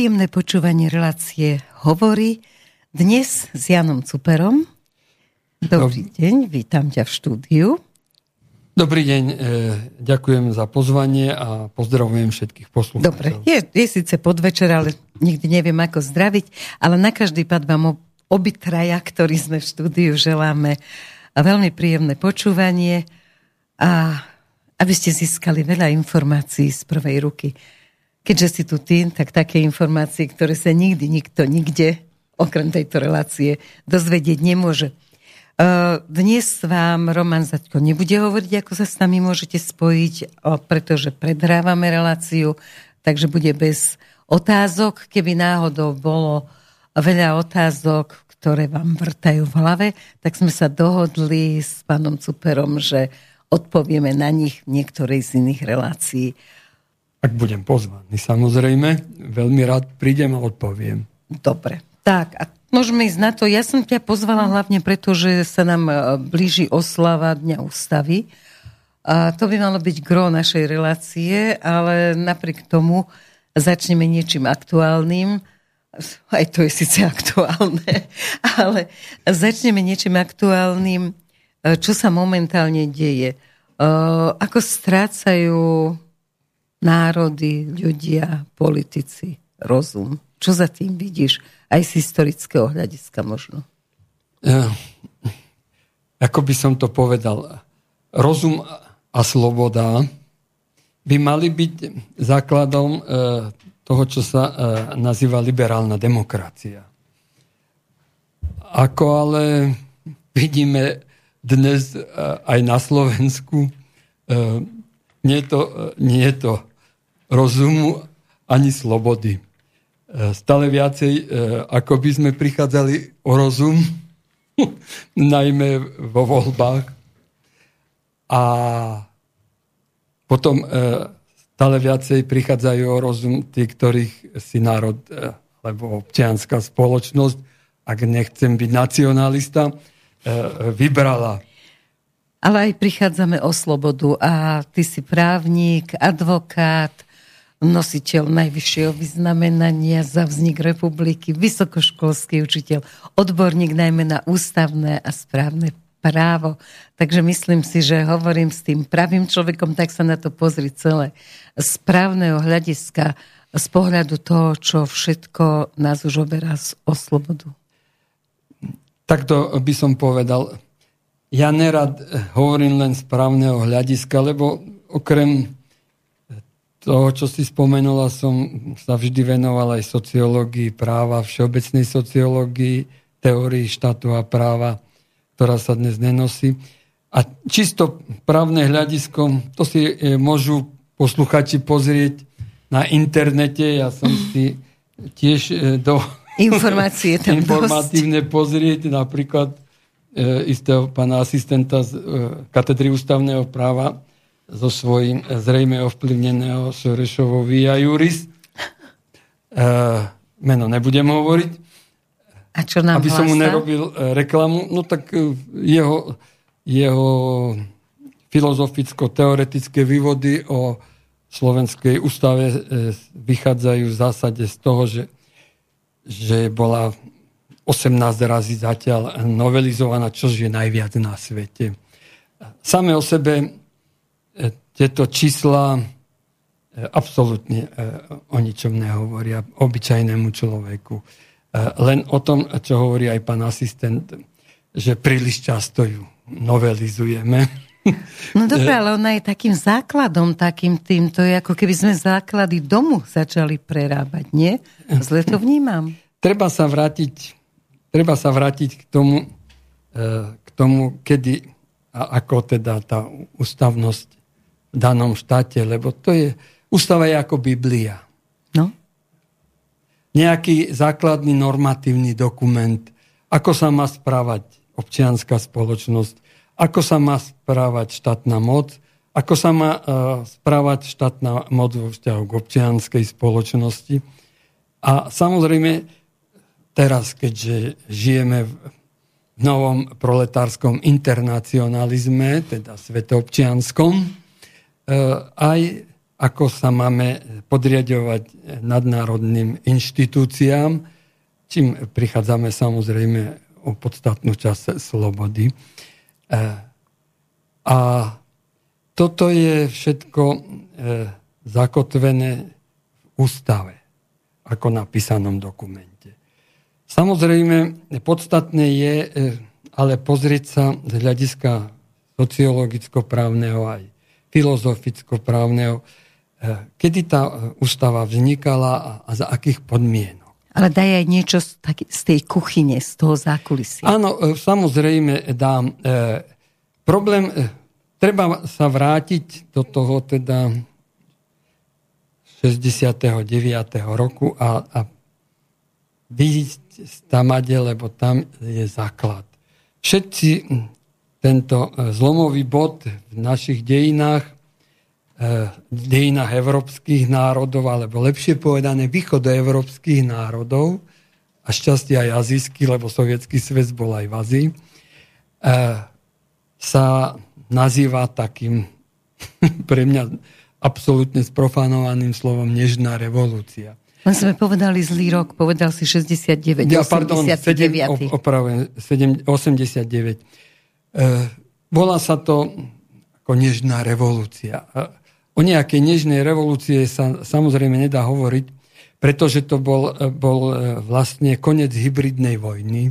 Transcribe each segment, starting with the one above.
Príjemné počúvanie relácie Hovory dnes s Janom Cuperom. Dobrý deň, vítam ťa v štúdiu. Dobrý deň, e, ďakujem za pozvanie a pozdravujem všetkých poslucháčov. Dobre, je, je síce podvečer, ale nikdy neviem ako zdraviť, ale na každý pad vám obytraja, ktorí sme v štúdiu, želáme veľmi príjemné počúvanie a aby ste získali veľa informácií z prvej ruky. Keďže si tu ty, tak také informácie, ktoré sa nikdy nikto nikde, okrem tejto relácie, dozvedieť nemôže. Dnes vám Roman Zaďko nebude hovoriť, ako sa s nami môžete spojiť, pretože predhrávame reláciu, takže bude bez otázok. Keby náhodou bolo veľa otázok, ktoré vám vrtajú v hlave, tak sme sa dohodli s pánom Cuperom, že odpovieme na nich v niektorej z iných relácií. Ak budem pozvaný, samozrejme, veľmi rád prídem a odpoviem. Dobre, tak a môžeme ísť na to. Ja som ťa pozvala hlavne preto, že sa nám e, blíži oslava Dňa ústavy. A to by malo byť gro našej relácie, ale napriek tomu začneme niečím aktuálnym. Aj to je síce aktuálne, ale začneme niečím aktuálnym E, čo sa momentálne deje. E, ako strácajú národy, ľudia, politici rozum. Čo za tým vidíš? Aj z historického hľadiska možno. Ja, ako by som to povedal, rozum a sloboda by mali byť základom e, toho, čo sa nazýva liberálna demokracia. Ako ale vidíme, dnes e, aj na Slovensku. E, nie je to, e, nie je to rozumu ani slobody. Stále viacej, ako by sme prichádzali o rozum, najmä vo voľbách. A potom stále viacej prichádzajú o rozum tí, ktorých si národ alebo občianská spoločnosť, ak nechcem byť nacionalista, E, vybrala. Ale aj prichádzame o slobodu a ty si právnik, advokát, nositeľ najvyššieho vyznamenania za vznik republiky, vysokoškolský učiteľ, odborník najmä na ústavné a správne právo. Takže myslím si, že hovorím s tým pravým človekom, tak sa na to pozri celé. Z právneho hľadiska, z pohľadu toho, čo všetko nás už oberá o slobodu. Takto by som povedal, ja nerad hovorím len z právneho hľadiska, lebo okrem toho, čo si spomenula, som sa vždy venoval aj sociológii práva, všeobecnej sociológii, teórii štátu a práva, ktorá sa dnes nenosí. A čisto právne hľadisko, to si e, môžu posluchači pozrieť na internete. Ja som si tiež e, do informácie tam informatívne dosť. pozrieť napríklad e, istého pána asistenta z e, katedry ústavného práva so svojím zrejme ovplyvneného Sorešovou Via Juris. E, meno nebudem hovoriť. A čo nám Aby hlása? som mu nerobil e, reklamu. No tak e, jeho, jeho filozoficko-teoretické vývody o slovenskej ústave e, vychádzajú v zásade z toho, že že bola 18 razy zatiaľ novelizovaná, čo je najviac na svete. Same o sebe tieto čísla e, absolútne e, o ničom nehovoria obyčajnému človeku. Len o tom, čo hovorí aj pán asistent, že príliš často ju novelizujeme. No dobré, ale ona je takým základom, takým tým, to je ako keby sme základy domu začali prerábať, nie? Zle to vnímam. Treba sa vrátiť, treba sa vrátiť k tomu, e, k tomu, kedy a ako teda tá ústavnosť danom štáte, lebo to je, ústava je ako Biblia. No. Nejaký základný normatívny dokument, ako sa má správať občianská spoločnosť, ako sa má správať štátna moc, ako sa má uh, správať štátna moc vo vzťahu k občianskej spoločnosti. A samozrejme, teraz, keďže žijeme v novom proletárskom internacionalizme, teda svetoobčianskom, aj, ako sa máme podriadovať nadnárodným inštitúciám, čím prichádzame samozrejme o podstatnú časť slobody. A toto je všetko zakotvené v ústave, ako napísanom dokumente. Samozrejme, podstatné je ale pozrieť sa z hľadiska sociologicko-právneho aj filozoficko-právneho, eh, kedy tá eh, ústava vznikala a za akých podmienok. Ale daj aj niečo z, tak, z tej kuchyne, z toho zákulisia. Áno, eh, samozrejme dám. E, problém, e, treba sa vrátiť do toho teda 69. roku a, a vidieť tamade, lebo tam je základ. Všetci tento e, zlomový bod v našich dejinách, e, dejinách európskych národov, alebo lepšie povedané východoevropských národov, a šťastie aj azijský, lebo sovietský svet bol aj v Azii, e, sa nazýva takým pre mňa absolútne sprofanovaným slovom nežná revolúcia. Len sme povedali zlý rok, povedal si 69, ja, 89. Pardon, 7, opravujem, 89. E, volá sa to ako nežná revolúcia. O nejakej nežnej revolúcie sa samozrejme nedá hovoriť, pretože to bol, e, bol e, vlastne koniec hybridnej vojny,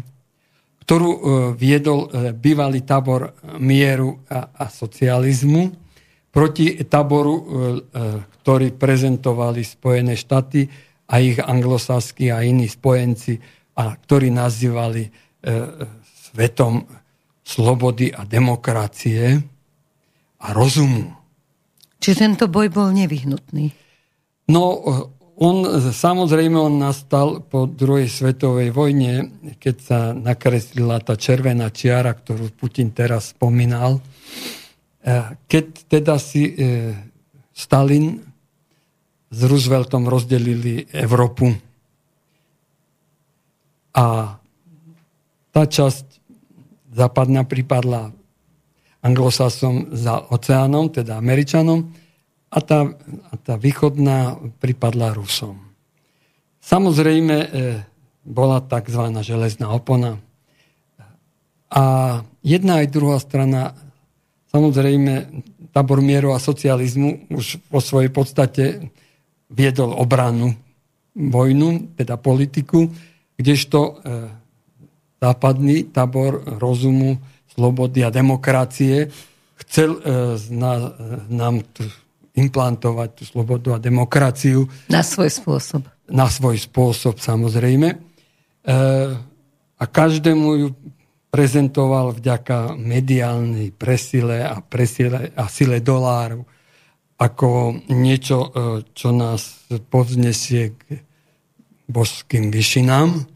ktorú viedol bývalý tábor mieru a, a socializmu proti táboru, ktorý prezentovali Spojené štáty, a ich anglosaskí a iní spojenci, a ktorí nazývali svetom slobody a demokracie a rozumu. Čiže tento boj bol nevyhnutný? No, on, samozrejme, on nastal po druhej svetovej vojne, keď sa nakreslila tá červená čiara, ktorú Putin teraz spomínal. E, keď teda si e, Stalin s Rooseveltom rozdelili Európu. A tá časť západná pripadla anglosasom za oceánom, teda Američanom, a tá, a tá východná pripadla Rusom. Samozrejme e, bola tzv. železná opona. A jedna aj druhá strana, samozrejme, tábor mieru a socializmu už vo svojej podstate viedol obranu, vojnu, teda politiku, kdežto e, západný tábor rozumu, slobody a demokracie chcel e, na, nám tu implantovať tú slobodu a demokraciu. Na svoj spôsob. Na svoj spôsob, samozrejme. E, a každému ju prezentoval vďaka mediálnej presile a, presile a sile doláru ako niečo, e, čo nás povznesie k božským vyšinám,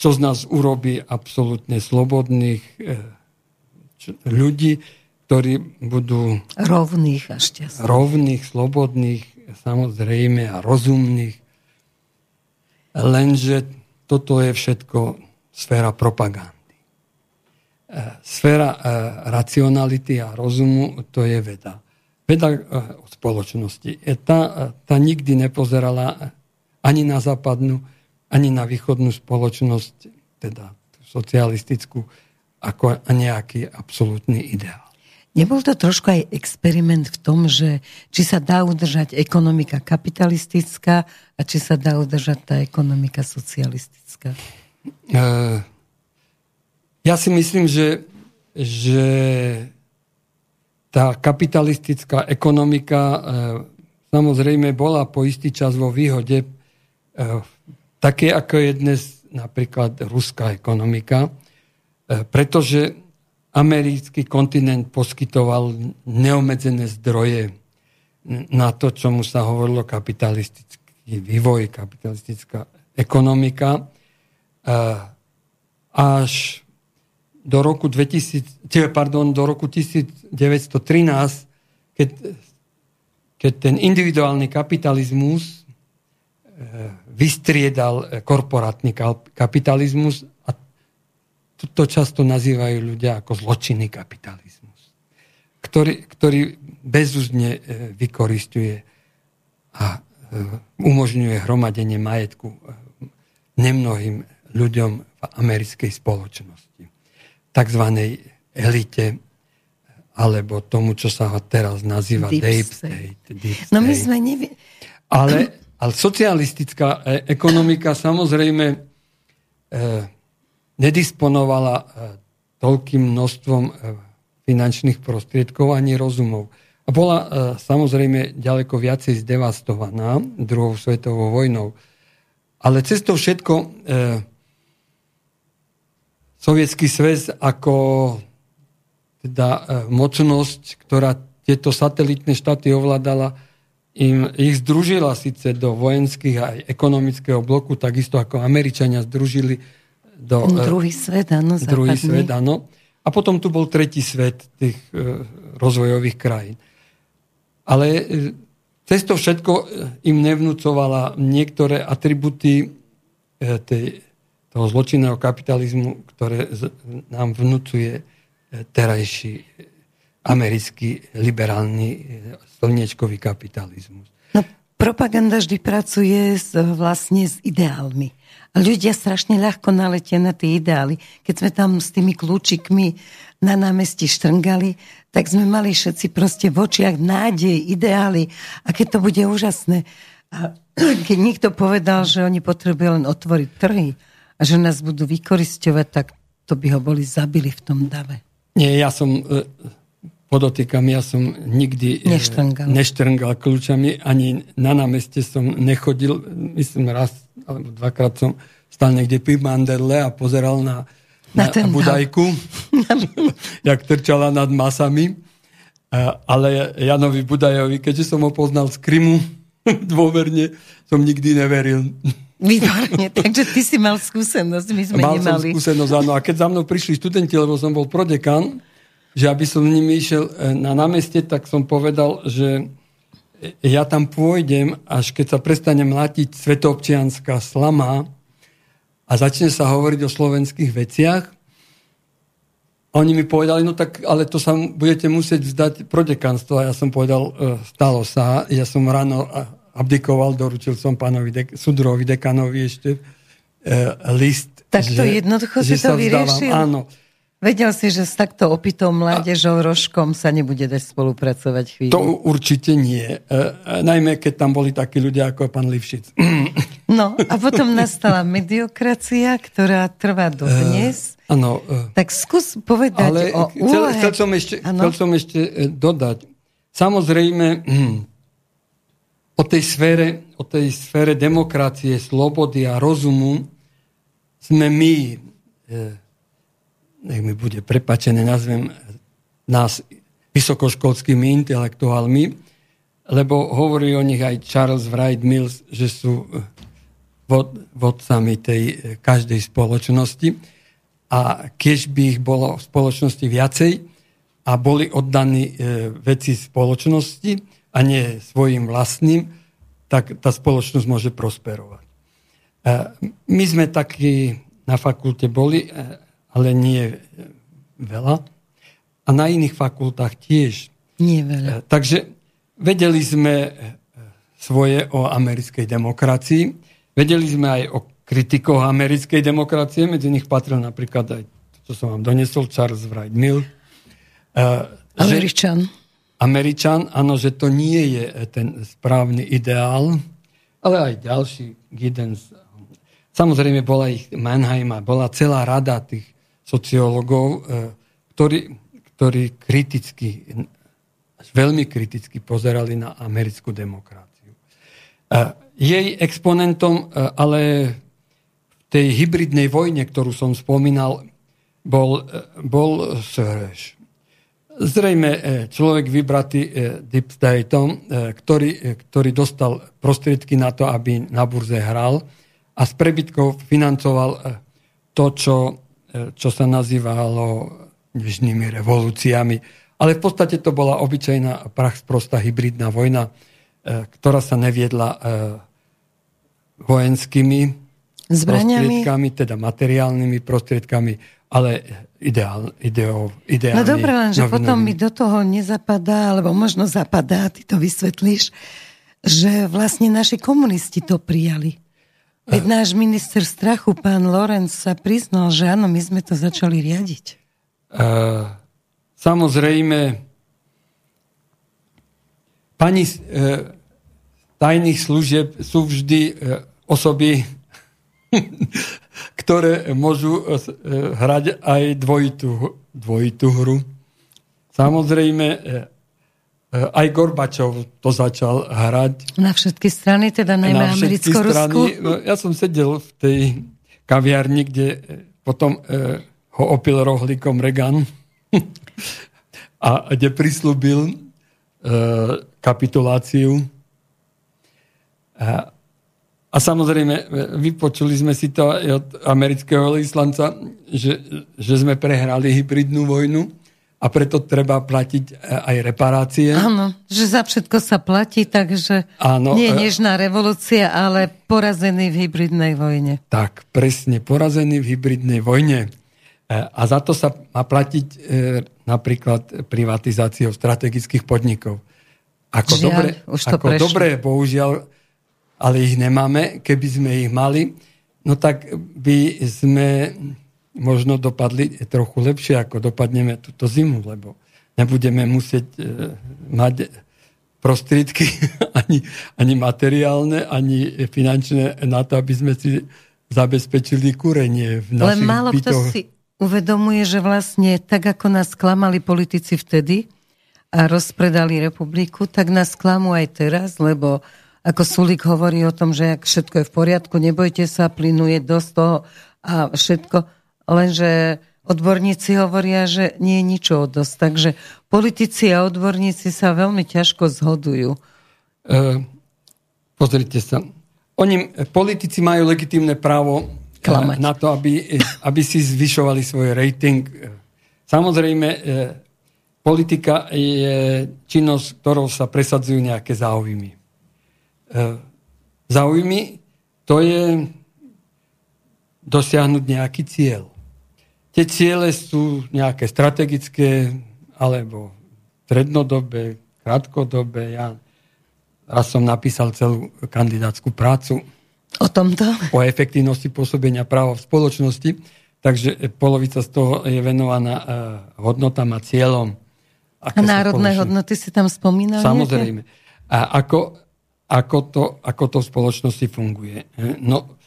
čo z nás urobí absolútne slobodných e, ľudí, ktorí budú rovných a šťastných. Rovných, slobodných, samozrejme a rozumných. Lenže toto je všetko sféra propagandy. E, sféra racionality a rozumu to je veda. Veda spoločnosti. E, tá, e, tá nikdy nepozerala ani na západnú, ani na východnú spoločnosť, teda socialistickú, ako nejaký absolútny ideál. Nebol to trošku aj experiment v tom, že či sa dá udržať ekonomika kapitalistická a či sa dá udržať tá ekonomika socialistická? E, ja si myslím, že, že tá kapitalistická ekonomika e, samozrejme bola po istý čas vo výhode, e, také ako je dnes napríklad ruská ekonomika, e, pretože americký kontinent poskytoval neomedzené zdroje na to, čomu sa hovorilo kapitalistický vývoj, kapitalistická ekonomika. Až do roku, 2000, pardon, do roku 1913, keď, keď ten individuálny kapitalizmus vystriedal korporátny kapitalizmus a to, to často nazývajú ľudia ako zločinný kapitalizmus, ktorý, ktorý bezúzne e, vykoristuje a umožňuje hromadenie majetku nemnohým ľuďom v americkej spoločnosti. Takzvanej elite alebo tomu, čo sa teraz nazýva Deep, deep state. state. Deep state. No my sme nevie... Ale, ale socialistická e, ekonomika samozrejme e, nedisponovala e, toľkým množstvom e, finančných prostriedkov ani rozumov. A bola e, samozrejme ďaleko viacej zdevastovaná druhou svetovou vojnou. Ale cez to všetko e, Sovietský sväz ako teda e, mocnosť, ktorá tieto satelitné štáty ovládala, im, ich združila síce do vojenských a ekonomického bloku, takisto ako Američania združili do... E, druhý svet, áno, Druhý svet, áno. A potom tu bol tretí svet tých e, rozvojových krajín. Ale e, cez to všetko e, im nevnúcovala niektoré atributy e, tej, toho zločinného kapitalizmu, ktoré z, nám vnúcuje terajší americký liberálny e, slniečkový kapitalizmus. No, propaganda vždy pracuje s, vlastne s ideálmi. A ľudia strašne ľahko naletia na tie ideály. Keď sme tam s tými kľúčikmi na námestí štrngali, tak sme mali všetci proste v očiach nádej, ideály. A keď to bude úžasné. A keď niekto povedal, že oni potrebujú len otvoriť trhy a že nás budú vykoristovať, tak to by ho boli zabili v tom dave. Nie, ja som, e, podotýkam, ja som nikdy e, neštrngal. neštrngal kľúčami, ani na námeste som nechodil, myslím raz alebo dvakrát som stal niekde pri manderle a pozeral na, na, na budajku, jak trčala nad masami. Ale Janovi Budajovi, keďže som ho poznal z Krymu, dôverne som nikdy neveril. Výborne, takže ty si mal skúsenosť, my sme mal nemali. Mal som skúsenosť, áno. A keď za mnou prišli študenti, lebo som bol prodekan, že aby som s nimi išiel e, na námestie, tak som povedal, že ja tam pôjdem, až keď sa prestane mlatiť svetoobčianská slama a začne sa hovoriť o slovenských veciach. Oni mi povedali, no tak, ale to sa budete musieť vzdať prodekanstvo. A ja som povedal, e, stalo sa. Ja som ráno abdikoval, doručil som pánovi dek- sudrovi dekanovi ešte e, list. Tak to že, jednoducho že si to vyriešil? Áno. Vedel si, že s takto opitou mládežou rožkom sa nebude dať spolupracovať chvíľu? To určite nie. E, e, najmä, keď tam boli takí ľudia ako pán Livšic. No a potom nastala mediokracia, ktorá trvá do dnes. E, áno. E, tak skús povedať ale o úlohe. Chcel, chcel, som ešte, chcel som ešte dodať. Samozrejme, o tej sfére, o tej sfére demokracie, slobody a rozumu sme my, e, nech mi bude prepačené, nazvem nás vysokoškolskými intelektuálmi, lebo hovorí o nich aj Charles Wright Mills, že sú vod, vodcami tej e, každej spoločnosti. A keď by ich bolo v spoločnosti viacej a boli oddaní e, veci spoločnosti, a nie svojim vlastným, tak tá spoločnosť môže prosperovať. My sme takí na fakulte boli, ale nie veľa. A na iných fakultách tiež. Nie veľa. E, takže vedeli sme svoje o americkej demokracii. Vedeli sme aj o kritikoch americkej demokracie. Medzi nich patril napríklad aj, čo som vám donesol, Charles Wright Mill. Američan. Že, Američan, áno, že to nie je ten správny ideál, ale aj ďalší Giddens. Samozrejme bola ich Mannheim a bola celá rada tých sociológov, e, ktorí, ktorí kriticky, veľmi kriticky pozerali na americkú demokraciu. E, jej exponentom, e, ale v tej hybridnej vojne, ktorú som spomínal, bol, bol Söreš. Zrejme človek vybratý Deep Stateom, ktorý, ktorý dostal prostriedky na to, aby na burze hral a z prebytkov financoval to, čo, čo sa nazývalo dnešnými revolúciami. Ale v podstate to bola obyčajná prach sprostá hybridná vojna, ktorá sa neviedla vojenskými Zbraniami. prostriedkami, teda materiálnymi prostriedkami, ale ideál, ideál, ideálne. No dobré, len že potom mi do toho nezapadá, alebo možno zapadá, ty to vysvetlíš, že vlastne naši komunisti to prijali. Veď náš minister strachu, pán Lorenz, sa priznal, že áno, my sme to začali riadiť. Uh, samozrejme, pani uh, tajných služieb sú vždy uh, osoby, ktoré môžu uh, hrať aj dvojitú, dvojitú hru. Samozrejme, uh, aj Gorbačov to začal hrať. Na všetky strany, teda najmä americko-rusku? No, ja som sedel v tej kaviarni, kde eh, potom eh, ho opil rohlíkom Reagan a kde prislúbil eh, kapituláciu. A, a samozrejme, eh, vypočuli sme si to aj od amerického vyslanca, že, že sme prehrali hybridnú vojnu a preto treba platiť e, aj reparácie. Áno, že za všetko sa platí, takže Áno, nie e, nežná revolúcia, ale porazený v hybridnej vojne. Tak, presne, porazený v hybridnej vojne. E, a za to sa má platiť napríklad privatizáciou strategických podnikov. Ako, Žiaľ, dobre, už to ako dobre, bohužiaľ, ale ich nemáme. Keby sme ich mali, no tak by sme možno dopadli trochu lepšie, ako dopadneme túto zimu, lebo nebudeme musieť e, mať prostriedky ani, ani materiálne, ani finančné na to, aby sme si zabezpečili kúrenie v našich Ale málo bytoch. kto si uvedomuje, že vlastne tak, ako nás klamali politici vtedy a rozpredali republiku, tak nás klamú aj teraz, lebo ako Sulik hovorí o tom, že ak všetko je v poriadku, nebojte sa, plynuje dosť toho a všetko lenže odborníci hovoria, že nie je ničoho dosť. Takže politici a odborníci sa veľmi ťažko zhodujú. E, pozrite sa. Oni, politici majú legitímne právo e, Klamať. na to, aby, aby si zvyšovali svoj rating. Samozrejme, e, politika je činnosť, ktorou sa presadzujú nejaké záujmy. E, záujmy to je dosiahnuť nejaký cieľ. Tie ciele sú nejaké strategické alebo strednodobé, krátkodobé. Ja raz som napísal celú kandidátskú prácu o tomto? O efektívnosti pôsobenia práva v spoločnosti. Takže polovica z toho je venovaná uh, hodnotám a cieľom. a národné hodnoty si tam spomínal? Samozrejme. A ako, ako, to, ako to v spoločnosti funguje. No,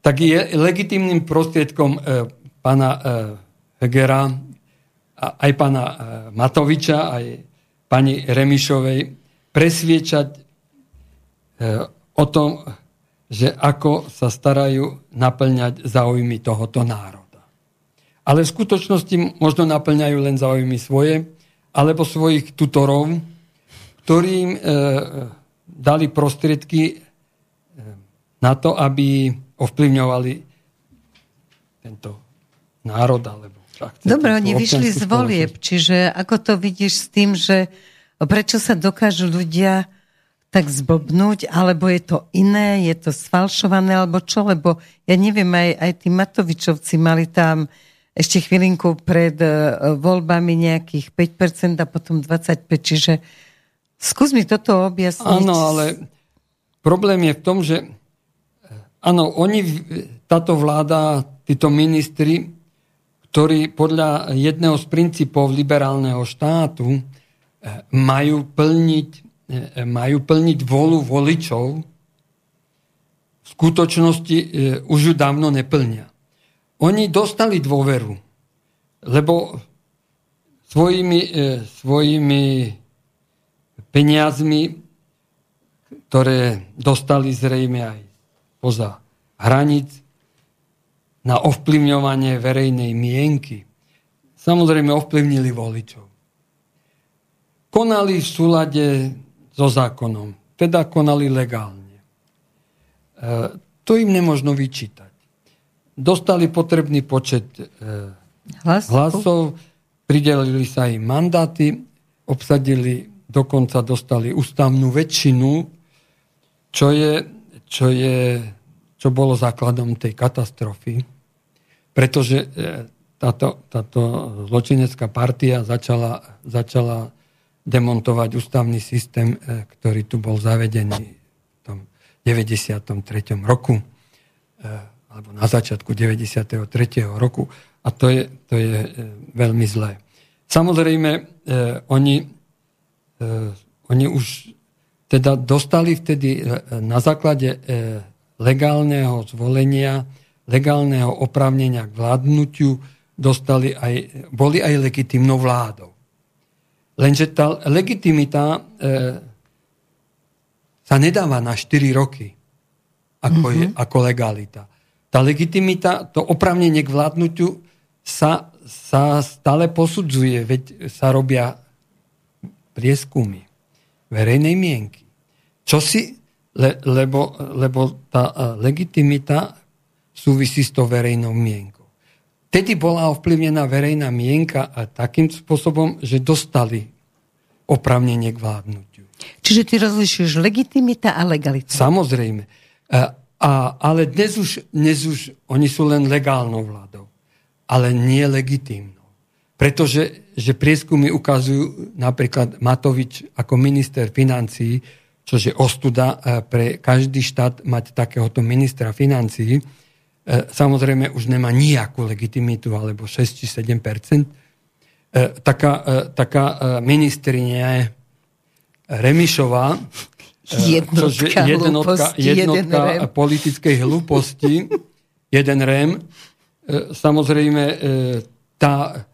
tak je legitimným prostriedkom uh, pána e, Hegera, aj pána e, Matoviča, aj pani Remišovej presviečať e, o tom, že ako sa starajú naplňať záujmy tohoto národa. Ale v skutočnosti možno naplňajú len záujmy svoje, alebo svojich tutorov, ktorým dali prostriedky na to, aby ovplyvňovali tento národ alebo Dobre, oni vyšli z volieb, čiže ako to vidíš s tým, že prečo sa dokážu ľudia tak zblbnúť, alebo je to iné, je to sfalšované, alebo čo, lebo ja neviem, aj, aj tí Matovičovci mali tam ešte chvílinku pred uh, voľbami nejakých 5% a potom 25%, čiže skús mi toto objasniť. Áno, ale problém je v tom, že áno, oni, táto vláda, títo ministri ktorí podľa jedného z princípov liberálneho štátu eh, majú plniť, eh, majú plniť volu voličov, v skutočnosti eh, už ju dávno neplnia. Oni dostali dôveru, lebo svojimi, svojimi peniazmi, ktoré dostali zrejme aj poza hranic, na ovplyvňovanie verejnej mienky. Samozrejme ovplyvnili voličov. Konali v súlade so zákonom, teda konali legálne. E, to im nemožno vyčítať. Dostali potrebný počet e, hlasov, hlasov pridelili sa im mandáty, obsadili, dokonca dostali ústavnú väčšinu, čo, je, čo, je, čo bolo základom tej katastrofy pretože e, táto, táto zločinecká partia začala, začala demontovať ústavný systém, ktorý tu bol zavedený v tom 93. roku alebo na začiatku 93. roku a to je, to je veľmi zlé. Samozrejme, oni, oni už teda dostali vtedy na základe legálneho zvolenia, legálneho oprávnenia k vládnutiu, dostali aj, boli aj legitimnou vládou. Lenže tá legitimita e, sa nedáva na 4 roky, ako, mm-hmm. je, mhm. ako legalita. Tá legitimita, to oprávnenie k vládnutiu sa, sa stále posudzuje, veď sa robia prieskumy verejnej mienky. Čo si le, lebo, lebo tá e, legitimita súvisí s tou verejnou mienkou. Tedy bola ovplyvnená verejná mienka a takým spôsobom, že dostali opravnenie k vládnutiu. Čiže ty rozlišuješ legitimita a legalitu. Samozrejme. A, e, a, ale dnes už, dnes už oni sú len legálnou vládou, ale nie legitímnou. Pretože že prieskumy ukazujú napríklad Matovič ako minister financií, čo je ostuda e, pre každý štát mať takéhoto ministra financií. E, samozrejme už nemá nejakú legitimitu, alebo 6 či 7 e, Taká, taká ministrinia je Remišová, jednotka, jednotka, jednotka jeden politickej hlúposti, jeden rem. Samozrejme, tá,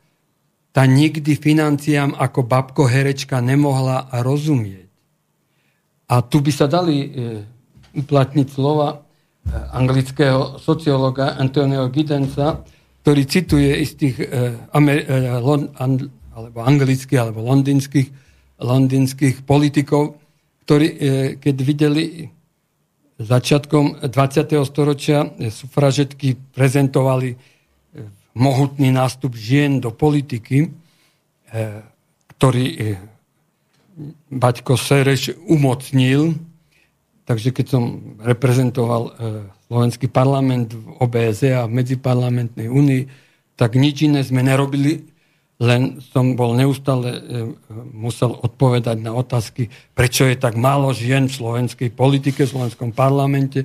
tá nikdy financiám ako babko herečka nemohla rozumieť. A tu by sa dali e, uplatniť slova e, anglického sociológa Antonio Giddensa, ktorý cituje istých e, Amer- alebo anglických alebo londýnskych, londýnskych politikov, ktorí keď videli začiatkom 20. storočia sufražetky prezentovali mohutný nástup žien do politiky, ktorý Baťko Sereš umocnil, takže keď som reprezentoval e, slovenský parlament v OBZ a v Medziparlamentnej únii, tak nič iné sme nerobili, len som bol neustále e, musel odpovedať na otázky, prečo je tak málo žien v slovenskej politike, v slovenskom parlamente.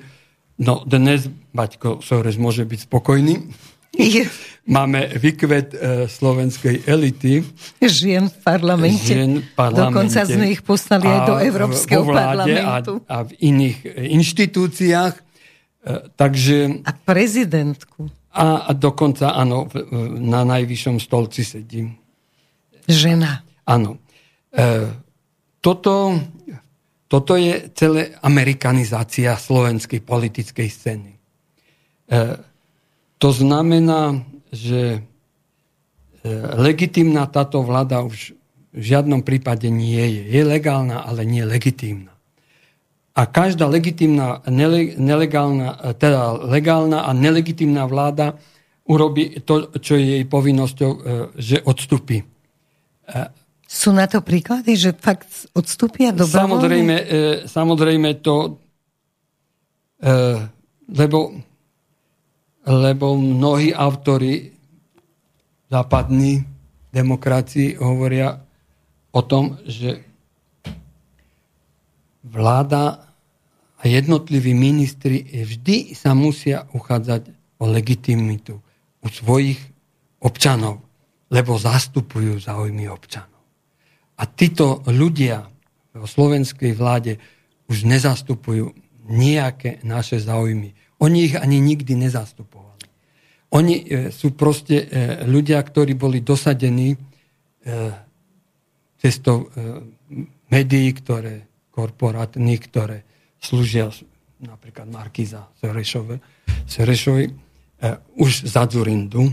No dnes Baťko Sores môže byť spokojný. Máme vykvet e, slovenskej elity. Žien v parlamente. Žien v parlamente. Dokonca sme ich poslali aj do Európskeho parlamentu. A, a v iných inštitúciách. E, takže... A prezidentku. A, a dokonca, áno, na najvyššom stolci sedí. Žena. Áno. E, toto, toto je celé amerikanizácia slovenskej politickej scény. E, to znamená, že e, legitimná táto vláda už v žiadnom prípade nie je. Je legálna, ale nie legitímna. A každá legitimná, nele, nelegálna, e, teda legálna a nelegitímna vláda urobí to, čo je jej povinnosťou, e, že odstupí. Sú na to príklady, že fakt odstúpia do Samozrejme, samozrejme to, lebo lebo mnohí autory západní demokracii hovoria o tom, že vláda a jednotliví ministri vždy sa musia uchádzať o legitimitu u svojich občanov, lebo zastupujú záujmy občanov. A títo ľudia vo slovenskej vláde už nezastupujú nejaké naše záujmy. Oni ich ani nikdy nezastupovali. Oni e, sú proste e, ľudia, ktorí boli dosadení e, cestou médií, ktoré korporátnych, ktoré slúžia napríklad Markiza Serešove, Serešovi. Už za Zurindu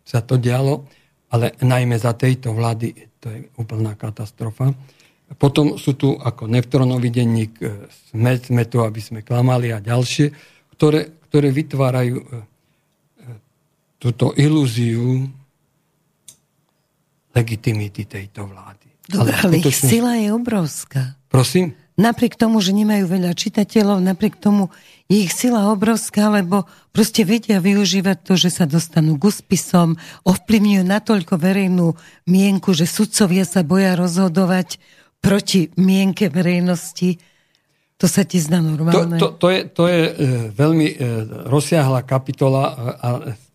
sa to dialo, ale najmä za tejto vlády to je úplná katastrofa. Potom sú tu ako neftronový denník, sme, sme tu, aby sme klamali a ďalšie ktoré, ktoré vytvárajú túto ilúziu legitimity tejto vlády. Dobre, ale, ale ich sila je obrovská. Prosím? napriek tomu, že nemajú veľa čitateľov, napriek tomu je ich sila obrovská, lebo proste vedia využívať to, že sa dostanú k spisom, ovplyvňujú natoľko verejnú mienku, že sudcovia sa boja rozhodovať proti mienke verejnosti. To sa ti zdá normálne? To, to, to je, to je e, veľmi e, rozsiahla kapitola a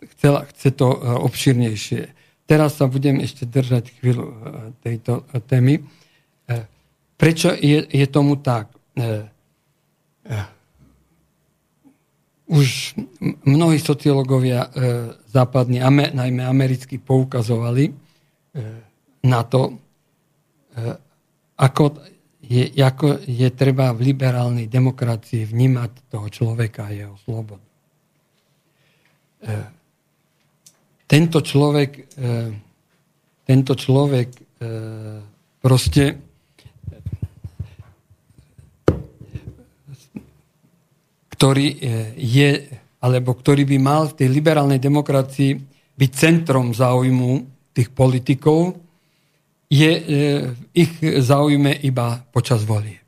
chcela, chce to e, obširnejšie. Teraz sa budem ešte držať chvíľu e, tejto e, témy. Prečo je, je tomu tak? Už mnohí sociológovia západní, najmä americkí, poukazovali na to, ako je, ako je treba v liberálnej demokracii vnímať toho človeka a jeho slobodu. Tento človek, e, tento človek e, proste ktorý e, je, alebo ktorý by mal v tej liberálnej demokracii byť centrom záujmu tých politikov, je v ich záujme iba počas volieb.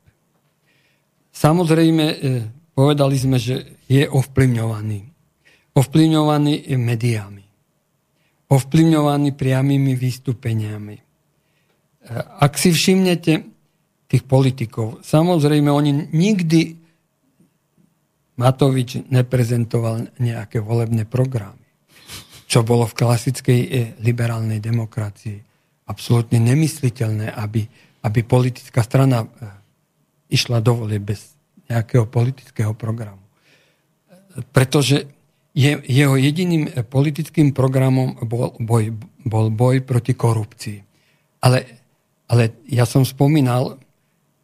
Samozrejme, povedali sme, že je ovplyvňovaný. Ovplyvňovaný médiami. Ovplyvňovaný priamými vystúpeniami. Ak si všimnete tých politikov, samozrejme, oni nikdy Matovič neprezentoval nejaké volebné programy, čo bolo v klasickej e, liberálnej demokracii absolútne nemysliteľné, aby, aby politická strana e, išla do volie bez nejakého politického programu. Pretože je, jeho jediným politickým programom bol boj, bol boj proti korupcii. Ale, ale ja som spomínal,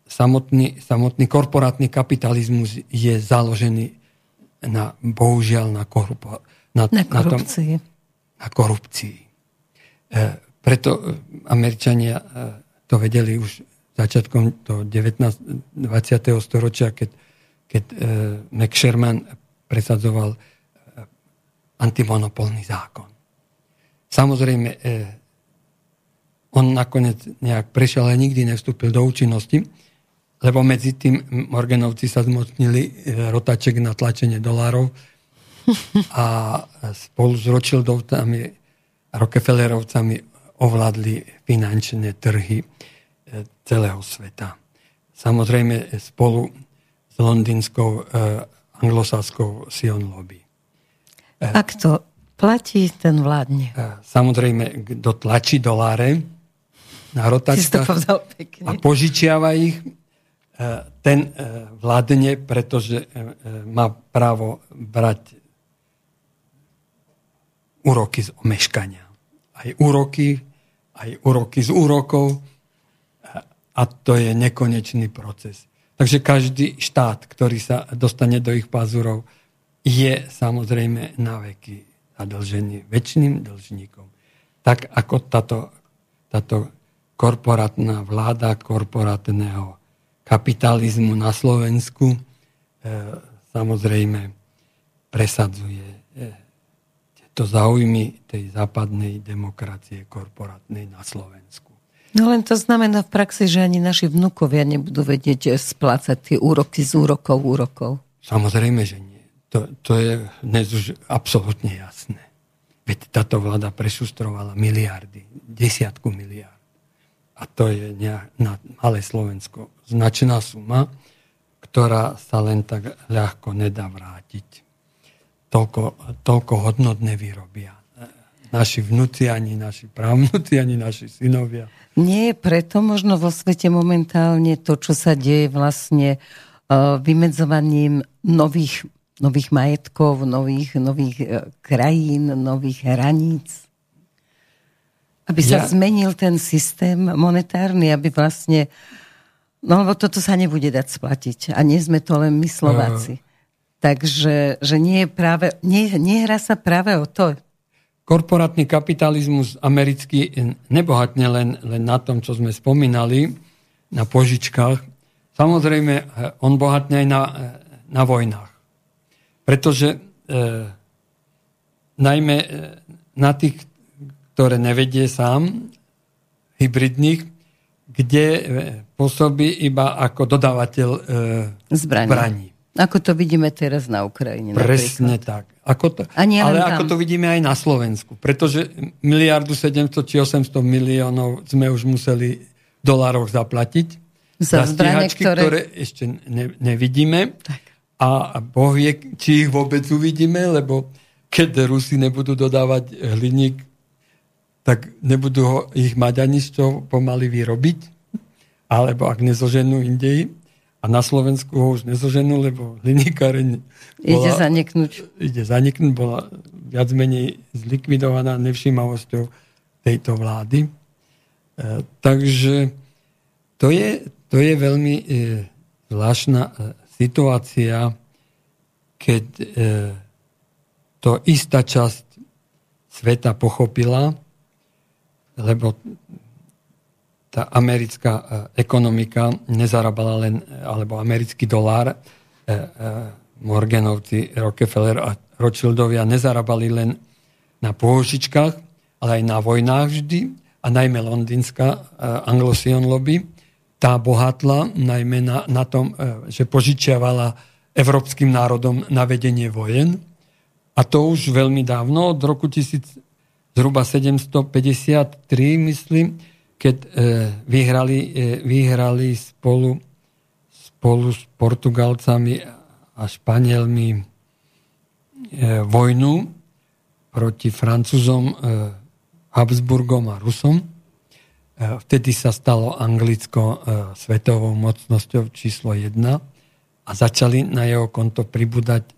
samotný, samotný korporátny kapitalizmus je založený na, bohužiaľ, na, korupo, na, na korupcii. Na, tom, na korupcii. E, preto e, Američania to vedeli už začiatkom toho 19. 20. storočia, keď, keď e, Mac Sherman presadzoval antimonopolný zákon. Samozrejme, e, on nakoniec nejak prešiel, ale nikdy nevstúpil do účinnosti lebo medzi tým Morganovci sa zmocnili e, rotaček na tlačenie dolárov a spolu s Rothschildovcami Rockefellerovcami ovládli finančné trhy e, celého sveta. Samozrejme spolu s londýnskou anglosaskou Sion Lobby. Ak to platí, ten vládne. Samozrejme, kto tlačí doláre na rotačkách a požičiava ich, ten e, vládne, pretože e, e, má právo brať úroky z omeškania. Aj úroky, aj úroky z úrokov a to je nekonečný proces. Takže každý štát, ktorý sa dostane do ich pazurov, je samozrejme na veky zadlžený väčšným dlžníkom. Tak ako táto, táto korporátna vláda korporátneho kapitalizmu na Slovensku e, samozrejme presadzuje e, tieto záujmy tej západnej demokracie korporátnej na Slovensku. No len to znamená v praxi, že ani naši vnúkovia nebudú vedieť splácať tie úroky z úrokov úrokov. Samozrejme, že nie. To, to je dnes už absolútne jasné. Veď táto vláda prešustrovala miliardy, desiatku miliard a to je na malé Slovensko značná suma, ktorá sa len tak ľahko nedá vrátiť. Toľko, toľko hodnot nevyrobia. Naši vnúci, ani naši právnúci, ani naši synovia. Nie je preto možno vo svete momentálne to, čo sa deje vlastne uh, vymedzovaním nových, nových majetkov, nových, nových uh, krajín, nových hraníc? Aby sa ja... zmenil ten systém monetárny, aby vlastne... No lebo toto sa nebude dať splatiť. A nie sme to len my Slováci. Uh... Takže že nie, je práve, nie, nehra sa práve o to. Korporátny kapitalizmus americký nebohatne len, len na tom, čo sme spomínali, na požičkách. Samozrejme, on bohatne aj na, na vojnách. Pretože e, najmä na tých ktoré nevedie sám, hybridných, kde pôsobí iba ako dodávateľ zbraní. zbraní. Ako to vidíme teraz na Ukrajine. Presne napríklad. tak. Ako to, ale tam. ako to vidíme aj na Slovensku. Pretože miliardu 700 či 800 miliónov sme už museli v dolároch zaplatiť. Za, za zbranie, ktoré... ktoré ešte ne, nevidíme. Tak. A Boh vie, či ich vôbec uvidíme, lebo keď Rusi nebudú dodávať hliník, tak nebudú ho, ich mať ani z čo pomaly vyrobiť. Alebo ak nezoženú Indii, a na Slovensku ho už nezoženú, lebo hliníkareň ide zaniknúť. Ide zaniknúť, bola viac menej zlikvidovaná nevšímavosťou tejto vlády. E, takže to je, to je veľmi e, zvláštna e, situácia, keď e, to istá časť sveta pochopila, lebo tá americká e, ekonomika nezarábala len, alebo americký dolár, e, e, Morganovci, Rockefeller a Rothschildovia nezarábali len na pôžičkách, ale aj na vojnách vždy, a najmä londýnska Anglosion lobby, tá bohatla najmä na, na tom, že požičiavala európskym národom na vedenie vojen. A to už veľmi dávno, od roku 1000, zhruba 753, myslím, keď e, vyhrali, e, vyhrali spolu, spolu s Portugalcami a Španielmi e, vojnu proti Francúzom, Habsburgom a Rusom. Vtedy sa stalo Anglicko svetovou mocnosťou číslo 1 a začali na jeho konto pribúdať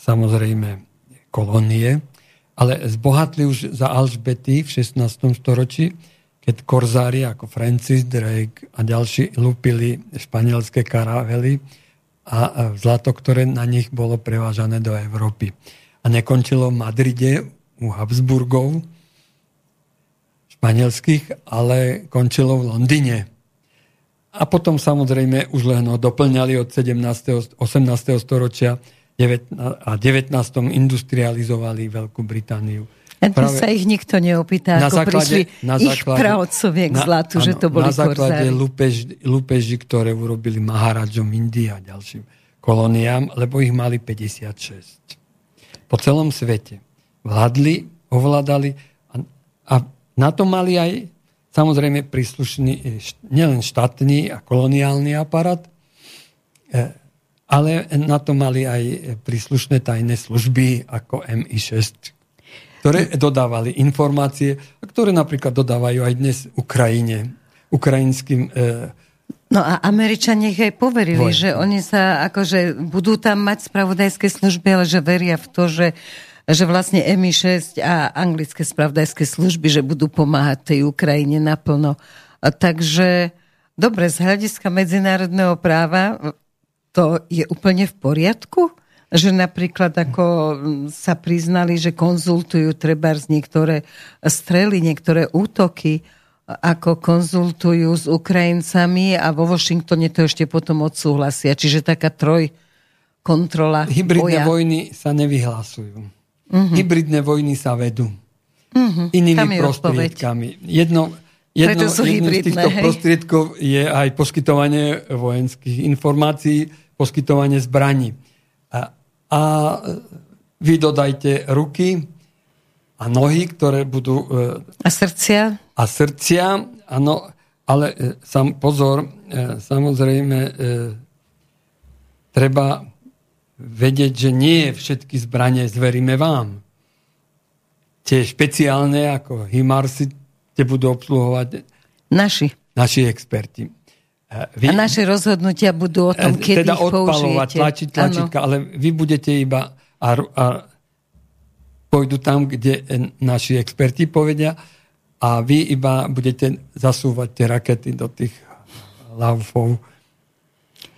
samozrejme kolónie, ale zbohatli už za Alžbety v 16. storočí, keď korzári ako Francis Drake a ďalší lúpili španielské karavely a zlato, ktoré na nich bolo prevážané do Európy. A nekončilo v Madride u Habsburgov španielských, ale končilo v Londýne. A potom samozrejme už len ho doplňali od 17. 18. storočia a 19. industrializovali Veľkú Britániu. A Práve, sa ich nikto neopýta, na ako základe, prišli na základe, ich pravcovie k zlatu, na, že to boli Na základe lúpež, lúpeži, ktoré urobili Maharadžom Indii a ďalším kolóniám, lebo ich mali 56. Po celom svete. Vládli, ovládali a, a na to mali aj samozrejme príslušný e, nielen štátny a koloniálny aparát, e, ale na to mali aj príslušné tajné služby ako MI6, ktoré dodávali informácie, ktoré napríklad dodávajú aj dnes Ukrajine, ukrajinským e, No a Američania ich aj poverili, Voj. že oni sa akože budú tam mať spravodajské služby, ale že veria v to, že, že vlastne MI6 a anglické spravodajské služby, že budú pomáhať tej Ukrajine naplno. A takže dobre, z hľadiska medzinárodného práva to je úplne v poriadku? že napríklad ako sa priznali, že konzultujú treba z niektoré strely, niektoré útoky, ako konzultujú s Ukrajincami a vo Washingtone to ešte potom odsúhlasia. Čiže taká troj kontrola Hybridné boja. vojny sa nevyhlasujú. Uh-huh. Hybridné vojny sa vedú. Uh-huh. Inými prostriedkami. Jedno, jedno, jedno z týchto hej. prostriedkov je aj poskytovanie vojenských informácií, poskytovanie zbraní a vy dodajte ruky a nohy, ktoré budú... E, a srdcia? A srdcia, áno, ale e, sam, pozor, e, samozrejme treba vedieť, že nie všetky zbranie zveríme vám. Tie špeciálne, ako HIMARSy, tie budú obsluhovať naši, naši experti. Vy, a naše rozhodnutia budú o tom, e, kedy teda ich použijete. tlačiť tlačítka, ale vy budete iba a, a pôjdu tam, kde naši experti povedia a vy iba budete zasúvať tie rakety do tých laufov,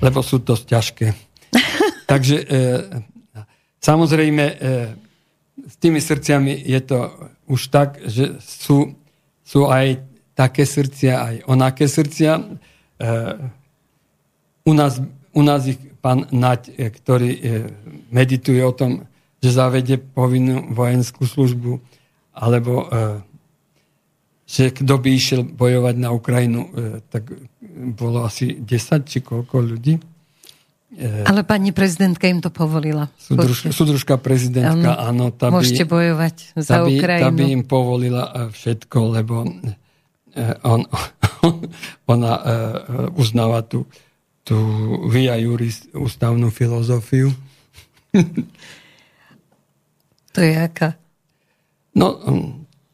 lebo sú dosť ťažké. Takže e, samozrejme e, s tými srdciami je to už tak, že sú, sú aj také srdcia, aj onaké srdcia u nás, u nás ich pán Nať, e, ktorý e, medituje o tom, že zavede povinnú vojenskú službu, alebo e, že kto by išiel bojovať na Ukrajinu, e, tak bolo asi 10 či koľko ľudí. E, Ale pani prezidentka im to povolila. Súdruž, súdružka prezidentka, áno. Tá môžete by, bojovať za tá by, Ukrajinu. Tá by im povolila e, všetko, lebo on, ona uznáva tú, tú via juris ústavnú filozofiu. To je aká? No,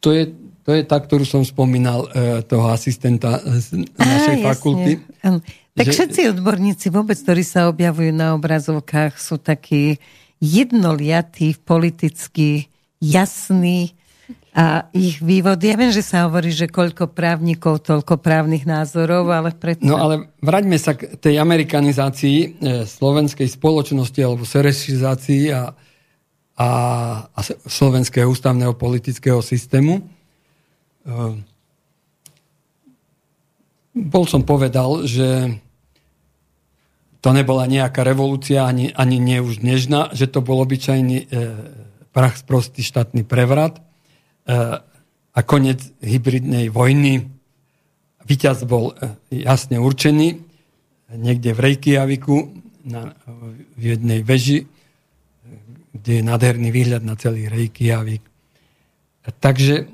to je to je tá, ktorú som spomínal, toho asistenta z našej Á, fakulty. Jasne. Tak že... všetci odborníci vôbec, ktorí sa objavujú na obrazovkách, sú takí jednoliatí, politicky jasní a ich vývod, ja viem, že sa hovorí, že koľko právnikov, toľko právnych názorov, ale predsa... No ale vraťme sa k tej amerikanizácii e, slovenskej spoločnosti alebo serešizácii a, a, a slovenského ústavného politického systému. Ehm, bol som povedal, že to nebola nejaká revolúcia, ani, ani nie už dnešná, že to bol obyčajný e, prach sprostý štátny prevrat e, a koniec hybridnej vojny. Výťaz bol e, jasne určený niekde v Reykjaviku na, v jednej veži, kde je nádherný výhľad na celý Reykjavik. Takže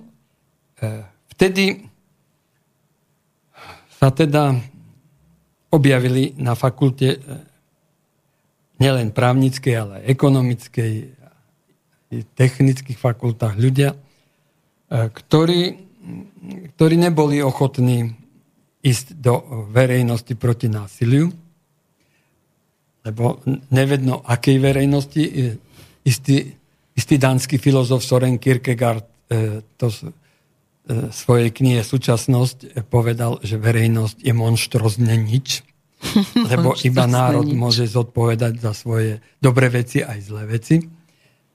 E, vtedy sa teda objavili na fakulte e, nielen právnickej, ale aj ekonomickej, technických fakultách ľudia, e, ktorí, ktorí neboli ochotní ísť do verejnosti proti násiliu, lebo nevedno akej verejnosti. Istý, istý dánsky filozof Soren Kierkegaard to E, svojej knihe Súčasnosť povedal, že verejnosť je monštrozne nič, lebo iba národ nič. môže zodpovedať za svoje dobré veci aj zlé veci.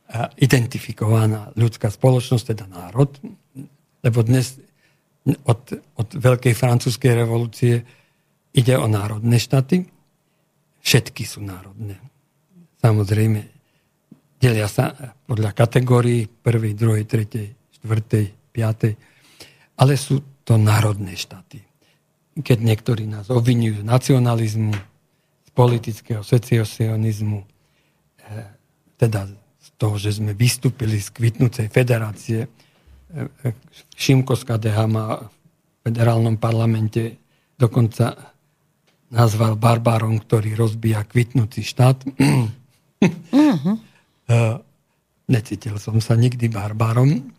A identifikovaná ľudská spoločnosť, teda národ, lebo dnes od, od veľkej francúzskej revolúcie ide o národné štáty. Všetky sú národné. Samozrejme, delia sa podľa kategórií prvej, druhej, tretej, štvrtej, piatej ale sú to národné štáty. Keď niektorí nás obvinujú z nacionalizmu, z politického secesionizmu, eh, teda z toho, že sme vystúpili z kvitnúcej federácie, eh, Šimko z KDH má v federálnom parlamente dokonca nazval barbárom, ktorý rozbíja kvitnúci štát. Uh-huh. Necítil som sa nikdy barbárom,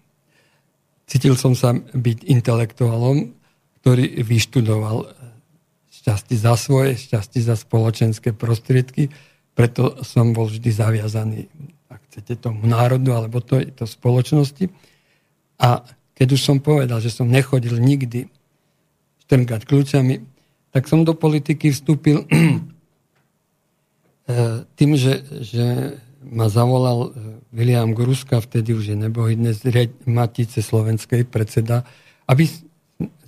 Cítil som sa byť intelektuálom, ktorý vyštudoval šťastie za svoje, šťastie za spoločenské prostriedky, preto som bol vždy zaviazaný, ak chcete, tomu národu alebo to, to spoločnosti. A keď už som povedal, že som nechodil nikdy štrngať kľúčami, tak som do politiky vstúpil eh, tým, že, že ma zavolal e, William Gruska, vtedy už je nebohy, dnes Matice Slovenskej predseda, aby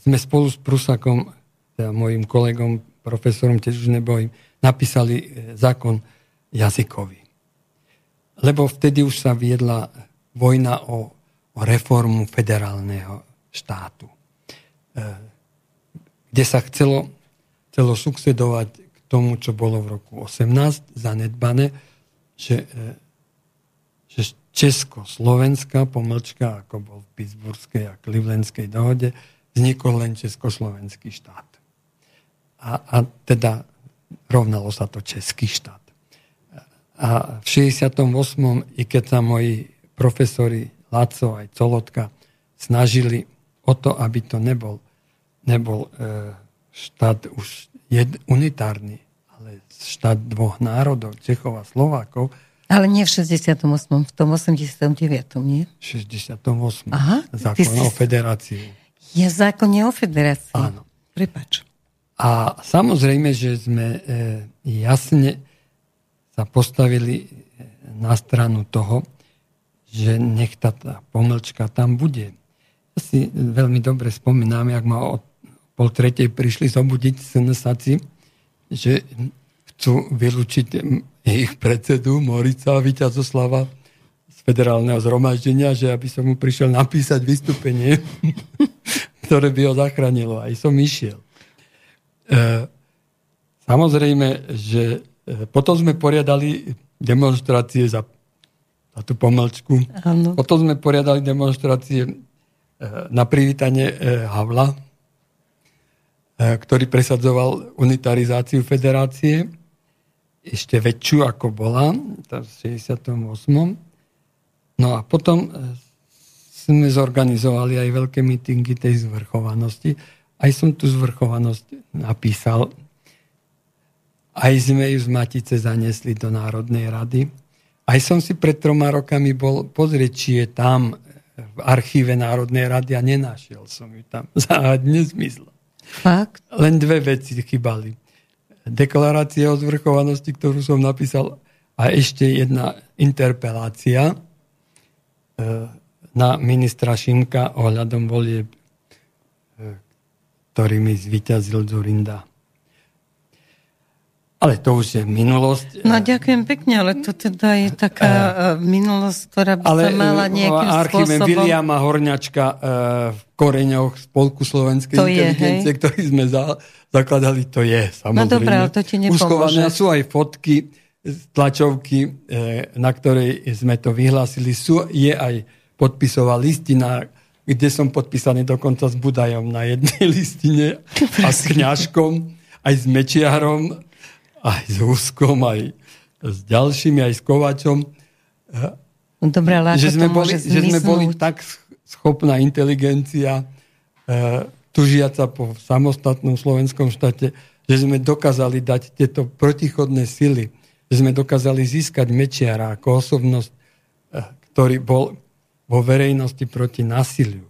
sme spolu s Prusakom, teda mojim kolegom, profesorom, tiež už nebojím, napísali e, zákon jazykový. Lebo vtedy už sa viedla vojna o, o reformu federálneho štátu, e, kde sa chcelo, chcelo sukcedovať k tomu, čo bolo v roku 18 zanedbané, že, e, že Česko-Slovenská pomlčka, ako bol v Pittsburghskej a Clevelandskej dohode, vznikol len Československý štát. A, a teda rovnalo sa to Český štát. A v 68. i keď sa moji profesori Laco aj Colotka snažili o to, aby to nebol, nebol e, štát už jed, unitárny, štát dvoch národov, Čechov a Slovákov. Ale nie v 68., v tom 89., nie? V 68. Aha, zákon si... o federácii. Je zákon o federácii. Áno. Prepač. A samozrejme, že sme e, jasne sa postavili e, na stranu toho, že nech tá, tá pomlčka tam bude. Ja si veľmi dobre spomínam, jak ma o pol tretej prišli zobudiť snsaci, že chcú vylúčiť ich predsedu Morica Víťazoslava z federálneho zhromaždenia, že aby som mu prišiel napísať vystúpenie ktoré by ho zachránilo. Aj som išiel. E, samozrejme, že e, potom sme poriadali demonstrácie za, za tú pomlčku. Ano. Potom sme poriadali demonstrácie e, na privítanie Havla, ktorý presadzoval unitarizáciu federácie, ešte väčšiu ako bola, v 68. No a potom sme zorganizovali aj veľké mítingy tej zvrchovanosti. Aj som tu zvrchovanosť napísal. Aj sme ju z Matice zanesli do Národnej rady. Aj som si pred troma rokami bol pozrieť, či je tam v archíve Národnej rady a nenašiel som ju tam. Záhadne zmizla. Fakt? Len dve veci chybali. Deklarácia o zvrchovanosti, ktorú som napísal, a ešte jedna interpelácia, e, na ministra Šimka ohľadom volieb, e, ktorými zvyťazil Zurinda. Ale to už je minulosť. No ďakujem pekne, ale to teda je taká uh, minulosť, ktorá by ale sa mala nejakým archíve spôsobom... Viliama Horňačka uh, v koreňoch Spolku slovenskej to inteligencie, je, ktorý sme za, zakladali, to je samozrejme. No dobré, ale to ti nepomôže. sú aj fotky, tlačovky, uh, na ktorej sme to vyhlásili. Sú, je aj podpisová listina, kde som podpísaný dokonca s Budajom na jednej listine a s kňažkom, aj s Mečiarom, aj s Huskom, aj s ďalšími, aj s Kovačom. No Dobre, ale že, sme boli, že sme boli tak schopná inteligencia, e, tužiaca po samostatnom slovenskom štáte, že sme dokázali dať tieto protichodné sily, že sme dokázali získať Mečiara ako osobnosť, e, ktorý bol vo verejnosti proti násiliu,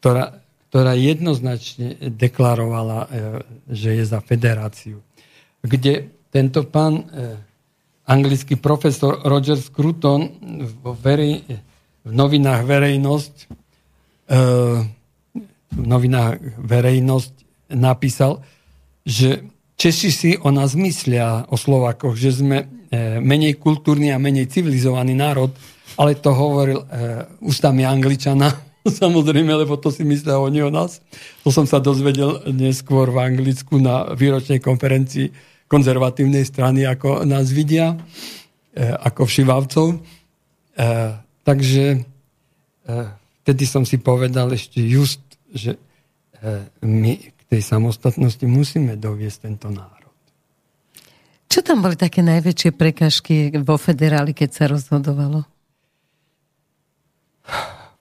ktorá, ktorá jednoznačne deklarovala, e, že je za federáciu. Kde tento pán, e, anglický profesor Roger Scruton v, verej, v novinách Verejnosť e, v novinách Verejnosť napísal, že Češi si o nás myslia, o Slovákoch, že sme menej kultúrny a menej civilizovaný národ, ale to hovoril e, ústami Angličana, samozrejme, lebo to si myslia oni o nás. To som sa dozvedel neskôr v Anglicku na výročnej konferencii konzervatívnej strany, ako nás vidia, e, ako všivavcov. E, takže e, vtedy som si povedal ešte just, že my k tej samostatnosti musíme doviesť tento národ. Čo tam boli také najväčšie prekažky vo federáli, keď sa rozhodovalo?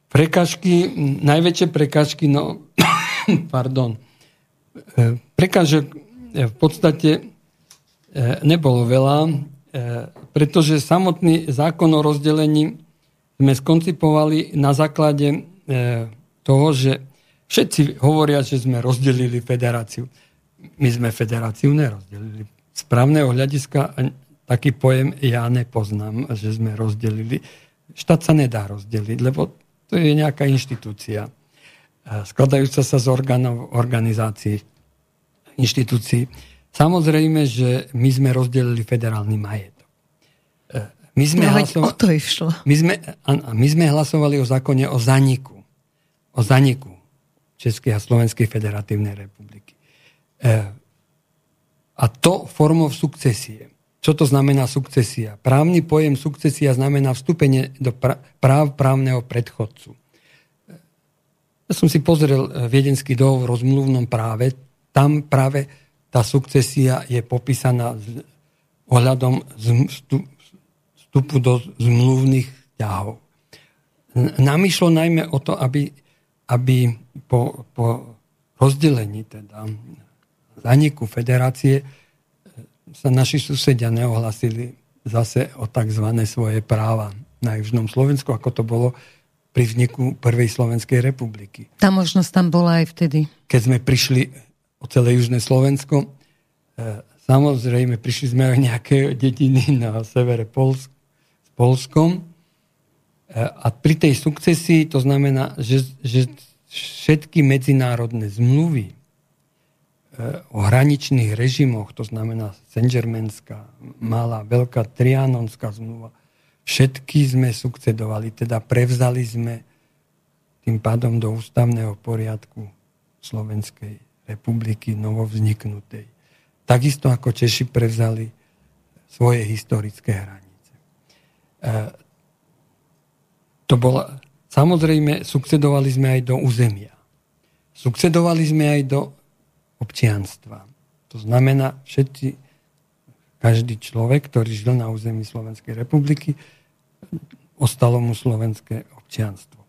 Prekažky, najväčšie prekažky, no, pardon, prekažok v podstate nebolo veľa, pretože samotný zákon o rozdelení sme skoncipovali na základe toho, že všetci hovoria, že sme rozdelili federáciu. My sme federáciu nerozdelili. Z právneho hľadiska taký pojem ja nepoznám, že sme rozdelili štát sa nedá rozdeliť, lebo to je nejaká inštitúcia, skladajúca sa z orgánov, organizácií, inštitúcií. Samozrejme, že my sme rozdelili federálny majetok. E, my sme, no, hlasovali, o to išlo. My, sme, my sme hlasovali o zákone o zaniku. O zaniku Českej a Slovenskej federatívnej republiky. E, a to formou sukcesie. Čo to znamená sukcesia? Právny pojem sukcesia znamená vstúpenie do práv právneho predchodcu. Ja som si pozrel eh, viedenský dohovor o zmluvnom práve. Tam práve tá sukcesia je popísaná ohľadom vstupu do zmluvných ťahov. Nám išlo najmä o to, aby, aby po, po rozdelení, teda zaniku federácie, sa naši susedia neohlasili zase o tzv. svoje práva na Južnom Slovensku, ako to bolo pri vzniku Prvej Slovenskej republiky. Tá možnosť tam bola aj vtedy. Keď sme prišli o celé Južné Slovensko, e, samozrejme prišli sme aj nejaké dediny na severe Polsk, s Polskom. E, a pri tej sukcesii to znamená, že, že všetky medzinárodné zmluvy, o hraničných režimoch, to znamená Saint-Germainská, Malá, Veľká, Trianonská zmluva, všetky sme sukcedovali, teda prevzali sme tým pádom do ústavného poriadku Slovenskej republiky novovzniknutej. Takisto ako Češi prevzali svoje historické hranice. E, to bola, samozrejme, sukcedovali sme aj do územia. Sukcedovali sme aj do občianstva. To znamená, všetci, každý človek, ktorý žil na území Slovenskej republiky, ostalo mu slovenské občianstvo.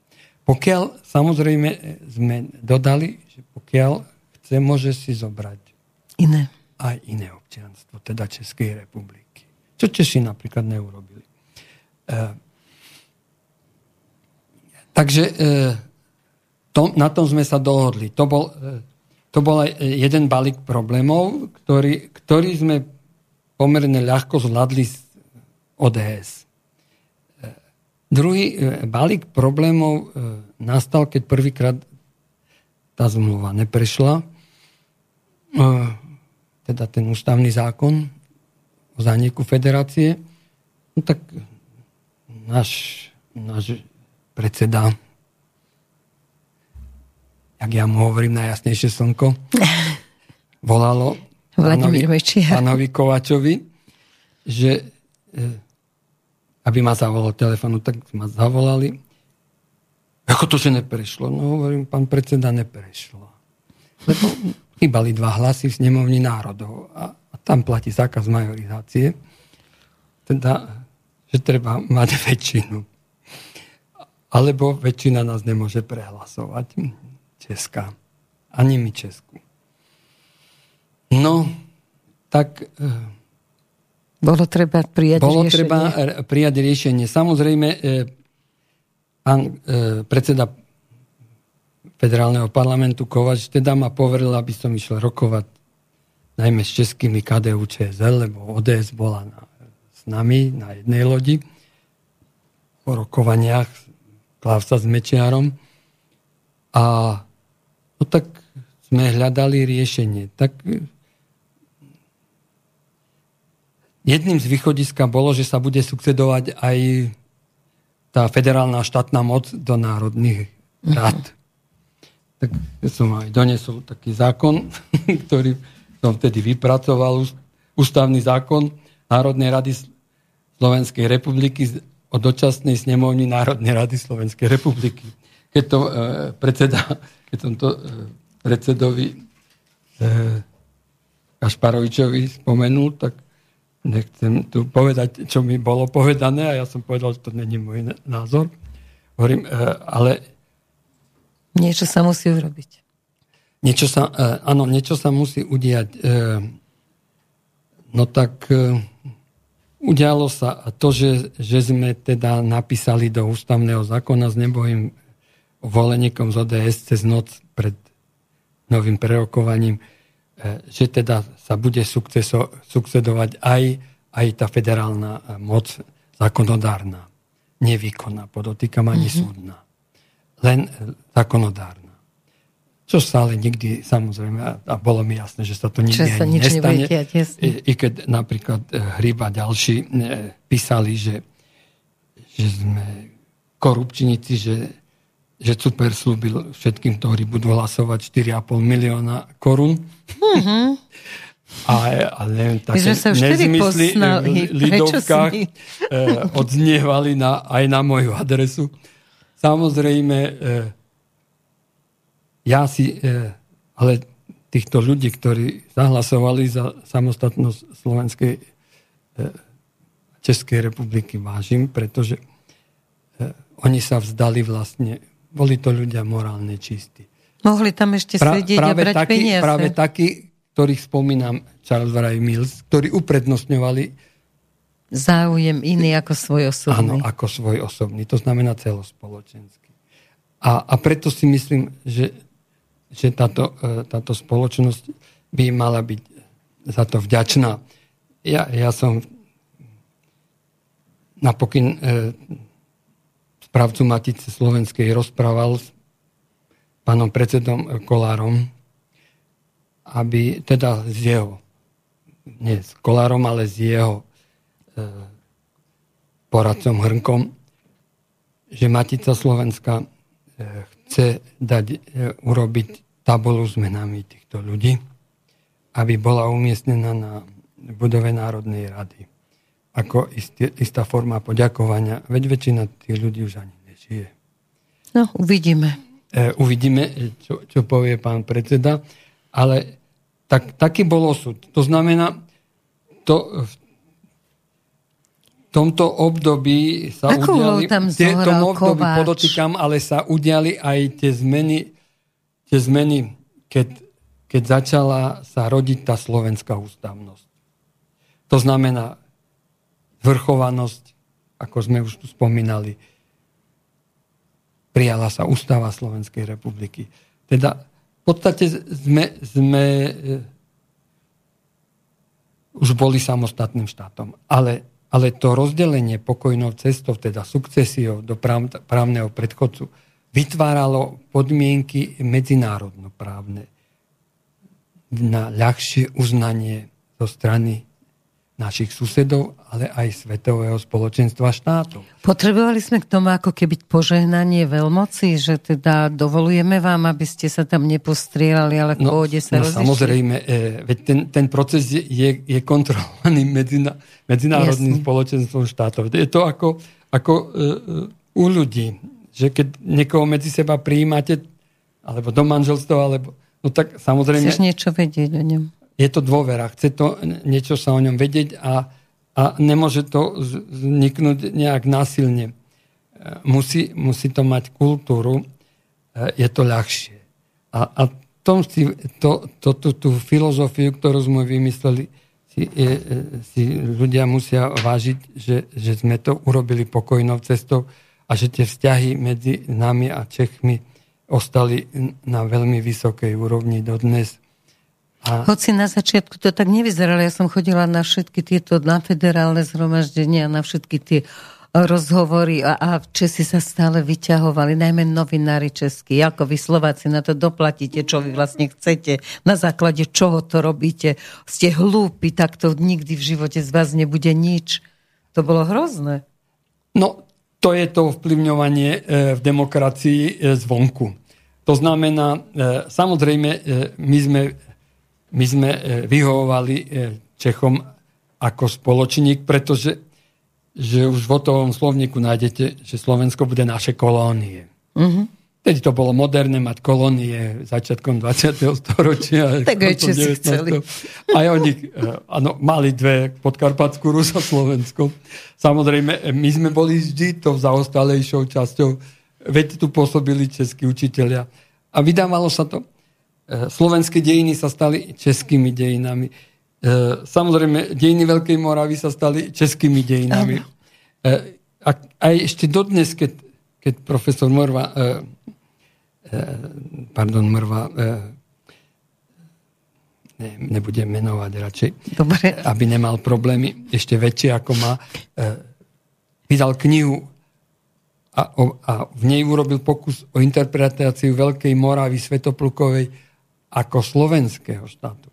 Pokiaľ, samozrejme, sme dodali, že pokiaľ chce, môže si zobrať iné. aj iné občianstvo, teda Českej republiky. Čo Češi napríklad neurobili. E, takže e, to, na tom sme sa dohodli. To bol, e, to bol aj jeden balík problémov, ktorý, ktorý sme pomerne ľahko zvládli z ODS. Druhý e, balík problémov e, nastal, keď prvýkrát tá zmluva neprešla. E, teda ten ústavný zákon o zániku federácie. No tak náš, náš predseda, jak ja mu hovorím najjasnejšie slnko, volalo pánovi, pánovi Kovačovi, že aby ma zavolal telefonu, tak ma zavolali. Ako to, že neprešlo? No hovorím, pán predseda, neprešlo. Lebo chýbali dva hlasy v snemovni národov a, a tam platí zákaz majorizácie. Teda, že treba mať väčšinu. Alebo väčšina nás nemôže prehlasovať. Česká. Ani my Česku. No, tak eh, bolo treba prijať Bolo riešenie. treba prijať riešenie. Samozrejme, e, pán e, predseda federálneho parlamentu Kovač teda ma poveril, aby som išiel rokovať najmä s českými KDU ČSL, lebo ODS bola na, s nami na jednej lodi po rokovaniach Klavsa s Mečiarom. A no tak sme hľadali riešenie. Tak jedným z východiska bolo, že sa bude sukcedovať aj tá federálna štátna moc do národných rád. Uh-huh. Tak som aj donesol taký zákon, ktorý som vtedy vypracoval, ústavný zákon Národnej rady Slovenskej republiky o dočasnej snemovni Národnej rady Slovenskej republiky. Keď to e, predseda, keď som to e, predsedovi e, Kašparovičovi spomenul, tak nechcem tu povedať, čo mi bolo povedané a ja som povedal, že to není môj názor. Hovorím, e, ale... Niečo sa musí urobiť. Niečo sa, e, áno, niečo sa musí udiať. E, no tak udialo sa to, že, že sme teda napísali do ústavného zákona s nebojím voleníkom z ODS cez noc pred novým prerokovaním, E, že teda sa bude sukceso, sukcedovať aj, aj tá federálna e, moc zákonodárna. Nevýkonná, podotýkam ani mm-hmm. súdna. Len e, zákonodárna. Čo sa ale nikdy, samozrejme, a bolo mi jasné, že sa to nikdy sa ani nestane. Tiať, I, I keď napríklad Hryba ďalší písali, že, že sme korupčníci, že že Super slúbil všetkým, ktorí budú hlasovať 4,5 milióna korún. Mm-hmm. A, a neviem, také nezmysly v Lidovkách odznievali na, aj na moju adresu. Samozrejme, eh, ja si, eh, ale týchto ľudí, ktorí zahlasovali za samostatnosť Slovenskej Českej republiky vážim, pretože oni sa vzdali vlastne boli to ľudia morálne čistí. Mohli tam ešte pra, sedieť a brať taký, peniaze. Práve takí, ktorých spomínam, Charles Wright Mills, ktorí uprednostňovali záujem iný ako svoj osobný. Áno, ako svoj osobný. To znamená celospoločenský. A, a preto si myslím, že, že táto, e, táto spoločnosť by mala byť za to vďačná. Ja, ja som napokyn e, správcu Matice Slovenskej rozprával s pánom predsedom Kolárom, aby teda z jeho, nie s Kolárom, ale s jeho poradcom Hrnkom, že Matica Slovenska e, chce dať, e, urobiť tabulu s menami týchto ľudí, aby bola umiestnená na budove Národnej rady. Ako istý, istá forma poďakovania. Veď väčšina tých ľudí už ani nežije. No, uvidíme. E, uvidíme, čo, čo povie pán predseda. Ale tak, taký bol osud. To znamená, to, v tomto období sa Ako udiali... tam v tom období Kováč. podotýkam, ale sa udiali aj tie zmeny, tie zmeny keď, keď začala sa rodiť tá slovenská ústavnosť. To znamená zvrchovanosť, ako sme už tu spomínali, prijala sa ústava Slovenskej republiky. Teda v podstate sme, sme uh, už boli samostatným štátom. Ale, ale to rozdelenie pokojnou cestou, teda sukcesiou do práv, právneho predchodcu, vytváralo podmienky medzinárodnoprávne na ľahšie uznanie zo strany našich susedov, ale aj svetového spoločenstva štátov. Potrebovali sme k tomu ako keby požehnanie veľmoci, že teda dovolujeme vám, aby ste sa tam nepostrieľali, ale no, pôde sa no, rozišli? Samozrejme, e, veď ten, ten proces je, je kontrolovaný medzina, medzinárodným Jasne. spoločenstvom štátov. Je to ako, ako e, e, u ľudí, že keď niekoho medzi seba prijímate, alebo do manželstva, alebo No tak samozrejme... Chceš niečo vedieť o ňom je to dôvera. Chce to niečo sa o ňom vedieť a, a nemôže to vzniknúť nejak násilne. E, musí, musí to mať kultúru, e, je to ľahšie. A, a tom si, to, to, tú, tú filozofiu, ktorú sme vymysleli, si, je, e, si ľudia musia vážiť, že, že sme to urobili pokojnou cestou a že tie vzťahy medzi nami a Čechmi ostali na veľmi vysokej úrovni dodnes. A... Hoci na začiatku to tak nevyzeralo, ja som chodila na všetky tieto, na federálne zhromaždenia, na všetky tie rozhovory a, a Česi sa stále vyťahovali, najmä novinári českí, ako vy Slováci na to doplatíte, čo vy vlastne chcete, na základe čoho to robíte, ste hlúpi, tak to nikdy v živote z vás nebude nič. To bolo hrozné. No, to je to vplyvňovanie e, v demokracii e, zvonku. To znamená, e, samozrejme, my sme my sme e, vyhovovali e, Čechom ako spoločník, pretože že už v hotovom slovníku nájdete, že Slovensko bude naše kolónie. Uh-huh. Tedy to bolo moderné mať kolónie začiatkom 20. storočia. Tak aj Česi chceli. Aj oni ano, mali dve, podkarpatskú Rus a Slovensko. Samozrejme, my sme boli vždy to zaostalejšou časťou, veď tu pôsobili českí učiteľia. A vydávalo sa to. E, slovenské dejiny sa stali českými dejinami. E, samozrejme, dejiny Veľkej Moravy sa stali českými dejinami. A, e, a aj ešte dodnes, keď, keď profesor Morva, pardon, Morva, ne, nebudem menovať radšej, Dobre. aby nemal problémy ešte väčšie ako má, vydal knihu a, a v nej urobil pokus o interpretáciu Veľkej Moravy Svetoplukovej ako slovenského štátu,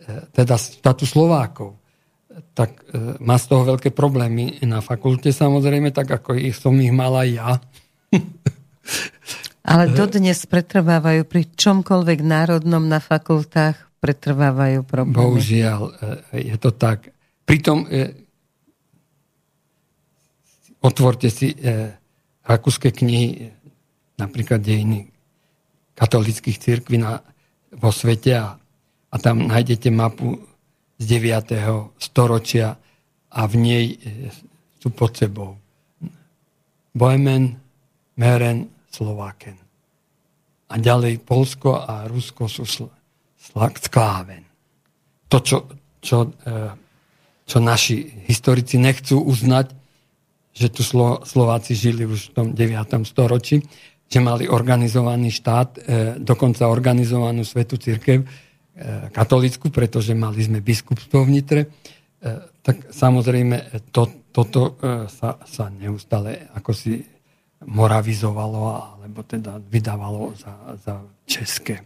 e, teda štátu Slovákov, tak e, má z toho veľké problémy na fakulte samozrejme, tak ako ich som ich mala ja. Ale dodnes pretrvávajú pri čomkoľvek národnom na fakultách pretrvávajú problémy. Bohužiaľ, e, je to tak. Pritom otvorte si rakúske knihy, napríklad dejiny katolických církví na vo svete a, a tam nájdete mapu z 9. storočia a v nej e, sú pod sebou Bohemen, Meren, Slováken. A ďalej Polsko a Rusko sú sl- sl- skláven. To, čo, čo, e, čo naši historici nechcú uznať, že tu Slo- Slováci žili už v tom 9. storočí, že mali organizovaný štát, e, dokonca organizovanú svetu církev, e, katolickú, pretože mali sme biskupstvo v Nitre, e, tak samozrejme to, toto sa, sa neustále ako si moravizovalo alebo teda vydávalo za, za české.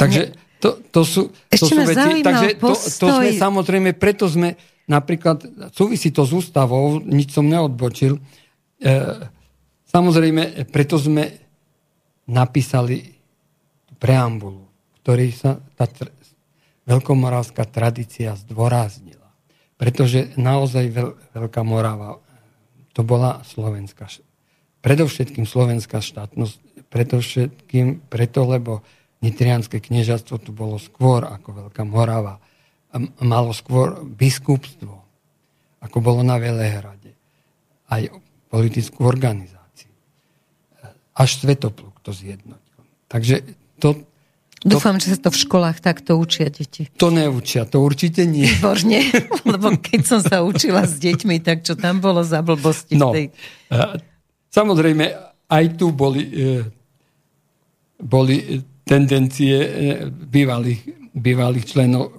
Takže to, to sú, to sú veci. Takže to, to sme samozrejme, preto sme napríklad, súvisí to s ústavou, nič som neodbočil, e, Samozrejme, preto sme napísali preambulu, v ktorej sa tá tr- veľkomoravská tradícia zdôraznila. Pretože naozaj Veľ- Veľká Morava to bola slovenská, predovšetkým slovenská štátnosť, predovšetkým preto, lebo Nitrianské kniežatstvo tu bolo skôr ako Veľká Morava. Malo skôr biskupstvo, ako bolo na Velehrade. Aj politickú organizáciu. Až Svetopluk to zjednotil. Takže to, Dúfam, že sa to v školách takto učia deti. To neučia, to určite nie. Výborne, lebo keď som sa učila s deťmi, tak čo tam bolo za blbosti? No, tej... samozrejme, aj tu boli, e, boli tendencie e, bývalých, bývalých členov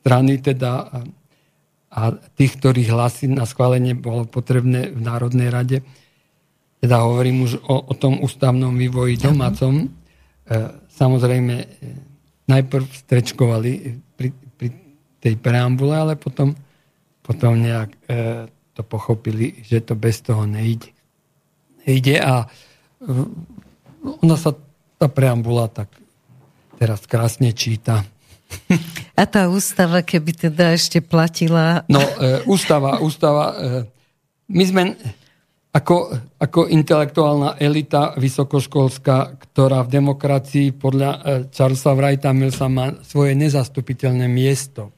strany, teda a tých, ktorých hlasy na schválenie bolo potrebné v Národnej rade. Teda hovorím už o, o tom ústavnom vývoji domácom. E, samozrejme e, najprv strečkovali pri, pri tej preambule, ale potom, potom nejak e, to pochopili, že to bez toho nejde. nejde a ona sa, tá preambula tak teraz krásne číta. A tá ústava, keby teda ešte platila... No, e, ústava, ústava... E, my sme ako, ako intelektuálna elita vysokoškolská, ktorá v demokracii podľa e, Charlesa Wrighta Millsa má svoje nezastupiteľné miesto e,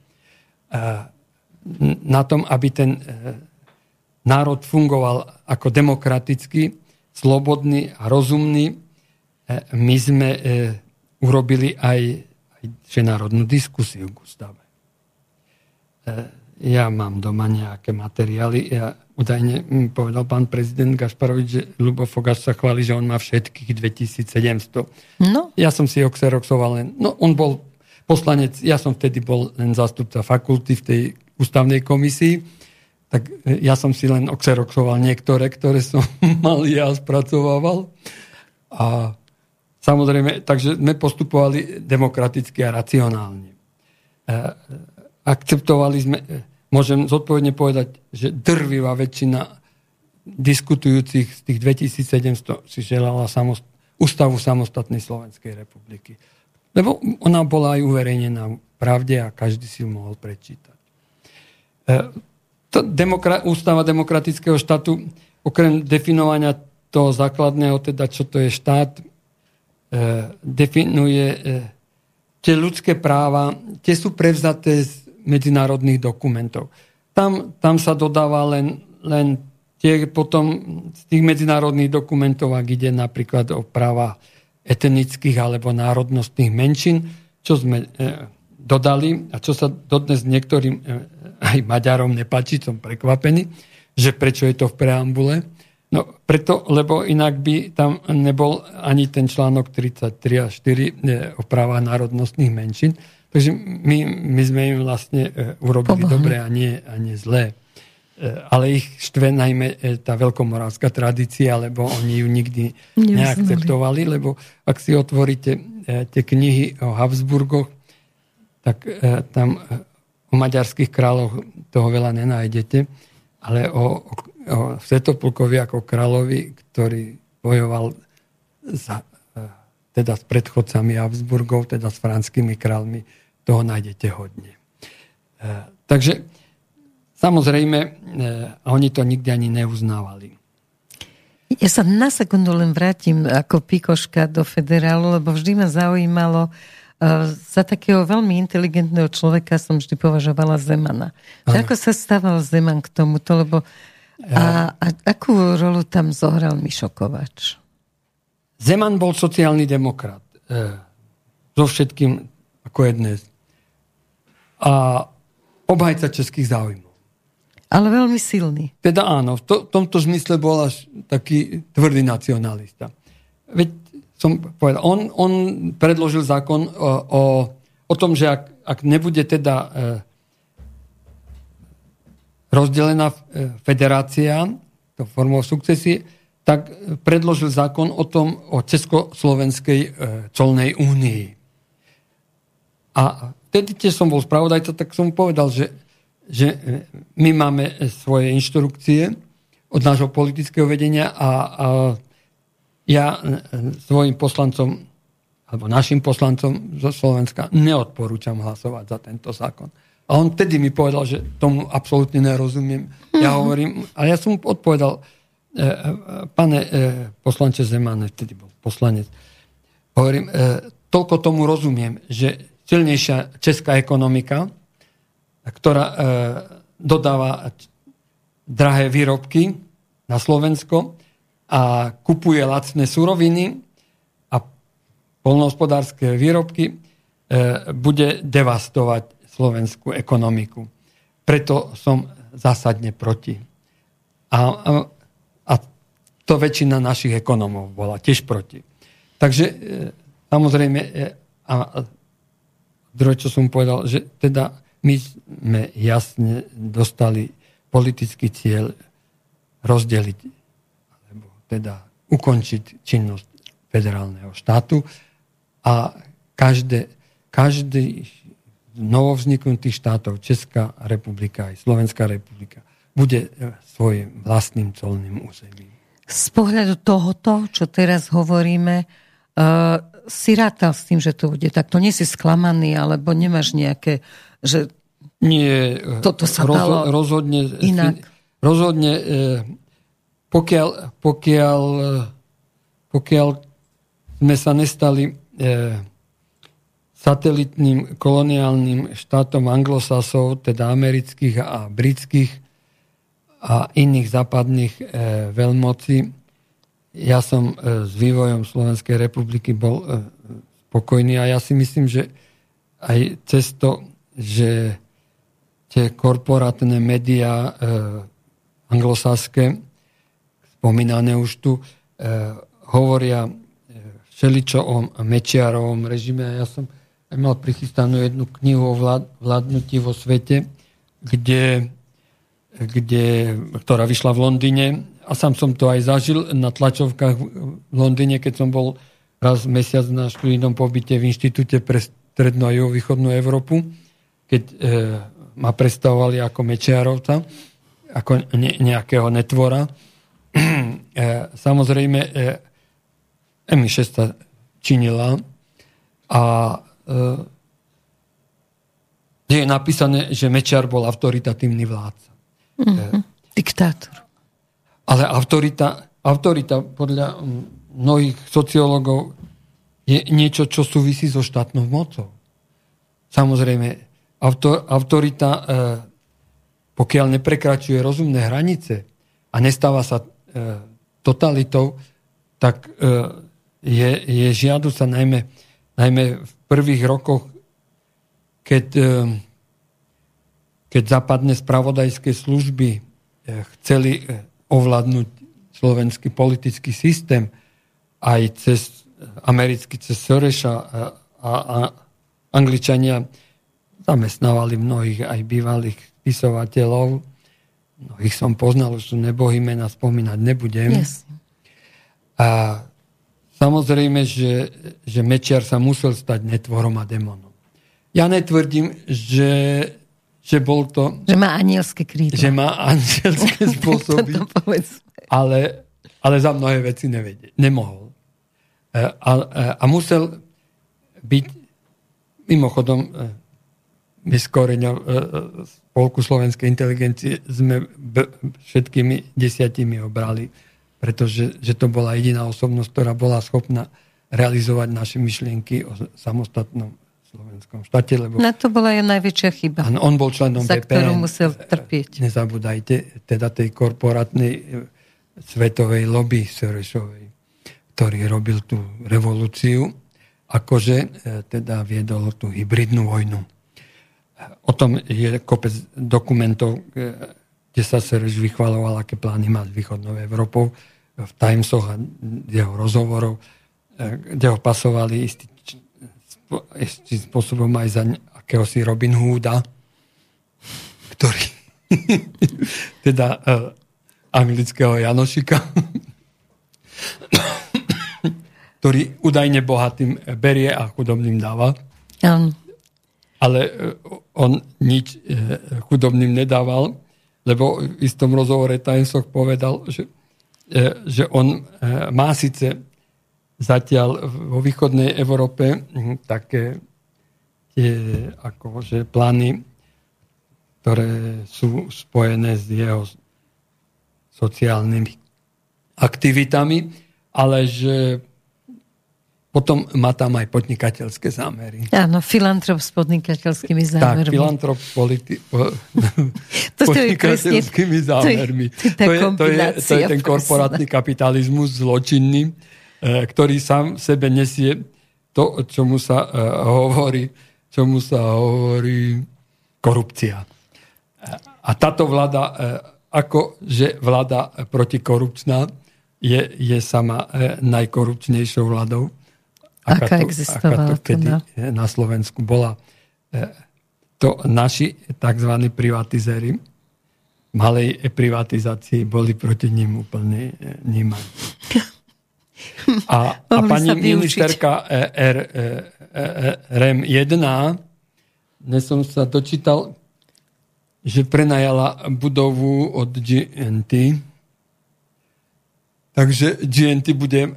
na tom, aby ten e, národ fungoval ako demokraticky, slobodný a rozumný. My sme urobili aj, aj národnú diskusiu k ústave. Ja mám doma nejaké materiály. Ja Údajne mi povedal pán prezident Gašparovič, že Lubo Fogaš sa chváli, že on má všetkých 2700. No. Ja som si ho xeroxoval len. No, on bol poslanec, ja som vtedy bol len zástupca fakulty v tej ústavnej komisii, tak e, ja som si len oxeroxoval niektoré, ktoré som mal ja spracovával. A samozrejme, takže sme postupovali demokraticky a racionálne. E, akceptovali sme môžem zodpovedne povedať, že drvivá väčšina diskutujúcich z tých 2700 si želala samost- ústavu samostatnej Slovenskej republiky. Lebo ona bola aj uverejnená v pravde a každý si ju mohol prečítať. E, demokra- ústava demokratického štátu, okrem definovania toho základného, teda čo to je štát, e, definuje e, tie ľudské práva, tie sú prevzaté z medzinárodných dokumentov. Tam, tam sa dodáva len, len tie potom z tých medzinárodných dokumentov, ak ide napríklad o práva etnických alebo národnostných menšín, čo sme e, dodali a čo sa dodnes niektorým e, aj Maďarom nepáči, som prekvapený, že prečo je to v preambule. No preto, lebo inak by tam nebol ani ten článok 33 a 4 e, o práva národnostných menšín, Takže my, my sme im vlastne e, urobili Pomohli. dobre a nie, a nie zlé. E, ale ich štve najmä e, tá veľkomoravská tradícia, lebo oni ju nikdy neakceptovali, lebo ak si otvoríte tie knihy o Habsburgoch, tak tam o maďarských kráľoch toho veľa nenájdete, ale o, o, Svetopulkovi ako kráľovi, ktorý bojoval za, teda s predchodcami Habsburgov, teda s franskými kráľmi, toho nájdete hodne. E, takže samozrejme, e, oni to nikdy ani neuznávali. Ja sa na sekundu len vrátim ako pikoška do federálu, lebo vždy ma zaujímalo, e, za takého veľmi inteligentného človeka som vždy považovala Zemana. Ako sa stával Zeman k tomuto, lebo a, a akú rolu tam zohral Mišo Kovač? Zeman bol sociálny demokrat. E, so všetkým, ako je dnes a obhajca českých záujmov. Ale veľmi silný. Teda áno, v to, tomto zmysle bol až taký tvrdý nacionalista. Veď som povedal, on, on predložil zákon o, o, o tom, že ak, ak nebude teda e, rozdelená e, federácia to formou sukcesie, tak predložil zákon o tom, o Československej e, colnej únii. A vtedy tiež som bol spravodajca, tak som povedal, že, že my máme svoje inštrukcie od nášho politického vedenia a, a ja svojim poslancom alebo našim poslancom zo Slovenska neodporúčam hlasovať za tento zákon. A on vtedy mi povedal, že tomu absolútne nerozumiem. Ja mhm. hovorím, a ja som mu odpovedal, e, e, pane e, poslanče Zeman, vtedy bol poslanec, hovorím, toľko tomu rozumiem, že silnejšia česká ekonomika, ktorá e, dodáva drahé výrobky na Slovensko a kupuje lacné suroviny a polnohospodárske výrobky, e, bude devastovať slovenskú ekonomiku. Preto som zásadne proti. A, a, to väčšina našich ekonomov bola tiež proti. Takže e, samozrejme, e, a druhé, čo som povedal, že teda my sme jasne dostali politický cieľ rozdeliť, alebo teda ukončiť činnosť federálneho štátu a každé, každý novovzniknutých štátov, Česká republika aj Slovenská republika, bude e, svojim vlastným colným územím. Z pohľadu tohoto, čo teraz hovoríme, uh, si rátal s tým, že to bude takto. Nie si sklamaný, alebo nemáš nejaké, že Nie, toto sa roz, dalo rozhodne, inak. Rozhodne, e, pokiaľ, pokiaľ, pokiaľ sme sa nestali e, satelitným koloniálnym štátom anglosasov, teda amerických a britských a iných západných e, veľmocí. Ja som e, s vývojom Slovenskej republiky bol e, spokojný a ja si myslím, že aj cez to, že tie korporátne médiá e, anglosaské, spomínané už tu, hovoria všeličo o Mečiarovom režime. Ja som mal prichystanú jednu knihu o vlád, vládnutí vo svete, kde, kde, ktorá vyšla v Londýne a sám som to aj zažil na tlačovkách v Londýne, keď som bol raz mesiac na študijnom pobyte v Inštitúte pre strednú a juhovýchodnú Európu, keď e, ma predstavovali ako Mečiarovca, ako ne, nejakého netvora. e, samozrejme, e, MI6 činila a kde je napísané, že Mečiar bol autoritatívny vládca. Mm-hmm. Diktátor. Ale autorita, autorita podľa mnohých sociológov je niečo, čo súvisí so štátnou mocou. Samozrejme, autor, autorita, e, pokiaľ neprekračuje rozumné hranice a nestáva sa e, totalitou, tak e, je, je žiaduca najmä, najmä v prvých rokoch, keď, eh, keď západné spravodajské služby eh, chceli eh, ovládnuť slovenský politický systém aj cez americký, cez Soreša a, a, a Angličania zamestnávali mnohých aj bývalých spisovateľov. Mnohých som poznal, už sú nebohý mena spomínať nebudem. Yes. A Samozrejme, že, že Mečiar sa musel stať netvorom a démonom. Ja netvrdím, že, že bol to... Že má anielské krídla. Že má anielské spôsoby. ale, ale za mnohé veci nevedie, nemohol. E, a, a, a musel byť mimochodom e, my z koreňa e, spolku slovenskej inteligencie sme všetkými desiatimi obrali pretože že to bola jediná osobnosť, ktorá bola schopná realizovať naše myšlienky o samostatnom slovenskom štáte. Lebo... Na to bola aj najväčšia chyba. Ano, on bol členom za ktorú musel trpieť. Nezabúdajte, teda tej korporátnej e, svetovej lobby Sorešovej, ktorý robil tú revolúciu, akože e, teda viedol tú hybridnú vojnu. O tom je kopec dokumentov, e, kde sa Sereš vychvaloval, aké plány má s východnou Európou v Timesoch a jeho rozhovorov, e, kde ho pasovali istý, istý spôsobom aj za akéhosi Robin Hooda, ktorý teda uh, anglického Janošika, ktorý údajne bohatým berie a chudobným dáva. Um. Ale on nič chudobným nedával lebo v istom rozhovore Timesok povedal, že, e, že on e, má síce zatiaľ vo východnej Európe hm, také tie akože plány, ktoré sú spojené s jeho sociálnymi aktivitami, ale že potom má tam aj podnikateľské zámery. Áno, filantrop s podnikateľskými zámermi. Tak, filantrop politi- po, to podnikateľskými zámermi. To je, to, je, to je ten korporátny kapitalizmus zločinný, ktorý sám v sebe nesie to, čomu sa uh, hovorí, čomu sa hovorí korupcia. A táto vláda, ako že vláda protikorupčná, je, je sama najkorupčnejšou vládou aká, aká to. Aká to kedy teda. na Slovensku bola. E, to naši tzv. privatizéri malej privatizácii boli proti ním úplne e, nímaní. A, a pani ministerka e, R, REM 1, dnes som sa dočítal, že prenajala budovu od GNT, Takže GNT bude e,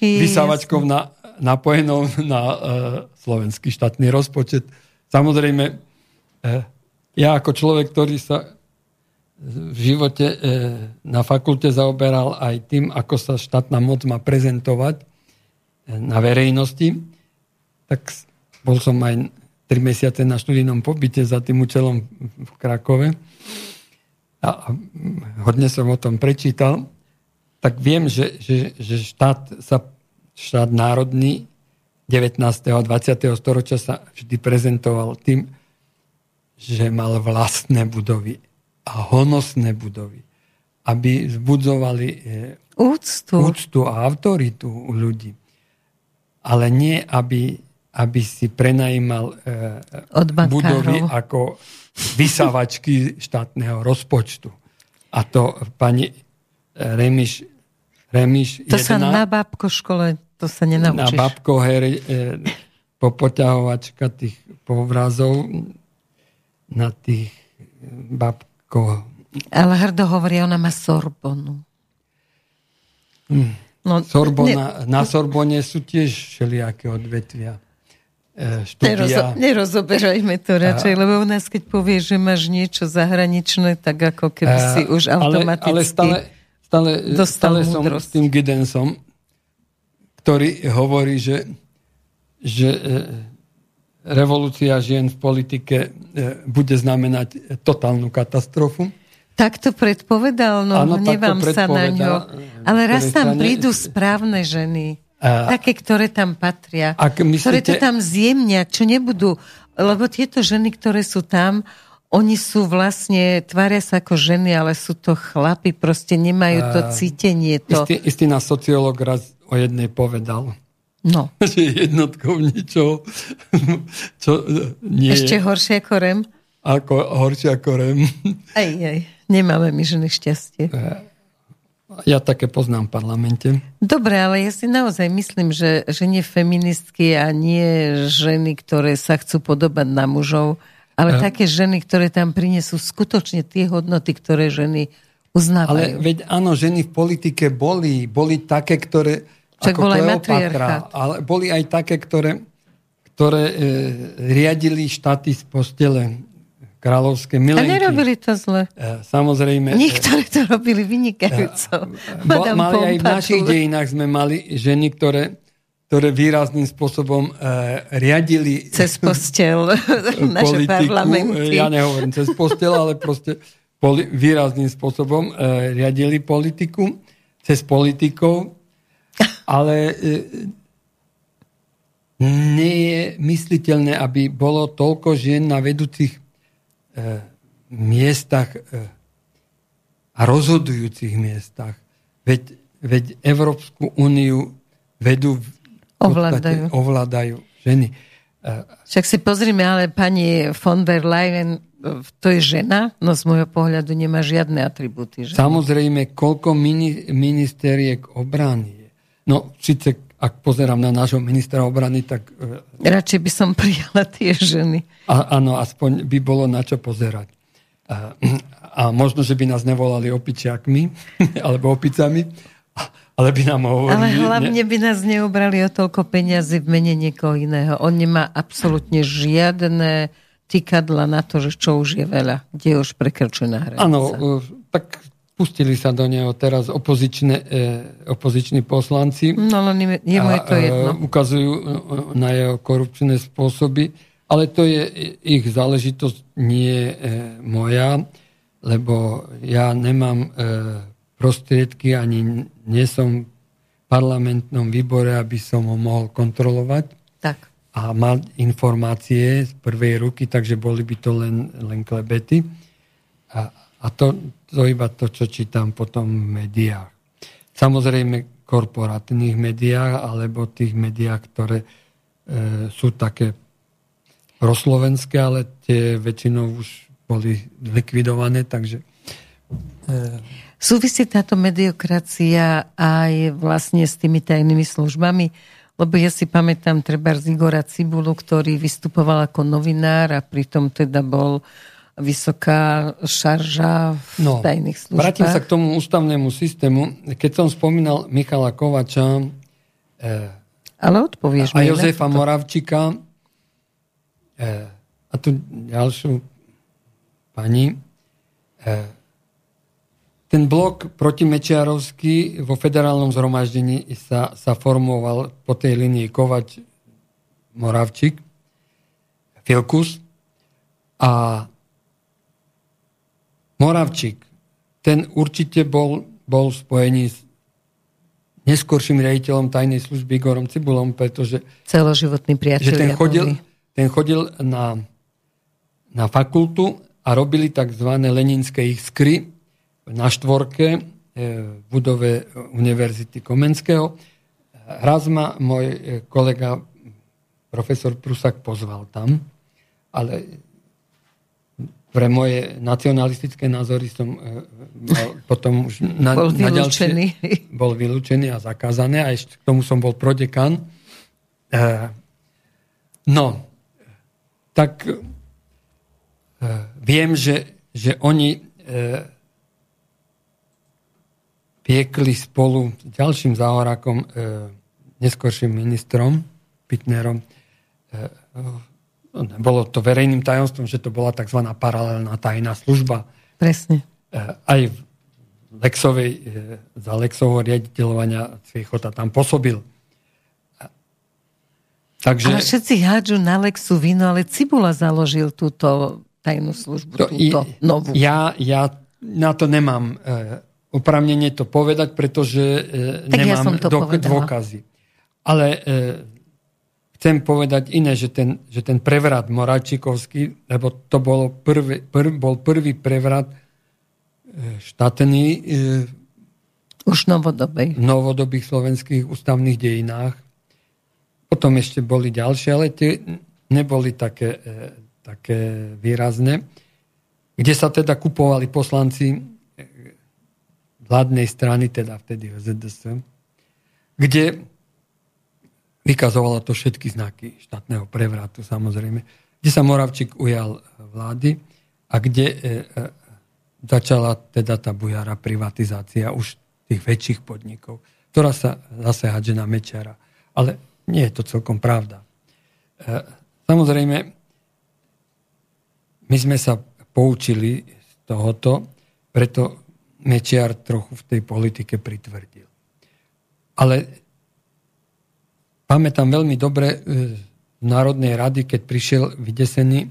vysávačkou, na, napojenou na slovenský štátny rozpočet. Samozrejme, ja ako človek, ktorý sa v živote uh, na fakulte zaoberal aj tým, ako sa štátna moc má prezentovať uh, na verejnosti, tak bol som aj 3 mesiace na študijnom pobyte za tým účelom v Krakove a hodne som o tom prečítal, tak viem, že, že, že štát, sa, štát národný 19. a 20. storočia sa vždy prezentoval tým, že mal vlastné budovy a honosné budovy, aby vzbudzovali e, úctu, úctu a autoritu u ľudí. Ale nie, aby, aby si prenajímal e, budovy ako vysávačky štátneho rozpočtu. A to pani Remiš, Remiš To jedna, sa na babko škole, to sa nenaučíš. Na babko her, e, popoťahovačka tých povrazov na tých babko... Ale hrdo hovorí, ona má Sorbonu. Hm. No, Sorbona, ne, na Sorbone sú tiež všelijaké odvetvia. E, štúdia. Nerozo, nerozoberajme to radšej, a, lebo u nás, keď povieš, že máš niečo zahraničné, tak ako keby a, si už automaticky ale, ale stále, stále, stále som s tým Gidensom, ktorý hovorí, že, že e, revolúcia žien v politike e, bude znamenať totálnu katastrofu. Tak to predpovedal, no ano, nevám sa na ňo. Ale raz tam prídu správne ženy také, ktoré tam patria, myslíte... ktoré to tam zjemnia, čo nebudú, lebo tieto ženy, ktoré sú tam, oni sú vlastne, tvária sa ako ženy, ale sú to chlapi, proste nemajú to cítenie. To... Istý, istý nás sociológ raz o jednej povedal. No. Že jednotkou niečo, čo nie Ešte horšie ako rem? Ako, horšie ako rem. Aj, aj. Nemáme my ženy šťastie. Ja také poznám v parlamente. Dobre, ale ja si naozaj myslím, že, že nie feministky a nie ženy, ktoré sa chcú podobať na mužov, ale a... také ženy, ktoré tam prinesú skutočne tie hodnoty, ktoré ženy uznávajú. Ale veď áno, ženy v politike boli, boli také, ktoré... Bol aj matriarchát. Ale boli aj také, ktoré, ktoré e, riadili štáty z postele kráľovské milenky. A nerobili to zle. E, samozrejme. E, Niektorí to robili vynikajúco. Bo, mali aj v našich dejinách sme mali ženy, ktoré, ktoré výrazným spôsobom uh, riadili cez postel naše parlamenty. Ja nehovorím cez postel, ale proste poli, výrazným spôsobom uh, riadili politiku cez politikov, ale uh, nie je mysliteľné, aby bolo toľko žien na vedúcich E, miestach e, a rozhodujúcich miestach. Veď, veď Európsku úniu vedú ovládajú. ovládajú ženy. E, Však si pozrime, ale pani von der Leyen, to je žena, no z môjho pohľadu nemá žiadne atribúty. Ženy. Samozrejme, koľko mini, ministeriek obrany je. No, síce ak pozerám na nášho ministra obrany, tak... E, Radšej by som prijala tie ženy. A, áno, aspoň by bolo na čo pozerať. A, a možno, že by nás nevolali opičiakmi, alebo opicami, ale by nám hovorili... Ale hlavne by nás neobrali o toľko peniazy v mene niekoho iného. On nemá absolútne žiadne týkadla na to, že čo už je veľa, kde už prekrčená hranica. Áno, tak pustili sa do neho teraz opozičné, e, opoziční poslanci. No len jemu je to jedno. A, ukazujú na jeho korupčné spôsoby, ale to je ich záležitosť, nie e, moja, lebo ja nemám e, prostriedky, ani nie som v parlamentnom výbore, aby som ho mohol kontrolovať. Tak. A mal informácie z prvej ruky, takže boli by to len, len klebety. A, a to, to iba to, čo čítam potom v médiách. Samozrejme korporátnych médiách, alebo tých médiách, ktoré e, sú také proslovenské, ale tie väčšinou už boli likvidované, takže... E, Súvisí táto mediokracia aj vlastne s tými tajnými službami? Lebo ja si pamätám treba z Igora Cibulu, ktorý vystupoval ako novinár a pritom teda bol vysoká šarža v no, tajných službách. Vrátim sa k tomu ústavnému systému. Keď som spomínal Michala Kovača eh, ale odpovieš a Jozefa to. Moravčika eh, a tu ďalšiu pani eh, ten blok protimečiarovský vo federálnom zhromaždení sa, sa formoval po tej linii Kovač, Moravčík, Filkus a Moravčík, ten určite bol, bol spojený s neskorším riaditeľom tajnej služby Igorom Cibulom, pretože celoživotný priateľ. Že ten chodil, ten chodil na, na fakultu a robili tzv. leninské iskry, na štvorke e, v budove Univerzity Komenského. Raz ma môj e, kolega profesor Prusak pozval tam, ale pre moje nacionalistické názory som e, mal potom už na, bol na ďalšie, bol vylúčený a zakázané a ešte k tomu som bol prodekan. No, tak viem, že, že oni piekli spolu s ďalším záhorákom, e, neskorším ministrom, Pitnerom. Bolo to verejným tajomstvom, že to bola tzv. paralelná tajná služba. Presne. E, aj v Lexovej, e, za Lexovho riaditeľovania Cviechota tam pôsobil. E, takže... Ale všetci hádžu na Lexu vino, ale Cibula založil túto tajnú službu, to túto i, novú. Ja, ja na to nemám e, opravnenie to povedať, pretože e, tak nemám ja do, dôkazy. Ale e, chcem povedať iné, že ten, že ten prevrat Moravčíkovský, lebo to bolo prvý, prv, bol prvý prevrat e, štátny e, už novodobej. v novodobých slovenských ústavných dejinách. Potom ešte boli ďalšie, ale tie neboli také, e, také výrazné, kde sa teda kupovali poslanci vládnej strany, teda vtedy ZDS, kde vykazovala to všetky znaky štátneho prevratu, samozrejme, kde sa Moravčík ujal vlády a kde e, e, začala teda tá bujara privatizácia už tých väčších podnikov, ktorá sa zase hadže na Mečara. Ale nie je to celkom pravda. E, samozrejme, my sme sa poučili z tohoto, preto Mečiar trochu v tej politike pritvrdil. Ale pamätám veľmi dobre e, Národnej rady, keď prišiel vydesený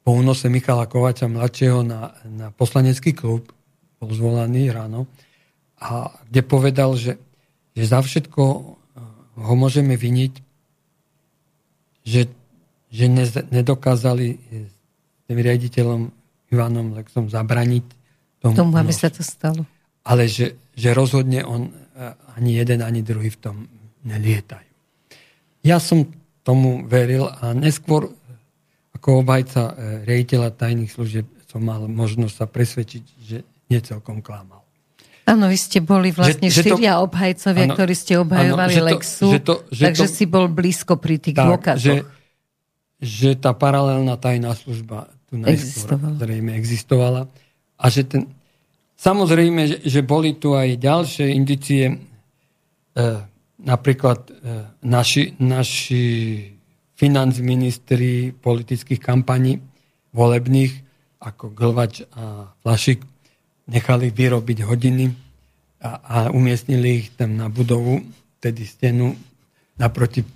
po únose Michala Kovača mladšieho na, na poslanecký klub, bol zvolaný ráno, a kde povedal, že, že za všetko e, ho môžeme viniť, že, že ne, nedokázali s tým riaditeľom Ivanom Lexom zabraniť tomu, tomu aby sa to stalo. Ale že, že rozhodne on e, ani jeden, ani druhý v tom nelietajú. Ja som tomu veril a neskôr ako obhajca e, rejiteľa tajných služieb som mal možnosť sa presvedčiť, že nie celkom klamal. Áno, vy ste boli vlastne že, štyria to, obhajcovia, áno, ktorí ste obhajovali áno, že to, Lexu, že to, že takže to, si bol blízko pri tých tak, dôkazoch. Že, že tá paralelná tajná služba tu najskôr zrejme existovala a že ten, samozrejme, že, že boli tu aj ďalšie indicie, napríklad e, naši, naši financministri politických kampaní volebných, ako Glvač a Flašik, nechali vyrobiť hodiny a, a umiestnili ich tam na budovu, tedy stenu naproti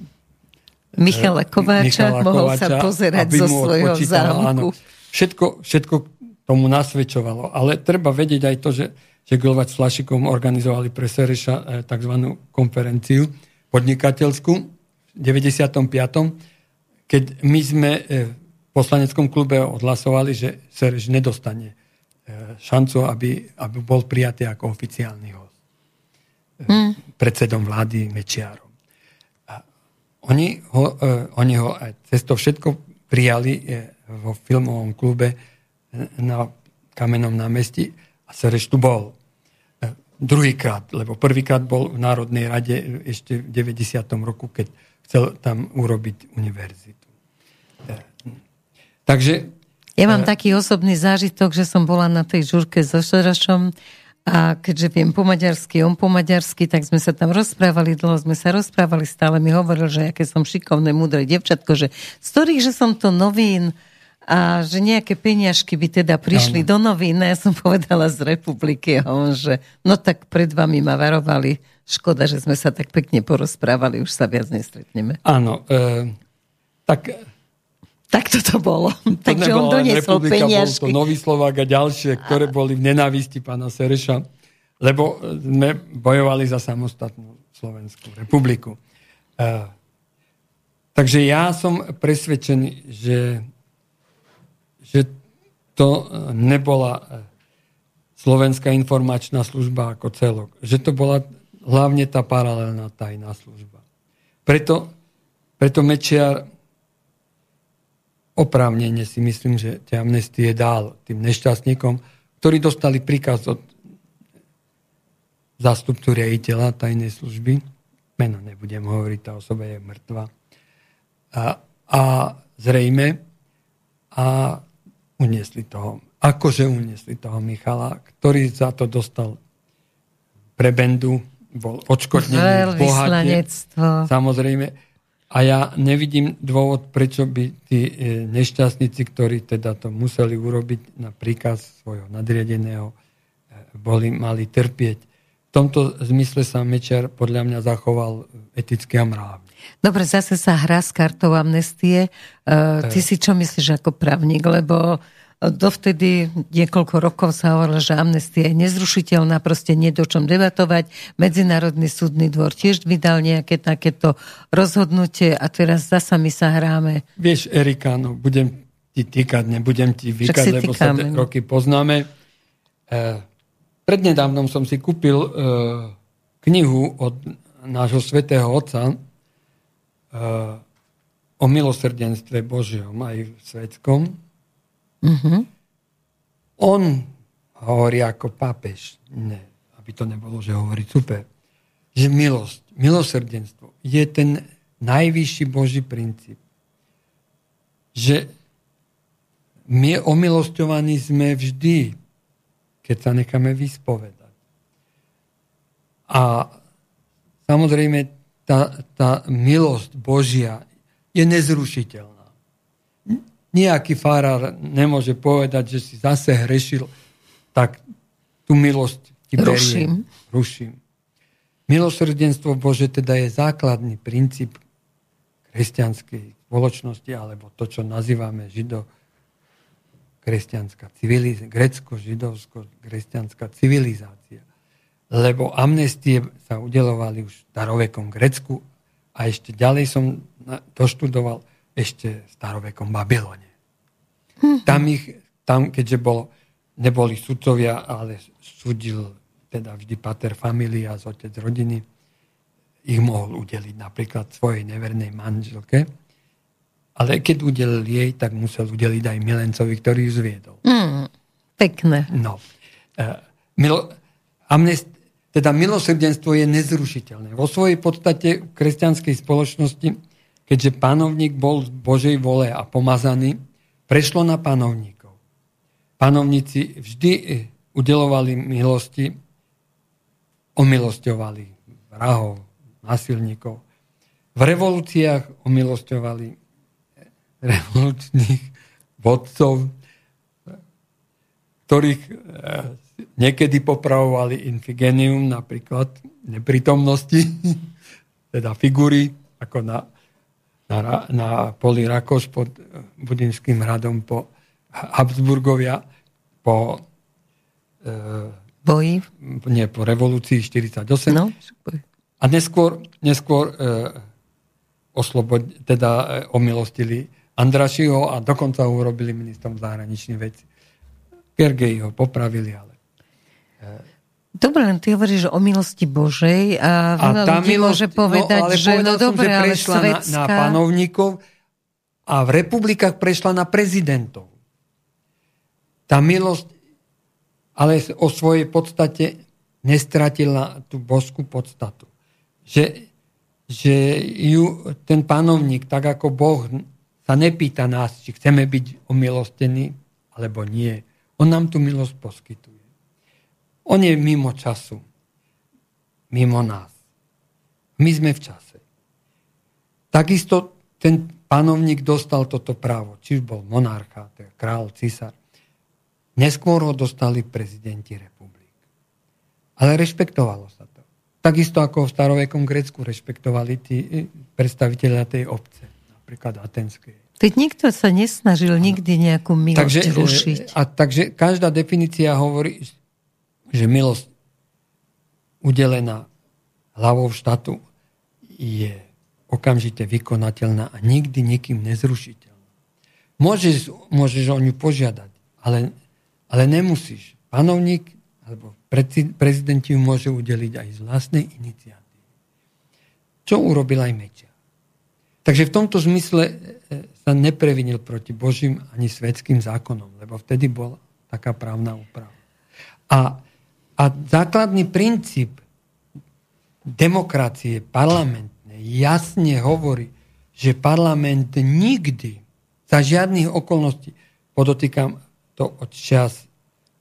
Michala Kováča, Michala mohol Kováča, sa pozerať zo svojho zámku. Všetko, všetko tomu nasvedčovalo. Ale treba vedieť aj to, že, že Glvač s Flašikom organizovali pre Sereša eh, tzv. konferenciu podnikateľskú v 95. Keď my sme eh, v poslaneckom klube odhlasovali, že Sereš nedostane eh, šancu, aby, aby bol prijatý ako oficiálny host. Hmm. Predsedom vlády Mečiarom. Oni ho, oni ho cez to všetko prijali vo filmovom klube na kamenom námestí a Sereš tu bol. Druhýkrát, lebo prvýkrát bol v Národnej rade ešte v 90. roku, keď chcel tam urobiť univerzitu. Takže... Ja mám e, taký osobný zážitok, že som bola na tej žurke so Šerašom a keďže viem po maďarsky, on po maďarsky, tak sme sa tam rozprávali, dlho sme sa rozprávali, stále mi hovoril, že aké som šikovné, múdre devčatko, že z ktorých, že som to novín, a že nejaké peniažky by teda prišli ano. do novín. Ja som povedala z republiky a on, že no tak pred vami ma varovali. Škoda, že sme sa tak pekne porozprávali, už sa viac nestretneme. Áno, e, tak... Tak to bolo. To Takže on doniesol peniažky. Bol to Nový Slovák a ďalšie, ktoré boli v nenávisti pána Sereša, lebo sme bojovali za samostatnú Slovenskú republiku. E, takže ja som presvedčený, že to e, nebola e, Slovenská informačná služba ako celok. Že to bola hlavne tá paralelná tajná služba. Preto, preto Mečiar oprávnene si myslím, že tie amnestie dal tým nešťastníkom, ktorí dostali príkaz od zástupcu riaditeľa tajnej služby. Meno nebudem hovoriť, tá osoba je mŕtva. A, a zrejme a uniesli toho, akože uniesli toho Michala, ktorý za to dostal prebendu, bol odškodnený bohate, samozrejme. A ja nevidím dôvod, prečo by tí e, nešťastníci, ktorí teda to museli urobiť na príkaz svojho nadriadeného, e, boli, mali trpieť. V tomto zmysle sa Mečer podľa mňa zachoval eticky a mrávne. Dobre, zase sa hrá s kartou amnestie. Uh, ty si čo myslíš ako právnik? Lebo dovtedy niekoľko rokov sa hovorilo, že amnestia je nezrušiteľná, proste nie do čom debatovať. Medzinárodný súdny dvor tiež vydal nejaké takéto rozhodnutie a teraz zasa my sa hráme. Vieš, Erika, no budem ti týkať, nebudem ti vykať, lebo sa roky poznáme. E, prednedávnom som si kúpil e, knihu od nášho svetého otca, o milosrdenstve Božiom aj v svetskom. Mm-hmm. On hovorí ako pápež, ne, aby to nebolo, že hovorí super, že milosť, milosrdenstvo je ten najvyšší Boží princíp. Že my omilosťovaní sme vždy, keď sa necháme vyspovedať. A samozrejme tá, tá milosť Božia je nezrušiteľná. Nejaký farár nemôže povedať, že si zase hrešil, tak tú milosť ti Ruším. Ruším. Milosrdenstvo Bože teda je základný princíp kresťanskej spoločnosti, alebo to, čo nazývame žido kresťanská civilizácia, grecko-židovsko-kresťanská civilizácia lebo amnestie sa udelovali už v starovekom Grecku a ešte ďalej som doštudoval ešte v starovekom Babylone. Mm-hmm. Tam ich, tam keďže bolo, neboli sudcovia, ale súdil teda vždy pater familia z otec rodiny, ich mohol udeliť napríklad svojej nevernej manželke, ale keď udelil jej, tak musel udeliť aj milencovi, ktorý ju zviedol. Mm, pekné. No. Uh, milo, amnest, teda milosrdenstvo je nezrušiteľné. Vo svojej podstate v kresťanskej spoločnosti, keďže panovník bol z Božej vole a pomazaný, prešlo na panovníkov. Panovníci vždy udelovali milosti, omilosťovali vrahov, násilníkov. V revolúciách omilosťovali revolučných vodcov, ktorých eh, niekedy popravovali infigenium, napríklad neprítomnosti, teda figury, ako na, na, na poli Rakos pod Budinským hradom po Habsburgovia, po e, boji? Nie, po revolúcii 48. No, a neskôr, neskôr e, oslobod, teda e, omilostili Andrašiho a dokonca ho urobili ministrom zahraničných vecí. Gergej ho popravili, ale... Dobre, len ty hovoríš o milosti Božej a a ľudí milosť, môže povedať, no, ale že no dobre, že prešla ale svetská... na, na panovníkov a v republikách prešla na prezidentov. Tá milosť ale o svojej podstate nestratila tú božskú podstatu. Že, že ju, ten panovník, tak ako Boh sa nepýta nás, či chceme byť omilostení, alebo nie. On nám tú milosť poskytuje. On je mimo času. Mimo nás. My sme v čase. Takisto ten panovník dostal toto právo. Či už bol monarcha, král, císar. Neskôr ho dostali prezidenti republik. Ale rešpektovalo sa to. Takisto ako v starovekom Grécku rešpektovali tí eh, predstaviteľa tej obce, napríklad atenskej. Teď nikto sa nesnažil nikdy nejakú milosť takže, eh, rušiť. A takže každá definícia hovorí, že milosť udelená hlavou štátu je okamžite vykonateľná a nikdy nikým nezrušiteľná. Môžeš, môžeš o ňu požiadať, ale ale nemusíš. Panovník alebo prezident ju môže udeliť aj z vlastnej iniciatívy. Čo urobil aj Mečia. Takže v tomto zmysle e, sa neprevinil proti Božím ani svetským zákonom, lebo vtedy bola taká právna úprava. A, a základný princíp demokracie parlamentnej jasne hovorí, že parlament nikdy za žiadnych okolností, podotýkam to od čas,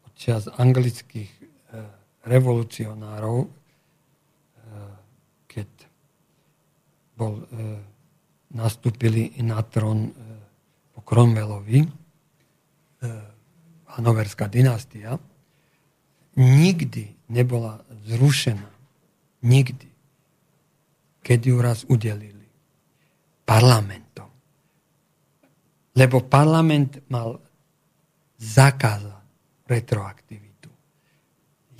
od čas anglických e, revolucionárov, e, keď bol, e, nastúpili na trón po Cromwellovi, Hanoverská dynastia, nikdy nebola zrušená. Nikdy. Keď ju raz udelili parlamentom. Lebo parlament mal zakázal retroaktivitu.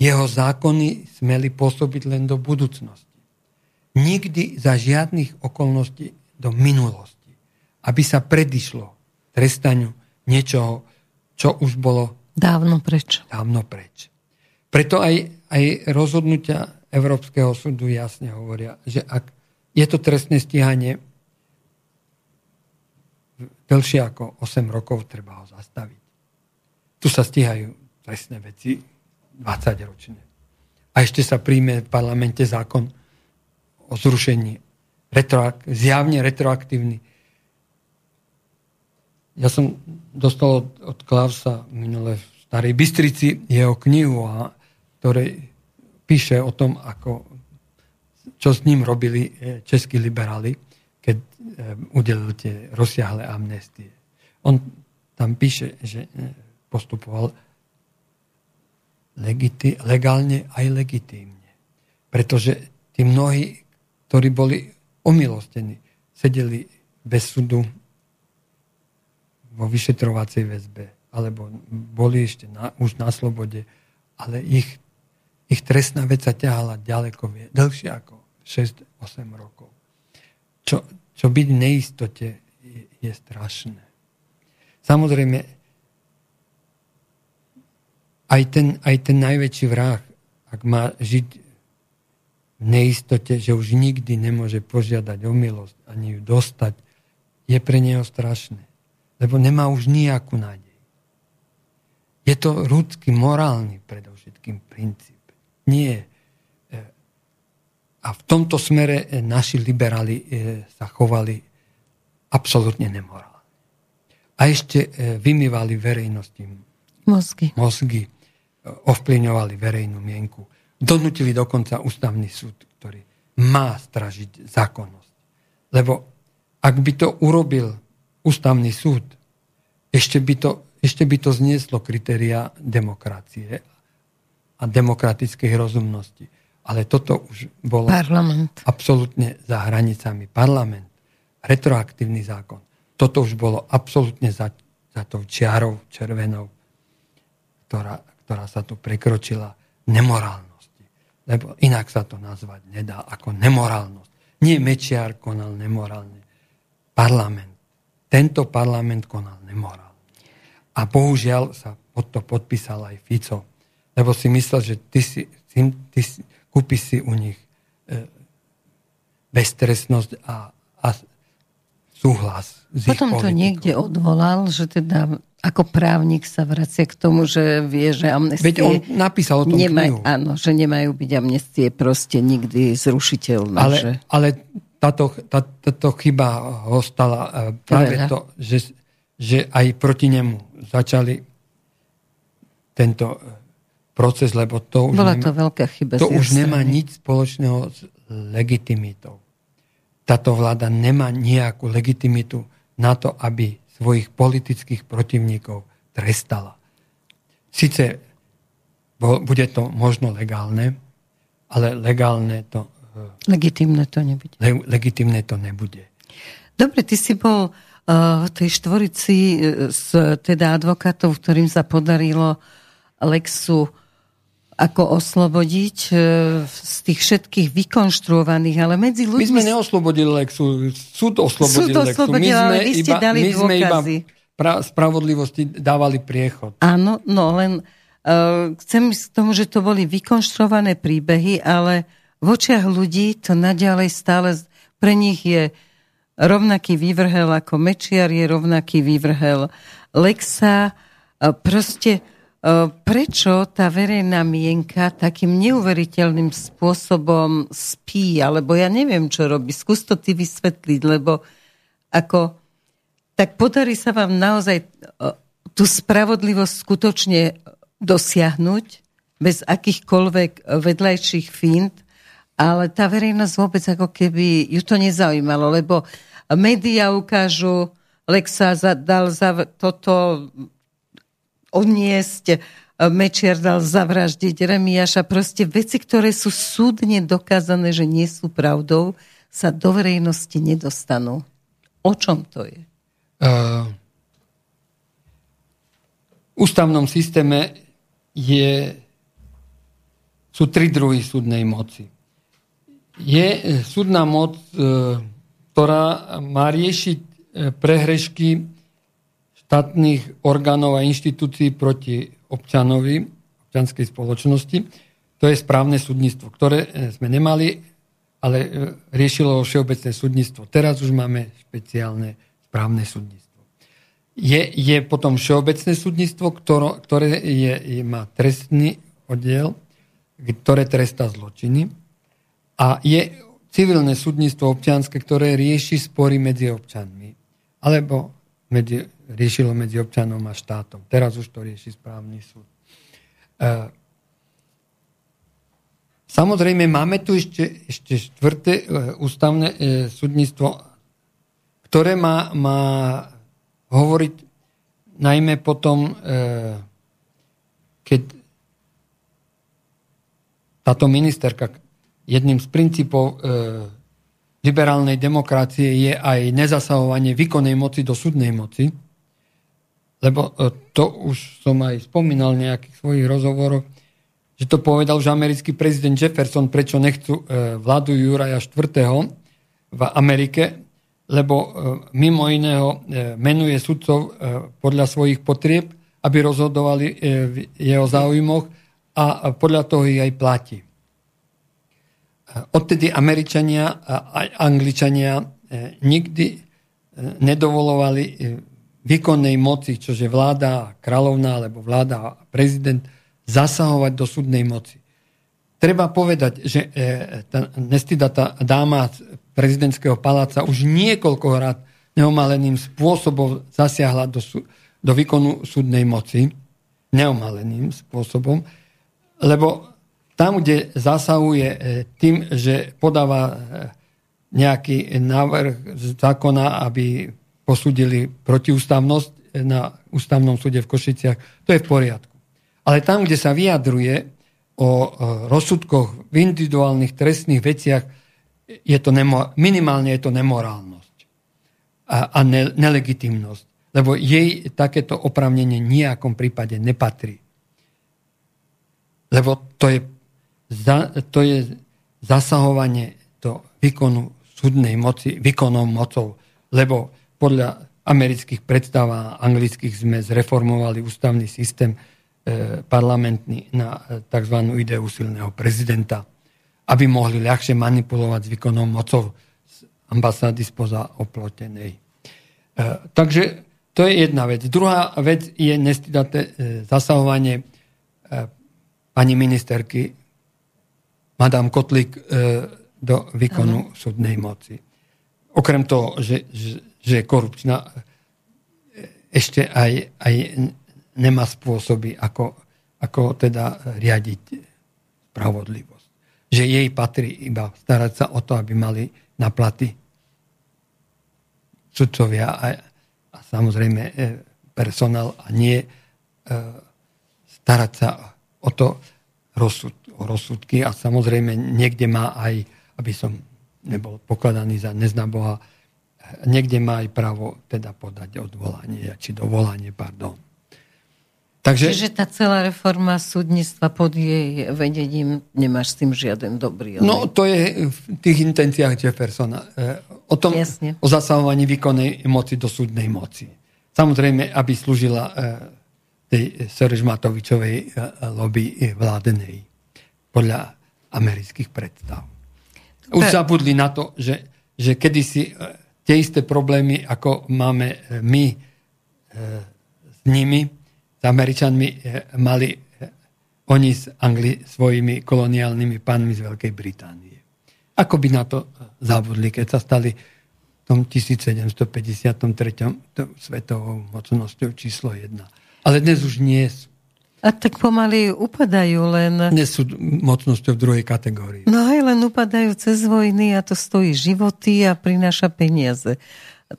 Jeho zákony smeli pôsobiť len do budúcnosti. Nikdy za žiadnych okolností do minulosti. Aby sa predišlo trestaniu niečoho, čo už bolo dávno preč. Dávno preč. Preto aj, aj rozhodnutia Európskeho súdu jasne hovoria, že ak je to trestné stíhanie dlhšie ako 8 rokov, treba ho zastaviť. Tu sa stíhajú trestné veci 20 ročne. A ešte sa príjme v parlamente zákon o zrušení retroak- zjavne retroaktívny. Ja som dostal od, Klausa minule v Starej Bystrici jeho knihu, a, ktorej píše o tom, ako, čo s ním robili e, českí liberáli, keď e, udelili tie rozsiahle amnestie. On tam píše, že e, postupoval legiti- legálne aj legitímne. Pretože tí mnohí, ktorí boli omilostení, sedeli bez súdu vo vyšetrovacej väzbe, alebo boli ešte na, už na slobode, ale ich, ich trestná vec sa ťahala ďaleko, dlhšie ako 6-8 rokov. Čo, čo byť v neistote je, je strašné. Samozrejme, aj ten, aj ten najväčší vrah, ak má žiť v neistote, že už nikdy nemôže požiadať o milosť ani ju dostať, je pre neho strašné. Lebo nemá už nejakú nádej. Je to ľudský, morálny predovšetkým princíp. Nie. E, a v tomto smere e, naši liberáli e, sa chovali absolútne nemorálne. A ešte vymývali verejnosti mozgy. mozgy ovplyvňovali verejnú mienku. Donutili dokonca ústavný súd, ktorý má stražiť zákonnosť. Lebo ak by to urobil ústavný súd, ešte by to, ešte by to znieslo kritéria demokracie a demokratickej rozumnosti. Ale toto už bolo Parlament. absolútne za hranicami. Parlament, retroaktívny zákon. Toto už bolo absolútne za, za tou čiarou červenou, ktorá, ktorá sa tu prekročila nemorálnosti. Lebo inak sa to nazvať nedá ako nemorálnosť. Nie Mečiar konal nemorálne. Parlament. Tento parlament konal nemorálne. A bohužiaľ sa pod to podpísal aj Fico. Lebo si myslel, že ty si, ty, ty si kúpi si u nich e, bezstresnosť a, a súhlas. S Potom to niekde odvolal, že teda ako právnik sa vracia k tomu, že vie, že amnestie... Veď on napísal o tom nemaj, Áno, že nemajú byť amnestie proste nikdy zrušiteľné. Ale, že... ale táto, tá, táto chyba ho stala e, práve Veľa. to, že, že aj proti nemu začali tento proces, lebo to už, Bola nemá, to veľká chyba to už nemá nič spoločného s legitimitou táto vláda nemá nejakú legitimitu na to, aby svojich politických protivníkov trestala. Sice bude to možno legálne, ale legálne to... E, legitimné to nebude. Le, legitimné to nebude. Dobre, ty si bol uh, v tej štvorici uh, s teda advokátov, ktorým sa podarilo Lexu ako oslobodiť e, z tých všetkých vykonštruovaných, ale medzi ľuďmi... My sme neoslobodili Lexu, súd oslobodil súd. My sme vy ste iba, dali my sme iba pra, spravodlivosti dávali priechod. Áno, no len uh, chcem k tomu, že to boli vykonštruované príbehy, ale v očiach ľudí to naďalej stále pre nich je rovnaký vývrhel ako Mečiar je rovnaký vývrhel Lexa. Uh, proste E, prečo tá verejná mienka takým neuveriteľným spôsobom spí, alebo ja neviem, čo robí. Skús to ty vysvetliť, lebo ako, tak podarí sa vám naozaj tú spravodlivosť skutočne dosiahnuť bez akýchkoľvek vedľajších fint, ale tá verejnosť vôbec ako keby ju to nezaujímalo, lebo médiá ukážu, Lexa dal za toto odniesť, e, Mečiar dal zavraždiť Remiaša. Proste veci, ktoré sú súdne dokázané, že nie sú pravdou, sa do verejnosti nedostanú. O čom to je? Uh, v ústavnom systéme je, sú tri druhy súdnej moci. Je súdna moc, uh, ktorá má riešiť prehrešky štátnych orgánov a inštitúcií proti občanovi, občanskej spoločnosti. To je správne súdnictvo, ktoré e, sme nemali, ale e, riešilo všeobecné súdnictvo. Teraz už máme špeciálne správne súdnictvo. Je, je potom všeobecné súdnictvo, ktoré, ktoré je, je, má trestný oddiel, ktoré trestá zločiny. A je civilné súdnictvo občianske, ktoré rieši spory medzi občanmi. Alebo medzi riešilo medzi občanom a štátom. Teraz už to rieši správny súd. E, samozrejme, máme tu ešte, ešte štvrté e, ústavné e, súdnictvo, ktoré má, má hovoriť najmä potom, keď táto ministerka jedným z princípov liberálnej demokracie je aj nezasahovanie výkonnej moci do súdnej moci lebo e, to už som aj spomínal v nejakých svojich rozhovoroch, že to povedal už americký prezident Jefferson, prečo nechcú e, vládu Juraja IV. v Amerike, lebo e, mimo iného menuje sudcov podľa svojich potrieb, aby rozhodovali v jeho záujmoch a podľa toho ich aj platí. Odtedy Američania a Angličania nikdy nedovolovali výkonnej moci, čože vláda kráľovná alebo vláda prezident, zasahovať do súdnej moci. Treba povedať, že e, tá nestidatá dáma z prezidentského paláca už niekoľkokrát neomaleným spôsobom zasiahla do, do výkonu súdnej moci. Neomaleným spôsobom. Lebo tam, kde zasahuje tým, že podáva nejaký návrh zákona, aby posúdili protiústavnosť na ústavnom súde v Košiciach, to je v poriadku. Ale tam, kde sa vyjadruje o rozsudkoch v individuálnych trestných veciach, je to nemo, minimálne je to nemorálnosť a, a ne, nelegitimnosť. Lebo jej takéto opravnenie nejakom prípade nepatrí. Lebo to je, za, to je zasahovanie do výkonu súdnej moci, výkonom mocou. Lebo podľa amerických predstav a anglických sme zreformovali ústavný systém e, parlamentný na e, tzv. ideu silného prezidenta, aby mohli ľahšie manipulovať s výkonom mocou z ambasády spoza oplotenej. E, takže to je jedna vec. Druhá vec je nestidaté zasahovanie pani ministerky Madame Kotlik do výkonu súdnej moci. Okrem toho, že, že, že je korupčná, ešte aj, aj nemá spôsoby, ako, ako teda riadiť spravodlivosť. Že jej patrí iba starať sa o to, aby mali na platy sudcovia a, a samozrejme e, personál a nie e, starať sa o to rozsud, o rozsudky a samozrejme niekde má aj, aby som nebol pokladaný za neznaboha, niekde má aj právo teda podať odvolanie, či dovolanie, pardon. Takže, Čiže tá celá reforma súdnictva pod jej vedením nemáš s tým žiaden dobrý. Ale... No to je v tých intenciách Jeffersona. E, o tom, Jasne. o zasahovaní výkonnej moci do súdnej moci. Samozrejme, aby slúžila e, tej Serž Matovičovej e, lobby vládenej podľa amerických predstav. Už zabudli na to, že, že kedysi tie isté problémy, ako máme e, my e, s nimi, s Američanmi, e, mali oni s Angli svojimi koloniálnymi pánmi z Veľkej Británie. Ako by na to zabudli, keď sa stali v tom 1753. svetovou mocnosťou číslo 1. Ale dnes už nie sú. A tak pomaly upadajú len... Dnes sú mocnosťou v druhej kategórii. No aj len upadajú cez vojny a to stojí životy a prináša peniaze.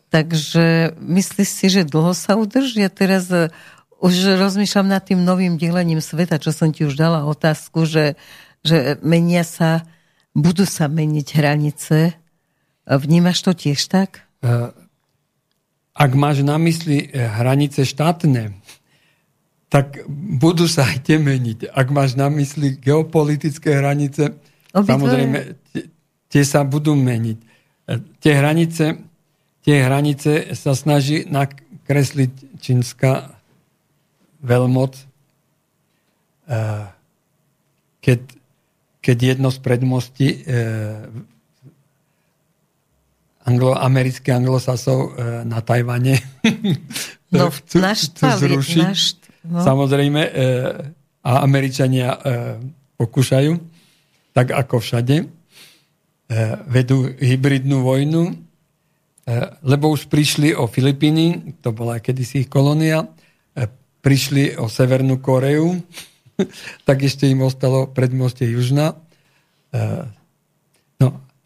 Takže myslíš si, že dlho sa udržia? Teraz e, už rozmýšľam nad tým novým delením sveta, čo som ti už dala otázku, že, že menia sa, budú sa meniť hranice. Vnímaš to tiež tak? E, ak máš na mysli e, hranice štátne, tak budú sa aj tie meniť. Ak máš na mysli geopolitické hranice, Obidvoje. samozrejme, tie sa budú meniť. E, tie hranice, tie hranice sa snaží nakresliť čínska veľmoc, e, keď, keď jedno z predmostí e, anglo-amerických anglosasov na Tajvane no, chcú, chcú zrušiť. Našt, No. Samozrejme, e, a Američania e, pokúšajú, tak ako všade, e, vedú hybridnú vojnu, e, lebo už prišli o Filipíny, to bola kedysi ich kolónia, prišli o Severnú Koreu, tak ešte im ostalo predmostie Južná.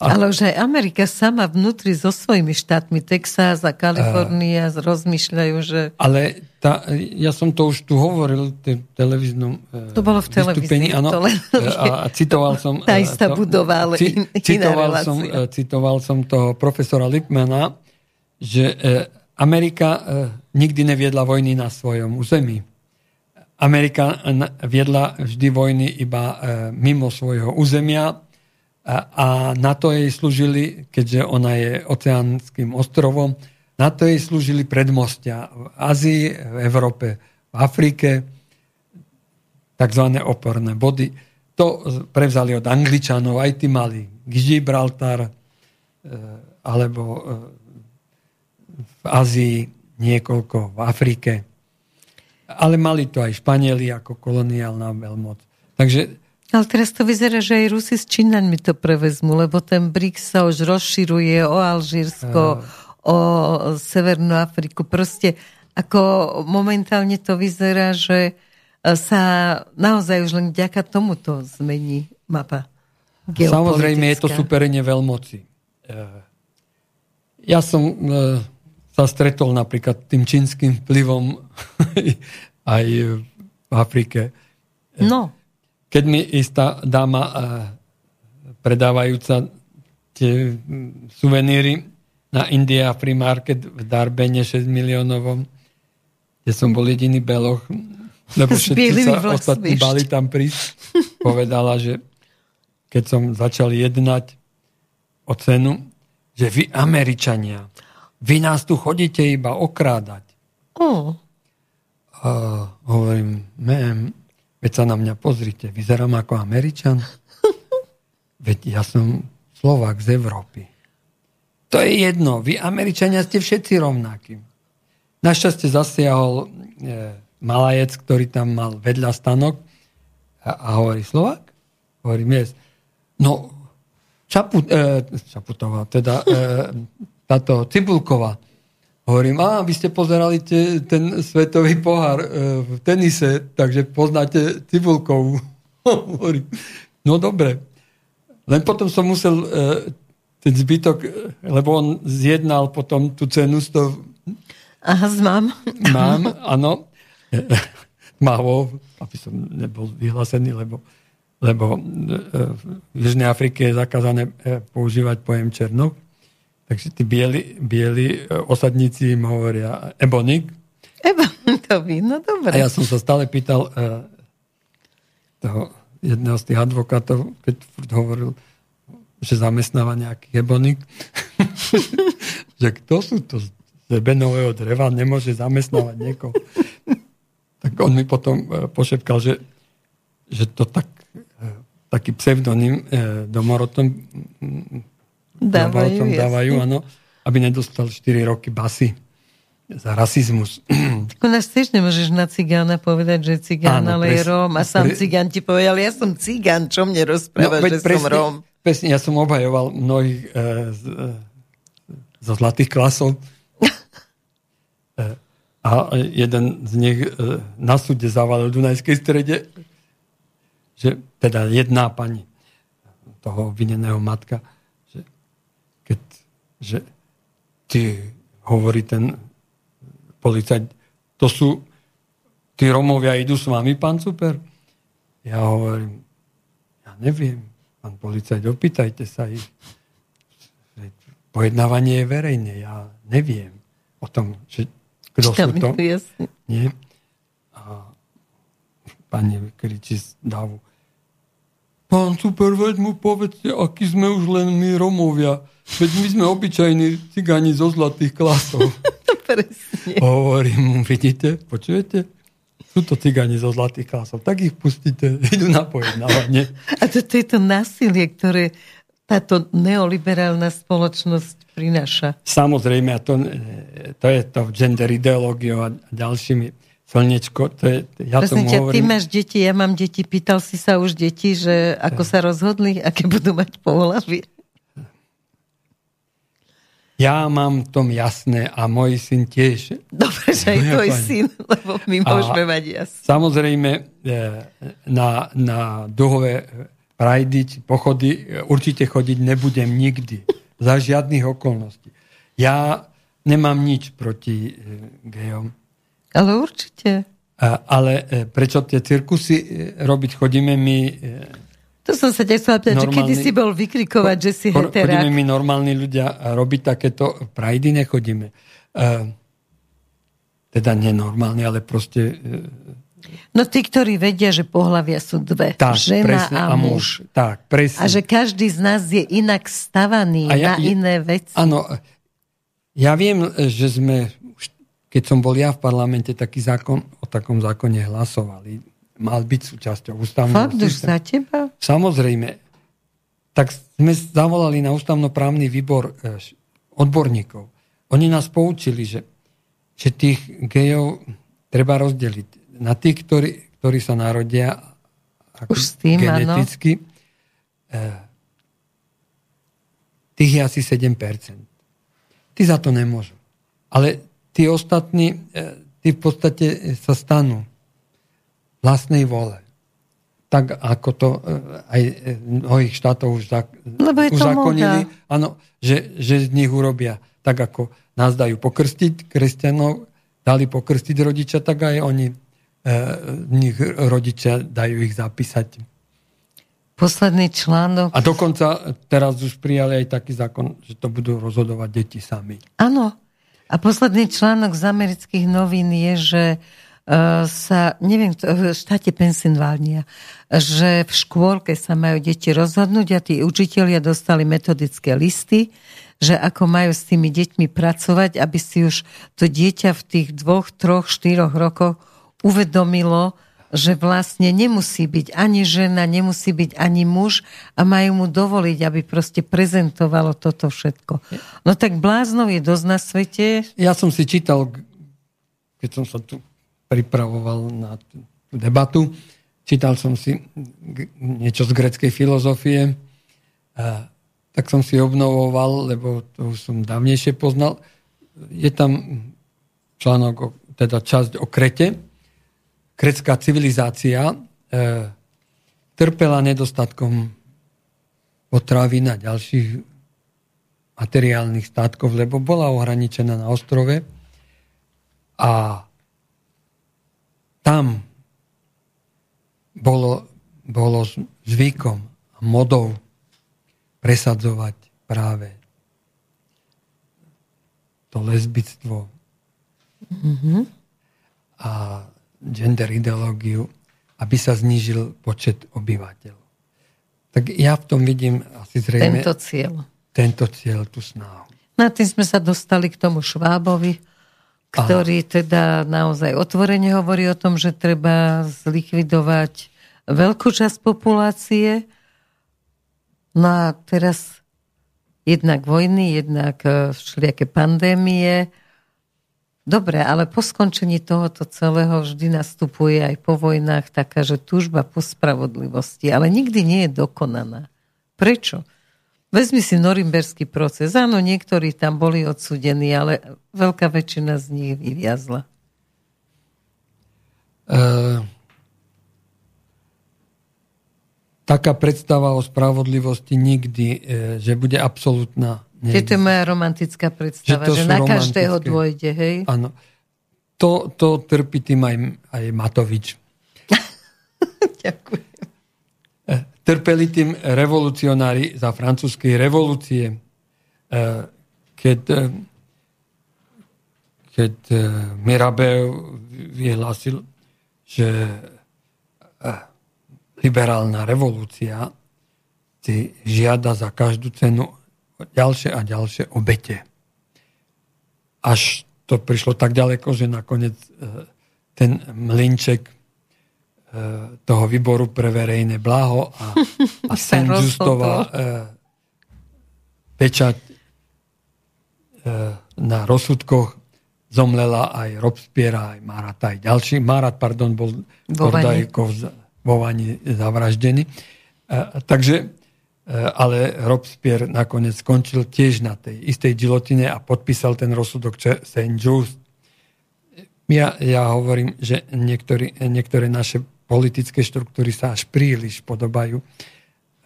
A... Ale už aj Amerika sama vnútri so svojimi štátmi, Texas a Kalifornia, a... rozmýšľajú, že... Ale tá, ja som to už tu hovoril v televíznom e, To bolo v televízii. Áno, e, a, a citoval som... Tá istá to, budova, ale in, citoval, som, e, citoval som toho profesora Lipmana, že Amerika nikdy neviedla vojny na svojom území. Amerika viedla vždy vojny iba mimo svojho územia, a na to jej slúžili, keďže ona je oceánským ostrovom, na to jej slúžili predmostia v Ázii, v Európe, v Afrike, tzv. oporné body. To prevzali od Angličanov, aj tí mali Gibraltar, e, alebo e, v Ázii niekoľko, v Afrike. Ale mali to aj Španieli ako koloniálna veľmoc. Takže ale teraz to vyzerá, že aj Rusi s Číňanmi to prevezmú, lebo ten BRICS sa už rozširuje o Alžírsko, o Severnú Afriku. Proste ako momentálne to vyzerá, že sa naozaj už len vďaka tomuto zmení mapa Samozrejme je to superenie veľmoci. E, ja som e, sa stretol napríklad tým čínskym vplyvom aj v Afrike. No. Keď mi istá dáma predávajúca tie suveníry na India Free Market v Darbene 6 miliónovom, kde som bol jediný beloch, lebo všetci sa ostatní bali tam prísť, povedala, že keď som začal jednať o cenu, že vy Američania, vy nás tu chodíte iba okrádať. Oh. A hovorím, mém, veď sa na mňa pozrite, vyzerám ako Američan. Veď ja som Slovák z Európy. To je jedno. Vy, Američania, ste všetci rovnakí. Našťastie zasiahol e, malajec, ktorý tam mal vedľa stanok a, a hovorí Slovák? Hovorí miest. No, Čapu, e, Čaputová, teda e, táto Cibulková. Hovorím, a vy ste pozerali te, ten svetový pohár e, v tenise, takže poznáte Cibulkovú. Hovorím, no dobre. Len potom som musel e, ten zbytok, e, lebo on zjednal potom tú cenu z toho... Aha, mám. Mám, áno. Mávo, aby som nebol vyhlásený, lebo, lebo e, v Južnej Afrike je zakázané používať pojem černok. Takže tí bieli, bieli osadníci im hovoria ebonik. To no dobre. A ja som sa stále pýtal toho jedného z tých advokátov, keď hovoril, že zamestnáva nejaký ebonik, že kto sú to z ebenového dreva, nemôže zamestnávať niekoho. tak on mi potom e, pošepkal, že, že to tak, e, taký pseudonym e, domorotom dávajú, domorodcom dávajú áno, aby nedostal 4 roky basy za rasizmus. Tak u nás tiež nemôžeš na cigána povedať, že cigán, Áno, ale je Róm. A sám pre... cigán ti povedal, ja som cigán, čo mne rozpráva, no, že presne, som Róm. Presne, ja som obhajoval mnohých e, z, e, zo zlatých klasov. e, a jeden z nich e, na súde zavalil v Dunajskej strede, že teda jedná pani toho obvineného matka, že ty hovorí ten policajt, to sú, tí Romovia idú s vami, pán Super? Ja hovorím, ja neviem, pán policajt, opýtajte sa ich. Pojednávanie je verejné, ja neviem o tom, že kto sú to. Nie. A pani kričí z davu. Pán Super, veď mu povedzte, aký sme už len my Romovia. Veď my sme obyčajní cigáni zo zlatých klasov. Presne. Hovorím mu, vidíte, počujete? Sú to cigáni zo zlatých klasov. Tak ich pustíte, idú na pojednávanie. A toto je to násilie, ktoré táto neoliberálna spoločnosť prináša. Samozrejme, a to, to je to gender ideológiou a ďalšími slnečko, to je, ja Prosím tomu ťa, hovorím... ty máš deti, ja mám deti, pýtal si sa už deti, že ako sa rozhodli, aké budú mať pohľavy? Ja mám v tom jasné a môj syn tiež. Dobre, že aj tvoj pani. syn, lebo my môžeme mať jasné. Samozrejme, e, na, na duhové prajdy či pochody e, určite chodiť nebudem nikdy. Za žiadnych okolností. Ja nemám nič proti e, gejom. Ale určite. Ale prečo tie cirkusy robiť? Chodíme my to som sa ťa chcela pýtať, normálny, že kedy si bol vykrikovať, že si heterák. Chodíme my normálni ľudia robiť takéto prajdy, nechodíme. Uh, teda nenormálne, ale proste... Uh, no tí, ktorí vedia, že pohľavia sú dve. Tak, žena presne, a muž. Tak, presne. A že každý z nás je inak stavaný ja, na iné veci. Áno, ja viem, že sme, keď som bol ja v parlamente, taký zákon, o takom zákone hlasovali mal byť súčasťou ústavného Fakt, už za teba? Samozrejme. Tak sme zavolali na ústavnoprávny výbor e, odborníkov. Oni nás poučili, že, že tých gejov treba rozdeliť na tých, ktorí, ktorí sa narodia ako Už s tým, geneticky. Áno. Tých je asi 7%. Tí za to nemôžu. Ale tí ostatní, e, tí v podstate sa stanú vlastnej vole. Tak ako to e, aj mnohých štátov už, zak, už zakonili, áno, že, že z nich urobia tak, ako nás dajú pokrstiť kresťanov, dali pokrstiť rodičia, tak aj oni e, nich rodičia dajú ich zapísať. Posledný článok. A dokonca teraz už prijali aj taký zákon, že to budú rozhodovať deti sami. Áno. A posledný článok z amerických novín je, že Eh, sa, neviem, v štáte Pensylvánia, že v škôlke sa majú deti rozhodnúť a tí učitelia dostali metodické listy, že ako majú s tými deťmi pracovať, aby si už to dieťa v tých dvoch, troch, štyroch rokoch uvedomilo, že vlastne nemusí byť ani žena, nemusí byť ani muž a majú mu dovoliť, aby proste prezentovalo toto všetko. No tak bláznov je dosť na svete. Ja som si čítal, keď som sa tu pripravoval na tú debatu. Čítal som si niečo z greckej filozofie, tak som si obnovoval, lebo to už som dávnejšie poznal. Je tam článok, teda časť o Krete. Krecká civilizácia e, trpela nedostatkom potravín a ďalších materiálnych státkov, lebo bola ohraničená na ostrove a tam bolo, bolo zvykom a modou presadzovať práve to lesbictvo mm-hmm. a gender ideológiu, aby sa znížil počet obyvateľov. Tak ja v tom vidím asi zrejme... Tento cieľ. Tento cieľ, tú snahu. Na tým sme sa dostali k tomu Švábovi, ktorý teda naozaj otvorene hovorí o tom, že treba zlikvidovať veľkú časť populácie. No a teraz jednak vojny, jednak e, všelijaké pandémie. Dobre, ale po skončení tohoto celého vždy nastupuje aj po vojnách taká, že túžba po spravodlivosti, ale nikdy nie je dokonaná. Prečo? Vezmi si norimberský proces. Áno, niektorí tam boli odsudení, ale veľká väčšina z nich vyviazla. E, taká predstava o spravodlivosti nikdy, e, že bude absolútna. Je to moja romantická predstava, že, že na každého dôjde, hej? Áno. To, to trpí tým aj, aj Matovič. Ďakujem. Trpeli tým revolucionári za francúzskej revolúcie, eh, keď, eh, keď eh, Mirabeau vyhlásil, že liberálna revolúcia si žiada za každú cenu ďalšie a ďalšie obete. Až to prišlo tak ďaleko, že nakoniec ten mlinček E, toho výboru pre verejné blaho a, a Saint Justova e, pečať e, na rozsudkoch zomlela aj Robespierre, aj Marat, aj ďalší. Marat, pardon, bol Kordajkov vo Vani zavraždený. Takže, ale Robespierre nakoniec skončil tiež na tej istej gilotine a podpísal ten rozsudok Saint Just. Ja, ja hovorím, že niektorí, niektoré naše politické štruktúry sa až príliš podobajú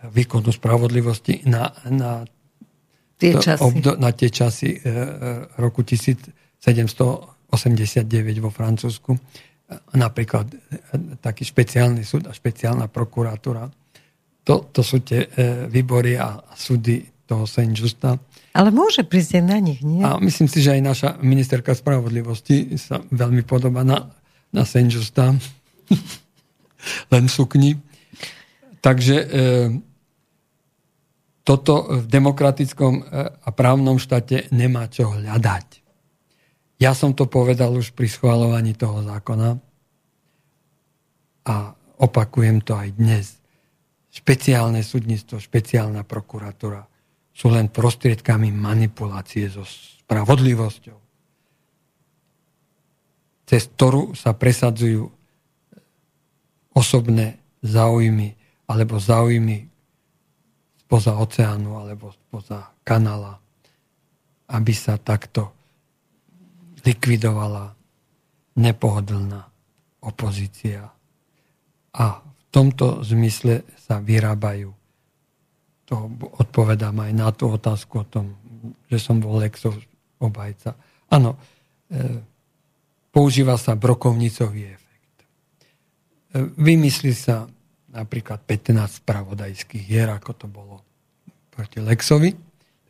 výkonu spravodlivosti na, na, tie časy. Obdo, na tie časy e, e roku 1789 vo Francúzsku. Napríklad e, taký špeciálny súd a špeciálna prokuratúra. To, to sú tie výbory a, a súdy toho Saint Justa. Ale môže prísť aj na nich, nie? A myslím si, že aj naša ministerka spravodlivosti sa veľmi podobá na, na Saint Justa. len sukni. Takže e, toto v demokratickom e, a právnom štáte nemá čo hľadať. Ja som to povedal už pri schvalovaní toho zákona a opakujem to aj dnes. Špeciálne súdnictvo, špeciálna prokuratúra sú len prostriedkami manipulácie so spravodlivosťou, cez ktorú sa presadzujú osobné záujmy alebo záujmy spoza oceánu alebo spoza kanála, aby sa takto likvidovala nepohodlná opozícia A v tomto zmysle sa vyrábajú. To odpovedám aj na tú otázku o tom, že som bol Lexov obajca. Áno, e, používa sa brokovnicový efekt. Vymyslí sa napríklad 15 spravodajských hier, ako to bolo proti Lexovi.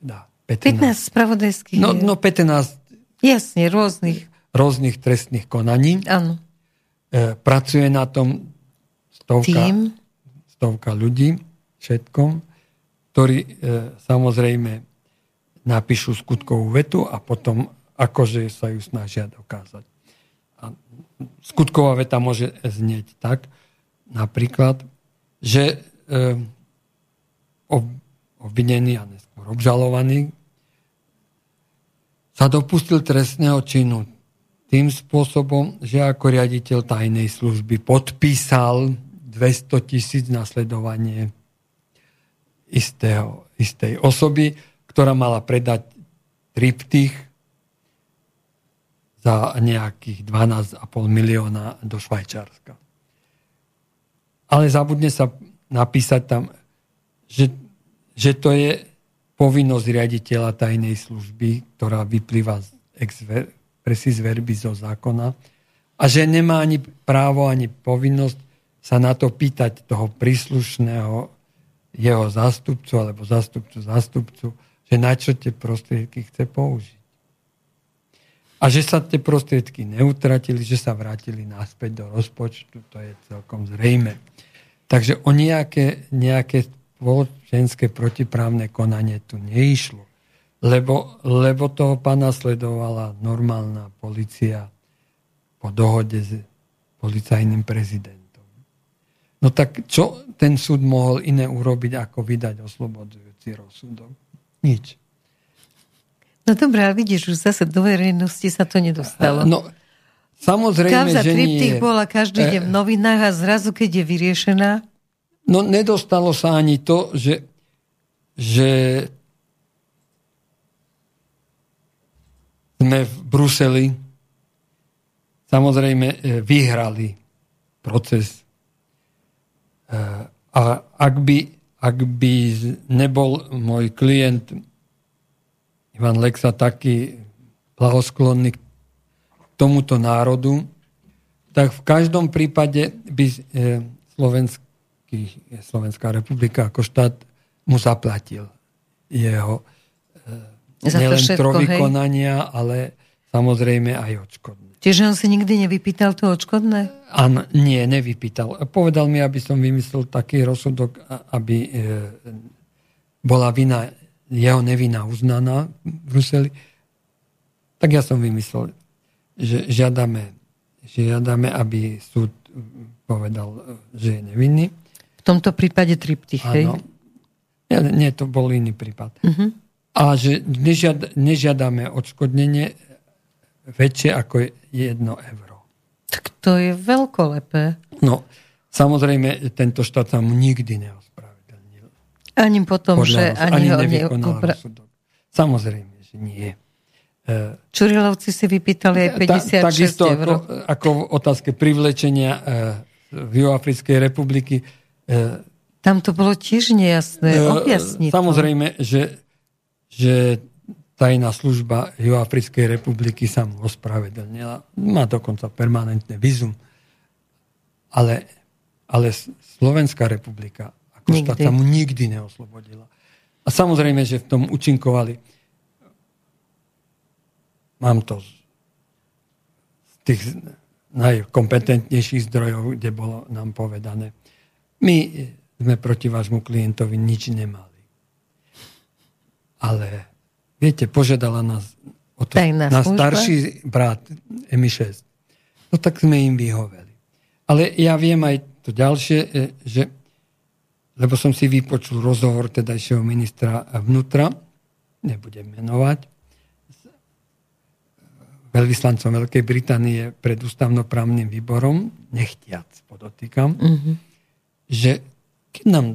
Teda 15, 15 spravodajských no, hier. No 15 Jasne, rôznych. Rôznych trestných konaní. Áno. E, pracuje na tom stovka, Tým. stovka ľudí, všetkom, ktorí e, samozrejme napíšu skutkovú vetu a potom akože sa ju snažia dokázať. Skutková veta môže znieť tak, napríklad, že e, obvinený a neskôr obžalovaný sa dopustil trestného činu tým spôsobom, že ako riaditeľ tajnej služby podpísal 200 tisíc nasledovanie istého, istej osoby, ktorá mala predať triptych za nejakých 12,5 milióna do Švajčarska. Ale zabudne sa napísať tam, že, že to je povinnosť riaditeľa tajnej služby, ktorá vyplýva z presis verbi zo zákona a že nemá ani právo, ani povinnosť sa na to pýtať toho príslušného jeho zástupcu alebo zástupcu zástupcu, že na čo tie prostriedky chce použiť. A že sa tie prostriedky neutratili, že sa vrátili naspäť do rozpočtu, to je celkom zrejme. Takže o nejaké, nejaké spoločenské protiprávne konanie tu neišlo. Lebo, lebo toho pána sledovala normálna policia po dohode s policajným prezidentom. No tak čo ten súd mohol iné urobiť, ako vydať oslobodzujúci rozsudok? Nič. No dobré, ale vidíš, už zase do verejnosti sa to nedostalo. No, samozrejme, Kauza že nie. bola každý deň v novinách a zrazu, keď je vyriešená? No nedostalo sa ani to, že, že sme v Bruseli samozrejme e, vyhrali proces. E, a ak by, ak by nebol môj klient Ivan Lexa taký blahosklonný k tomuto národu, tak v každom prípade by e, Slovenský, Slovenská republika ako štát mu zaplatil jeho e, Za nielen vykonania, ale samozrejme aj odškodné. Čiže on si nikdy nevypýtal to odškodné? An, nie, nevypýtal. Povedal mi, aby som vymyslel taký rozsudok, aby e, bola vina jeho nevina uznaná v Bruseli, tak ja som vymyslel, že žiadame, žiadame aby súd povedal, že je nevinný. V tomto prípade triptych, hej? Nie, nie, to bol iný prípad. Uh-huh. A že nežiad, nežiadame odškodnenie väčšie ako jedno euro. Tak to je veľkolepé. No, samozrejme, tento štát sa mu nikdy neospravedlnil. Ani potom, Podľa že ani, ani ho neupra... Samozrejme, že nie. E, Čurilovci si vypýtali aj 56 Ta, takisto eur. Ako, ako v otázke privlečenia e, v Juafrickej republiky. E, Tam to bolo tiež nejasné. Objasniť Samozrejme, že, že tajná služba Juafrickej republiky sa mu ospravedlnila. Má dokonca permanentné vizum. Ale, ale Slovenská republika Košta sa mu nikdy neoslobodila. A samozrejme, že v tom účinkovali mám to z tých najkompetentnejších zdrojov, kde bolo nám povedané. My sme proti vášmu klientovi nič nemali. Ale viete, požiadala nás o to, na starší brat MI6. No tak sme im vyhoveli. Ale ja viem aj to ďalšie, e, že lebo som si vypočul rozhovor tedajšieho ministra vnútra, nebudem menovať, s veľvyslancom Veľkej Británie pred ústavnoprávnym výborom, nechtiac podotýkam, mm-hmm. že keď nám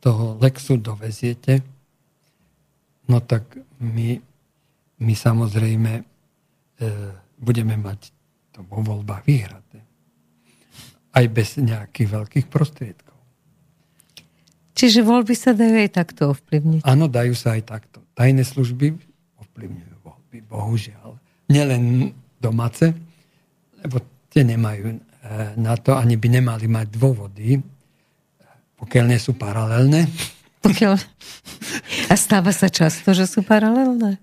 toho Lexu doveziete, no tak my, my samozrejme e, budeme mať to vo voľbách vyhraté. Aj bez nejakých veľkých prostriedkov. Čiže voľby sa dajú aj takto ovplyvniť? Áno, dajú sa aj takto. Tajné služby ovplyvňujú voľby, bohužiaľ. Nielen domáce, lebo tie nemajú e, na to, ani by nemali mať dôvody, pokiaľ nie sú paralelné. Pokiaľ... A stáva sa často, že sú paralelné?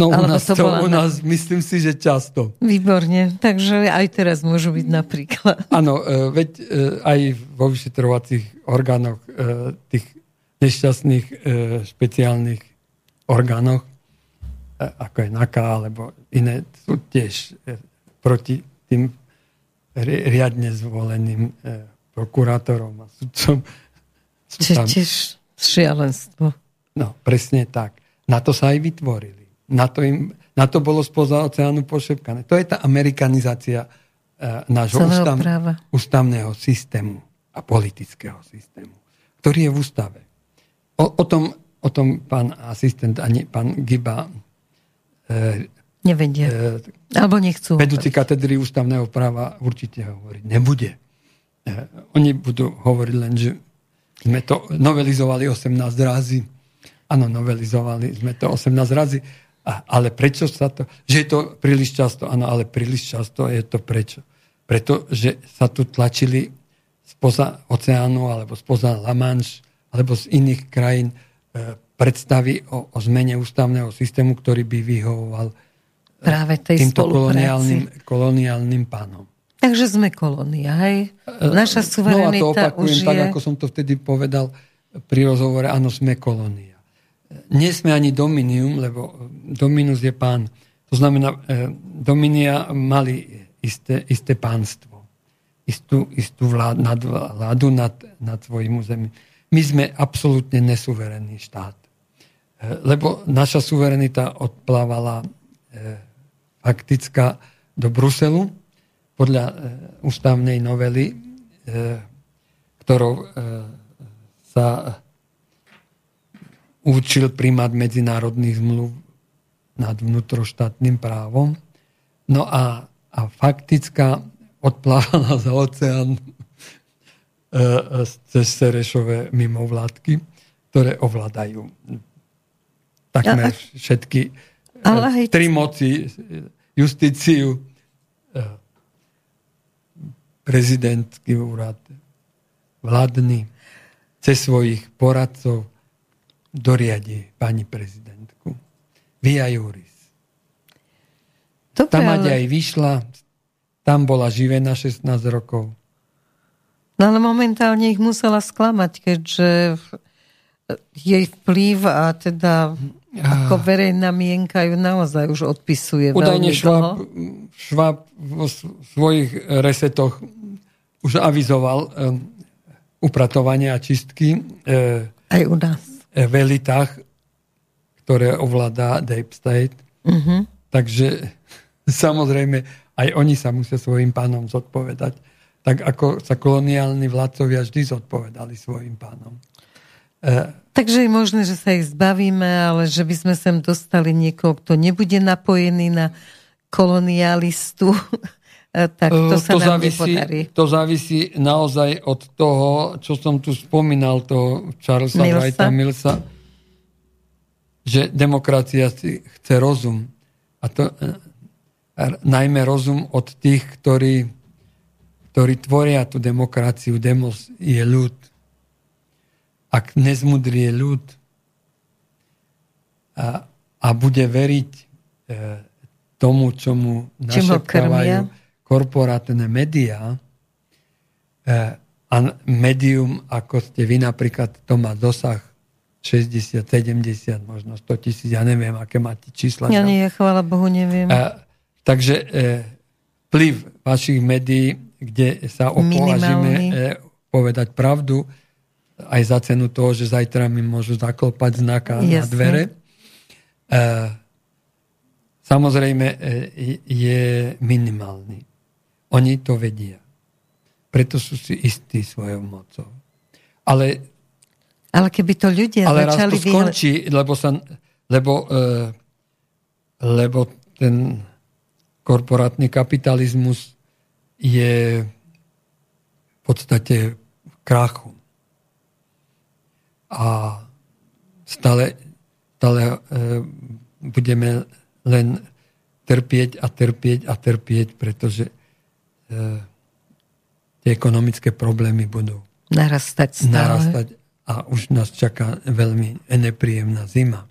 No u nás, to, to u nás myslím si, že často. Výborne, takže aj teraz môžu byť napríklad. Áno, e, veď e, aj vo vyšetrovacích orgánoch, e, tých nešťastných špeciálnych orgánoch, ako je NAKA alebo iné, sú tiež proti tým riadne zvoleným prokurátorom a sudcom. Čiže tiež šialenstvo. No, presne tak. Na to sa aj vytvorili. Na to, im, na to bolo spoza oceánu pošepkané. To je tá amerikanizácia uh, nášho ústav, ústavného systému a politického systému, ktorý je v ústave. O, o, tom, o tom pán asistent ani pán Giba uh, Nevedia. Uh, Alebo nechcú. Vedúci katedry ústavného práva určite hovoriť nebude. Uh, oni budú hovoriť len, že sme to novelizovali 18 razy. Áno, novelizovali sme to 18 razy ale prečo sa to... Že je to príliš často, áno, ale príliš často je to prečo. Pretože sa tu tlačili spoza oceánu alebo spoza La Manche alebo z iných krajín e, predstavy o, o zmene ústavného systému, ktorý by vyhovoval e, práve tej týmto koloniálnym, koloniálnym pánom. Takže sme kolónia, hej? E, Naša suverenita no a to opakujem, už je... tak ako som to vtedy povedal pri rozhovore, áno, sme kolónia nie sme ani dominium, lebo dominus je pán. To znamená, e, dominia mali isté, isté pánstvo, istú, istú vlád, nad, vládu nad, nad svojim územím. My sme absolútne nesuverénny štát. E, lebo naša suverenita odplávala e, faktická do Bruselu podľa ústavnej novely, ktorou sa učil primát medzinárodných zmluv nad vnútroštátnym právom. No a, a faktická odplávala za oceán e, cez Serešové mimovládky, ktoré ovládajú takmer všetky e, ale tri moci, justíciu, e, prezidentský úrad, vládny, cez svojich poradcov, doriadi pani prezidentku. Via Juris. Dobre, tam ale... aj vyšla, tam bola živená 16 rokov. No ale momentálne ich musela sklamať, keďže jej vplyv a teda ako verejná mienka ju naozaj už odpisuje Udajne Šváb, Šváb vo svojich resetoch už avizoval um, upratovanie a čistky. Uh, Aj u nás elitách, ktoré ovládá Deep State. Uh-huh. Takže samozrejme aj oni sa musia svojim pánom zodpovedať. Tak ako sa koloniálni vládcovia vždy zodpovedali svojim pánom. E, Takže je možné, že sa ich zbavíme, ale že by sme sem dostali niekoho, kto nebude napojený na kolonialistu tak to e, sa to nám závisí, nepodarí. To závisí naozaj od toho, čo som tu spomínal, toho Charlesa Milsa. Wrighta Millsa, že demokracia si chce rozum. A to e, najmä rozum od tých, ktorí, ktorí tvoria tú demokraciu. Demos je ľud. Ak nezmudrie ľud a, a bude veriť e, tomu, čo mu našepkávajú, korporátne médiá eh, a médium, ako ste vy napríklad, to má dosah 60, 70, možno 100 tisíc, ja neviem, aké máte čísla. Ja nie, chvála Bohu, neviem. A, eh, takže e, vplyv vašich médií, kde sa opovažíme e, povedať pravdu, aj za cenu toho, že zajtra mi môžu zaklopať znaka Jasne. na dvere. E, samozrejme je minimálny. Oni to vedia. Preto sú si istí svojou mocou. Ale, ale keby to ľudia ale začali... Ale raz to skončí, lebo, sa, lebo, e, lebo ten korporátny kapitalizmus je podstate krachu. A stále, stále e, budeme len trpieť a trpieť a trpieť, pretože tie ekonomické problémy budú narastať stále. narastať a už nás čaká veľmi nepríjemná zima.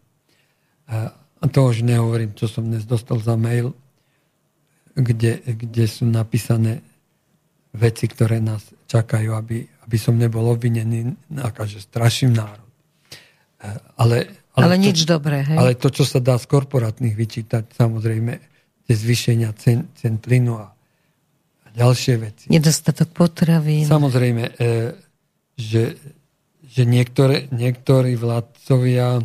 A to už nehovorím, čo som dnes dostal za mail, kde, kde sú napísané veci, ktoré nás čakajú, aby, aby som nebol obvinený, že straším národ. Ale, ale, ale to, nič dobré, hej? Ale to, čo sa dá z korporátnych vyčítať, samozrejme, tie zvýšenia cen, cen plynu a ďalšie veci. Nedostatok potravín. Samozrejme, e, že, že niektoré, niektorí vládcovia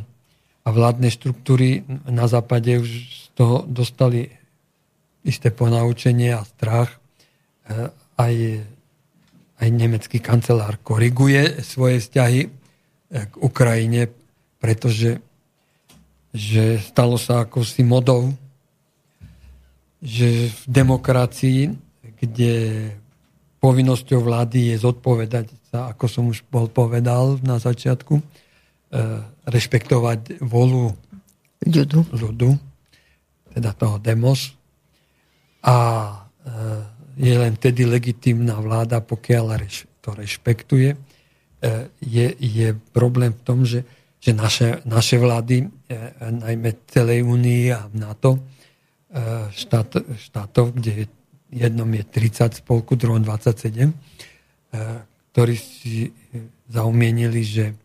a vládne štruktúry na západe už z toho dostali isté ponaučenie a strach. E, aj, aj nemecký kancelár koriguje svoje vzťahy e, k Ukrajine, pretože že stalo sa ako si modou, že v demokracii, kde povinnosťou vlády je zodpovedať sa, ako som už bol povedal na začiatku, E, rešpektovať volu ľudu. ľudu, teda toho demos. A e, je len vtedy legitímna vláda, pokiaľ to rešpektuje. E, je, je problém v tom, že, že naše, naše vlády, najmä celej Únii a NATO, štát, štátov, kde jednom je 30 spolku, druhom 27, ktorí si zaumienili, že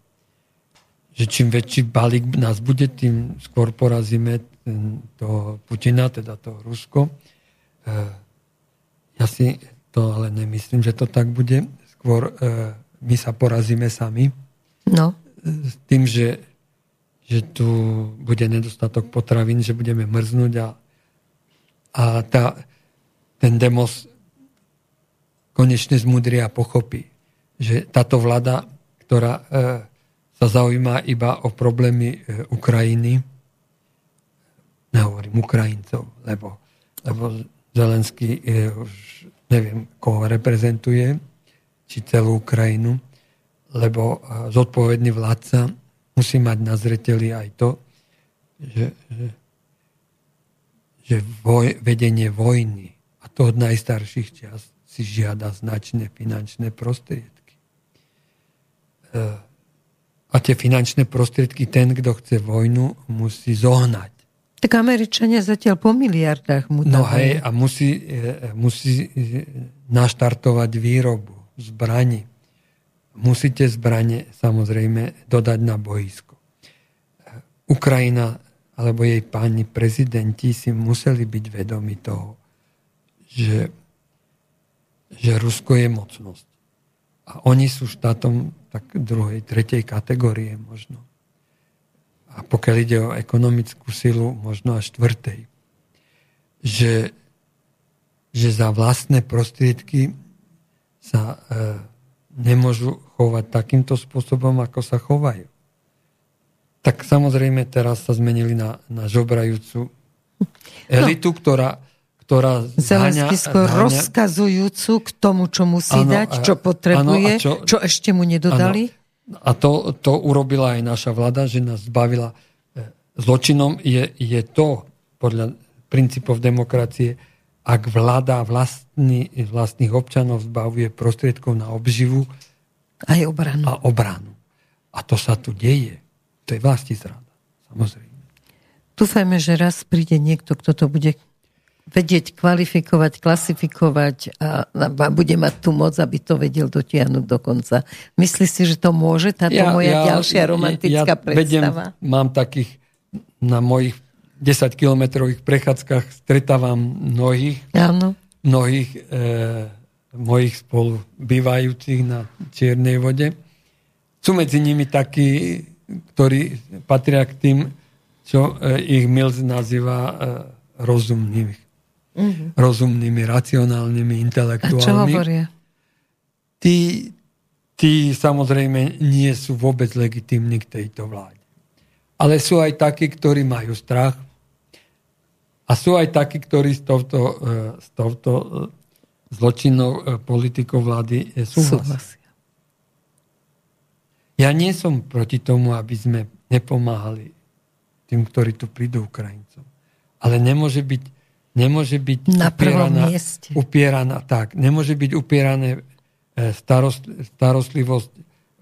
že čím väčší balík nás bude, tým skôr porazíme toho Putina, teda to Rusko. E, ja si to ale nemyslím, že to tak bude. Skôr e, my sa porazíme sami. No. S tým, že, že tu bude nedostatok potravín, že budeme mrznúť a, a tá, ten demos konečne zmudria a pochopí, že táto vláda, ktorá e, sa zaujíma iba o problémy e, Ukrajiny. Nehovorím Ukrajincov, lebo, lebo Zelenský je už neviem, koho reprezentuje, či celú Ukrajinu, lebo e, zodpovedný vládca musí mať na zreteli aj to, že, že, že voj, vedenie vojny, to od najstarších čas, si žiada značné finančné prostriedky. E, a tie finančné prostriedky ten, kto chce vojnu, musí zohnať. Tak Američania zatiaľ po miliardách mu No hej, a musí, e, musí e, naštartovať výrobu zbraní. Musíte zbranie samozrejme dodať na boisko. Ukrajina alebo jej páni prezidenti si museli byť vedomi toho, že, že Rusko je mocnosť. A oni sú štátom tak druhej, tretej kategórie možno. A pokiaľ ide o ekonomickú silu, možno až štvrtej. Že, že za vlastné prostriedky sa e, nemôžu chovať takýmto spôsobom, ako sa chovajú. Tak samozrejme teraz sa zmenili na, na žobrajúcu no. elitu, no. ktorá ktorá Zelensky skôr zháňa... rozkazujúcu k tomu, čo musí ano, dať, čo potrebuje, ano, čo, čo ešte mu nedodali. Ano. A to, to urobila aj naša vláda, že nás zbavila e, zločinom. Je, je to podľa princípov demokracie, ak vláda vlastný, vlastných občanov zbavuje prostriedkov na obživu aj obranu. a obranu. A to sa tu deje. To je vlasti zrada, samozrejme. Dúfajme, že raz príde niekto, kto to bude vedieť kvalifikovať, klasifikovať a, a bude mať tú moc, aby to vedel dotiahnuť do konca. Myslíš si, že to môže táto ja, moja ja, ďalšia romantická ja, ja predstava? Vedem, mám takých na mojich 10-kilometrových prechádzkach stretávam mnohých, Áno. mnohých e, mojich spolu bývajúcich na Čiernej vode. Sú medzi nimi takí, ktorí patria k tým, čo e, ich Mills nazýva e, rozumných mm-hmm. rozumnými, racionálnymi intelektuálmi. A čo hovoria? Tí, tí samozrejme nie sú vôbec legitimní k tejto vláde. Ale sú aj takí, ktorí majú strach a sú aj takí, ktorí s touto, e, s touto zločinnou politikou vlády súhlasia. Ja nie som proti tomu, aby sme nepomáhali tým, ktorí tu prídu Ukrajincom. Ale nemôže byť, nemôže byť Na upieraná, upieraná, tak, nemôže byť upierané e, starost, starostlivosť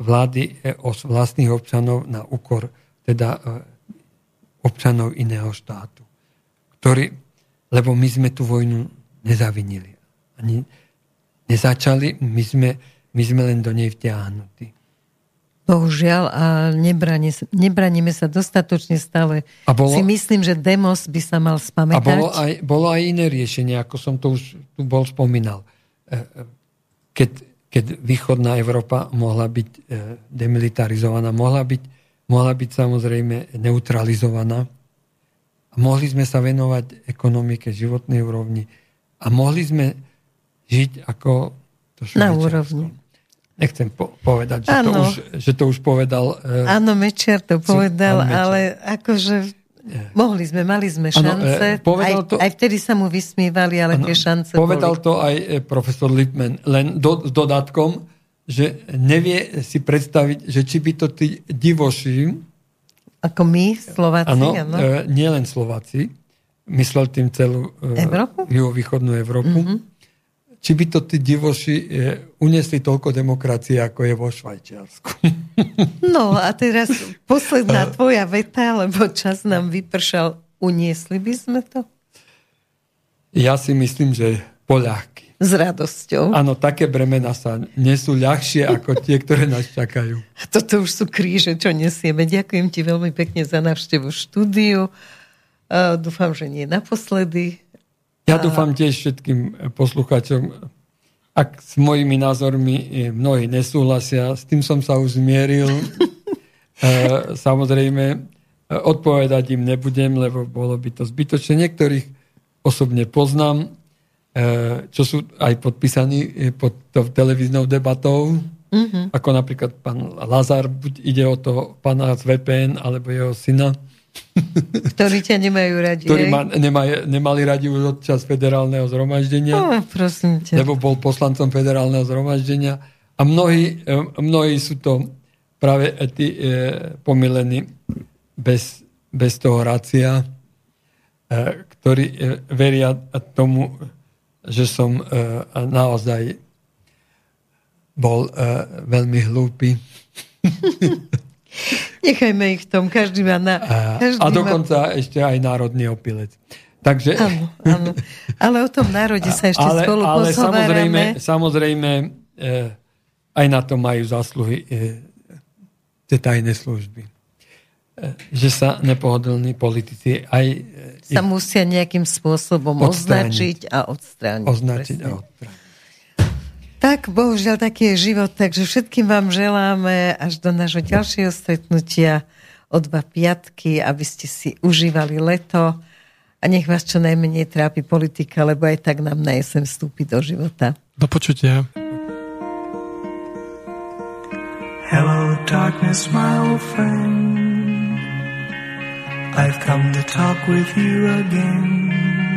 vlády e, o vlastných občanov na úkor teda e, občanov iného štátu. Ktorý, lebo my sme tú vojnu nezavinili. Ani nezačali, my sme, my sme len do nej vtiahnutí. Bohužiaľ, a nebrani, nebraníme sa dostatočne stále. A bolo, si myslím, že demos by sa mal spamätať. A bolo aj, bolo aj iné riešenie, ako som to už tu bol spomínal. E, e, keď, keď východná Európa mohla byť e, demilitarizovaná, mohla byť, mohla byť samozrejme neutralizovaná, mohli sme sa venovať ekonomike, životnej úrovni a mohli sme žiť ako to Na úrovni. Nechcem po- povedať, že to, už, že to už povedal... Uh, Áno, Mečiar to povedal, Mečiar. ale akože mohli sme, mali sme šance. Ano, uh, aj, to, aj vtedy sa mu vysmívali, ale ano, tie šance Povedal boli. to aj eh, profesor Lippmann, len do, s dodatkom, že nevie si predstaviť, že či by to tí divoši... Ako my, Slováci, áno. Uh, nie len Slováci, myslel tým celú uh, Európu? juhovýchodnú Európu. Mm-hmm či by to tí divoši e, uniesli toľko demokracie, ako je vo Švajčiarsku. No a teraz posledná tvoja veta, lebo čas nám vypršal. Uniesli by sme to? Ja si myslím, že poľahky. S radosťou. Áno, také bremena sa nesú ľahšie ako tie, ktoré nás čakajú. Toto už sú kríže, čo nesieme. Ďakujem ti veľmi pekne za návštevu štúdiu. Dúfam, že nie naposledy. Ja dúfam tiež všetkým poslucháčom, ak s mojimi názormi mnohí nesúhlasia, s tým som sa už zmieril. E, samozrejme, e, odpovedať im nebudem, lebo bolo by to zbytočné. Niektorých osobne poznám, e, čo sú aj podpísaní pod televíznou debatou, mm-hmm. ako napríklad pán Lazar, buď ide o toho pána z VPN, alebo jeho syna, Ktorí ťa nemajú radi. Ktorí ma, nemaj, nemali radi už od čas federálneho zhromaždenia. Oh, prosím ťa. Lebo bol poslancom federálneho zhromaždenia. A mnohí, e, mnohí sú to práve tí e, pomilení bez, bez toho racia, e, ktorí e, veria tomu, že som e, naozaj bol e, veľmi hlúpy. Nechajme ich v tom, každý má... Na, každý a dokonca má... ešte aj národný opilec. Takže... Áno, áno. Ale o tom národe sa ešte ale, spolu Ale samozrejme, samozrejme eh, aj na to majú zásluhy eh, tie tajné služby. Eh, že sa nepohodlní politici aj... Eh, sa musia nejakým spôsobom odstrániť. označiť a odstrániť. Označiť presne. a odstrániť. Tak, bohužiaľ, taký je život, takže všetkým vám želáme až do nášho ďalšieho stretnutia o dva piatky, aby ste si užívali leto a nech vás čo najmenej trápi politika, lebo aj tak nám na jesen vstúpi do života. Do počutia. Hello darkness, my old friend I've come to talk with you again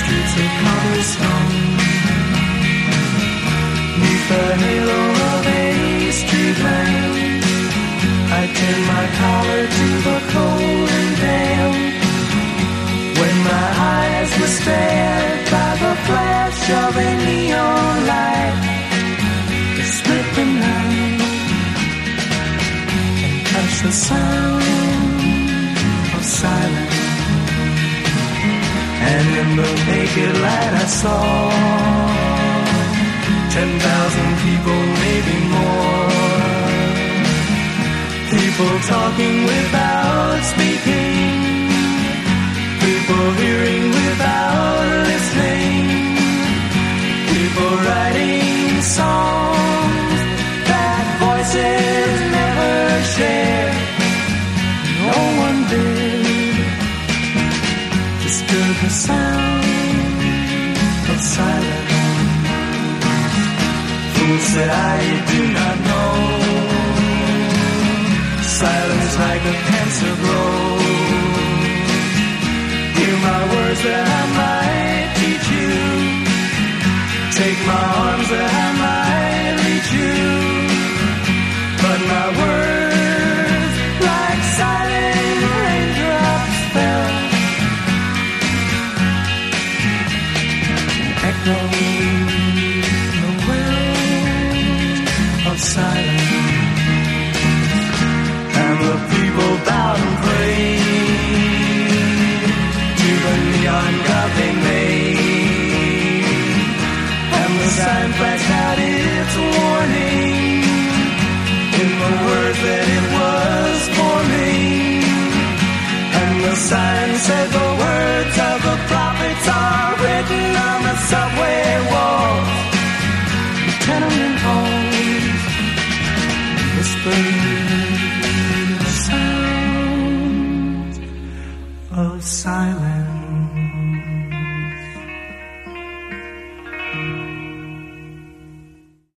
Streets of cobblestone. Neath the halo of a street lamp, I turn my collar to the cold and damp. When my eyes were stared by the flash of a neon light, it split the night and touched the sound of silence. And in the naked light I saw ten thousand people, maybe more. People talking without speaking. People hearing without listening. People writing songs. Disturb the sound of silence. Fool said I do not know. Silence like a cancer grows. Hear my words that I might teach you. Take my arms that I might reach you. But my words, sign said the words of the open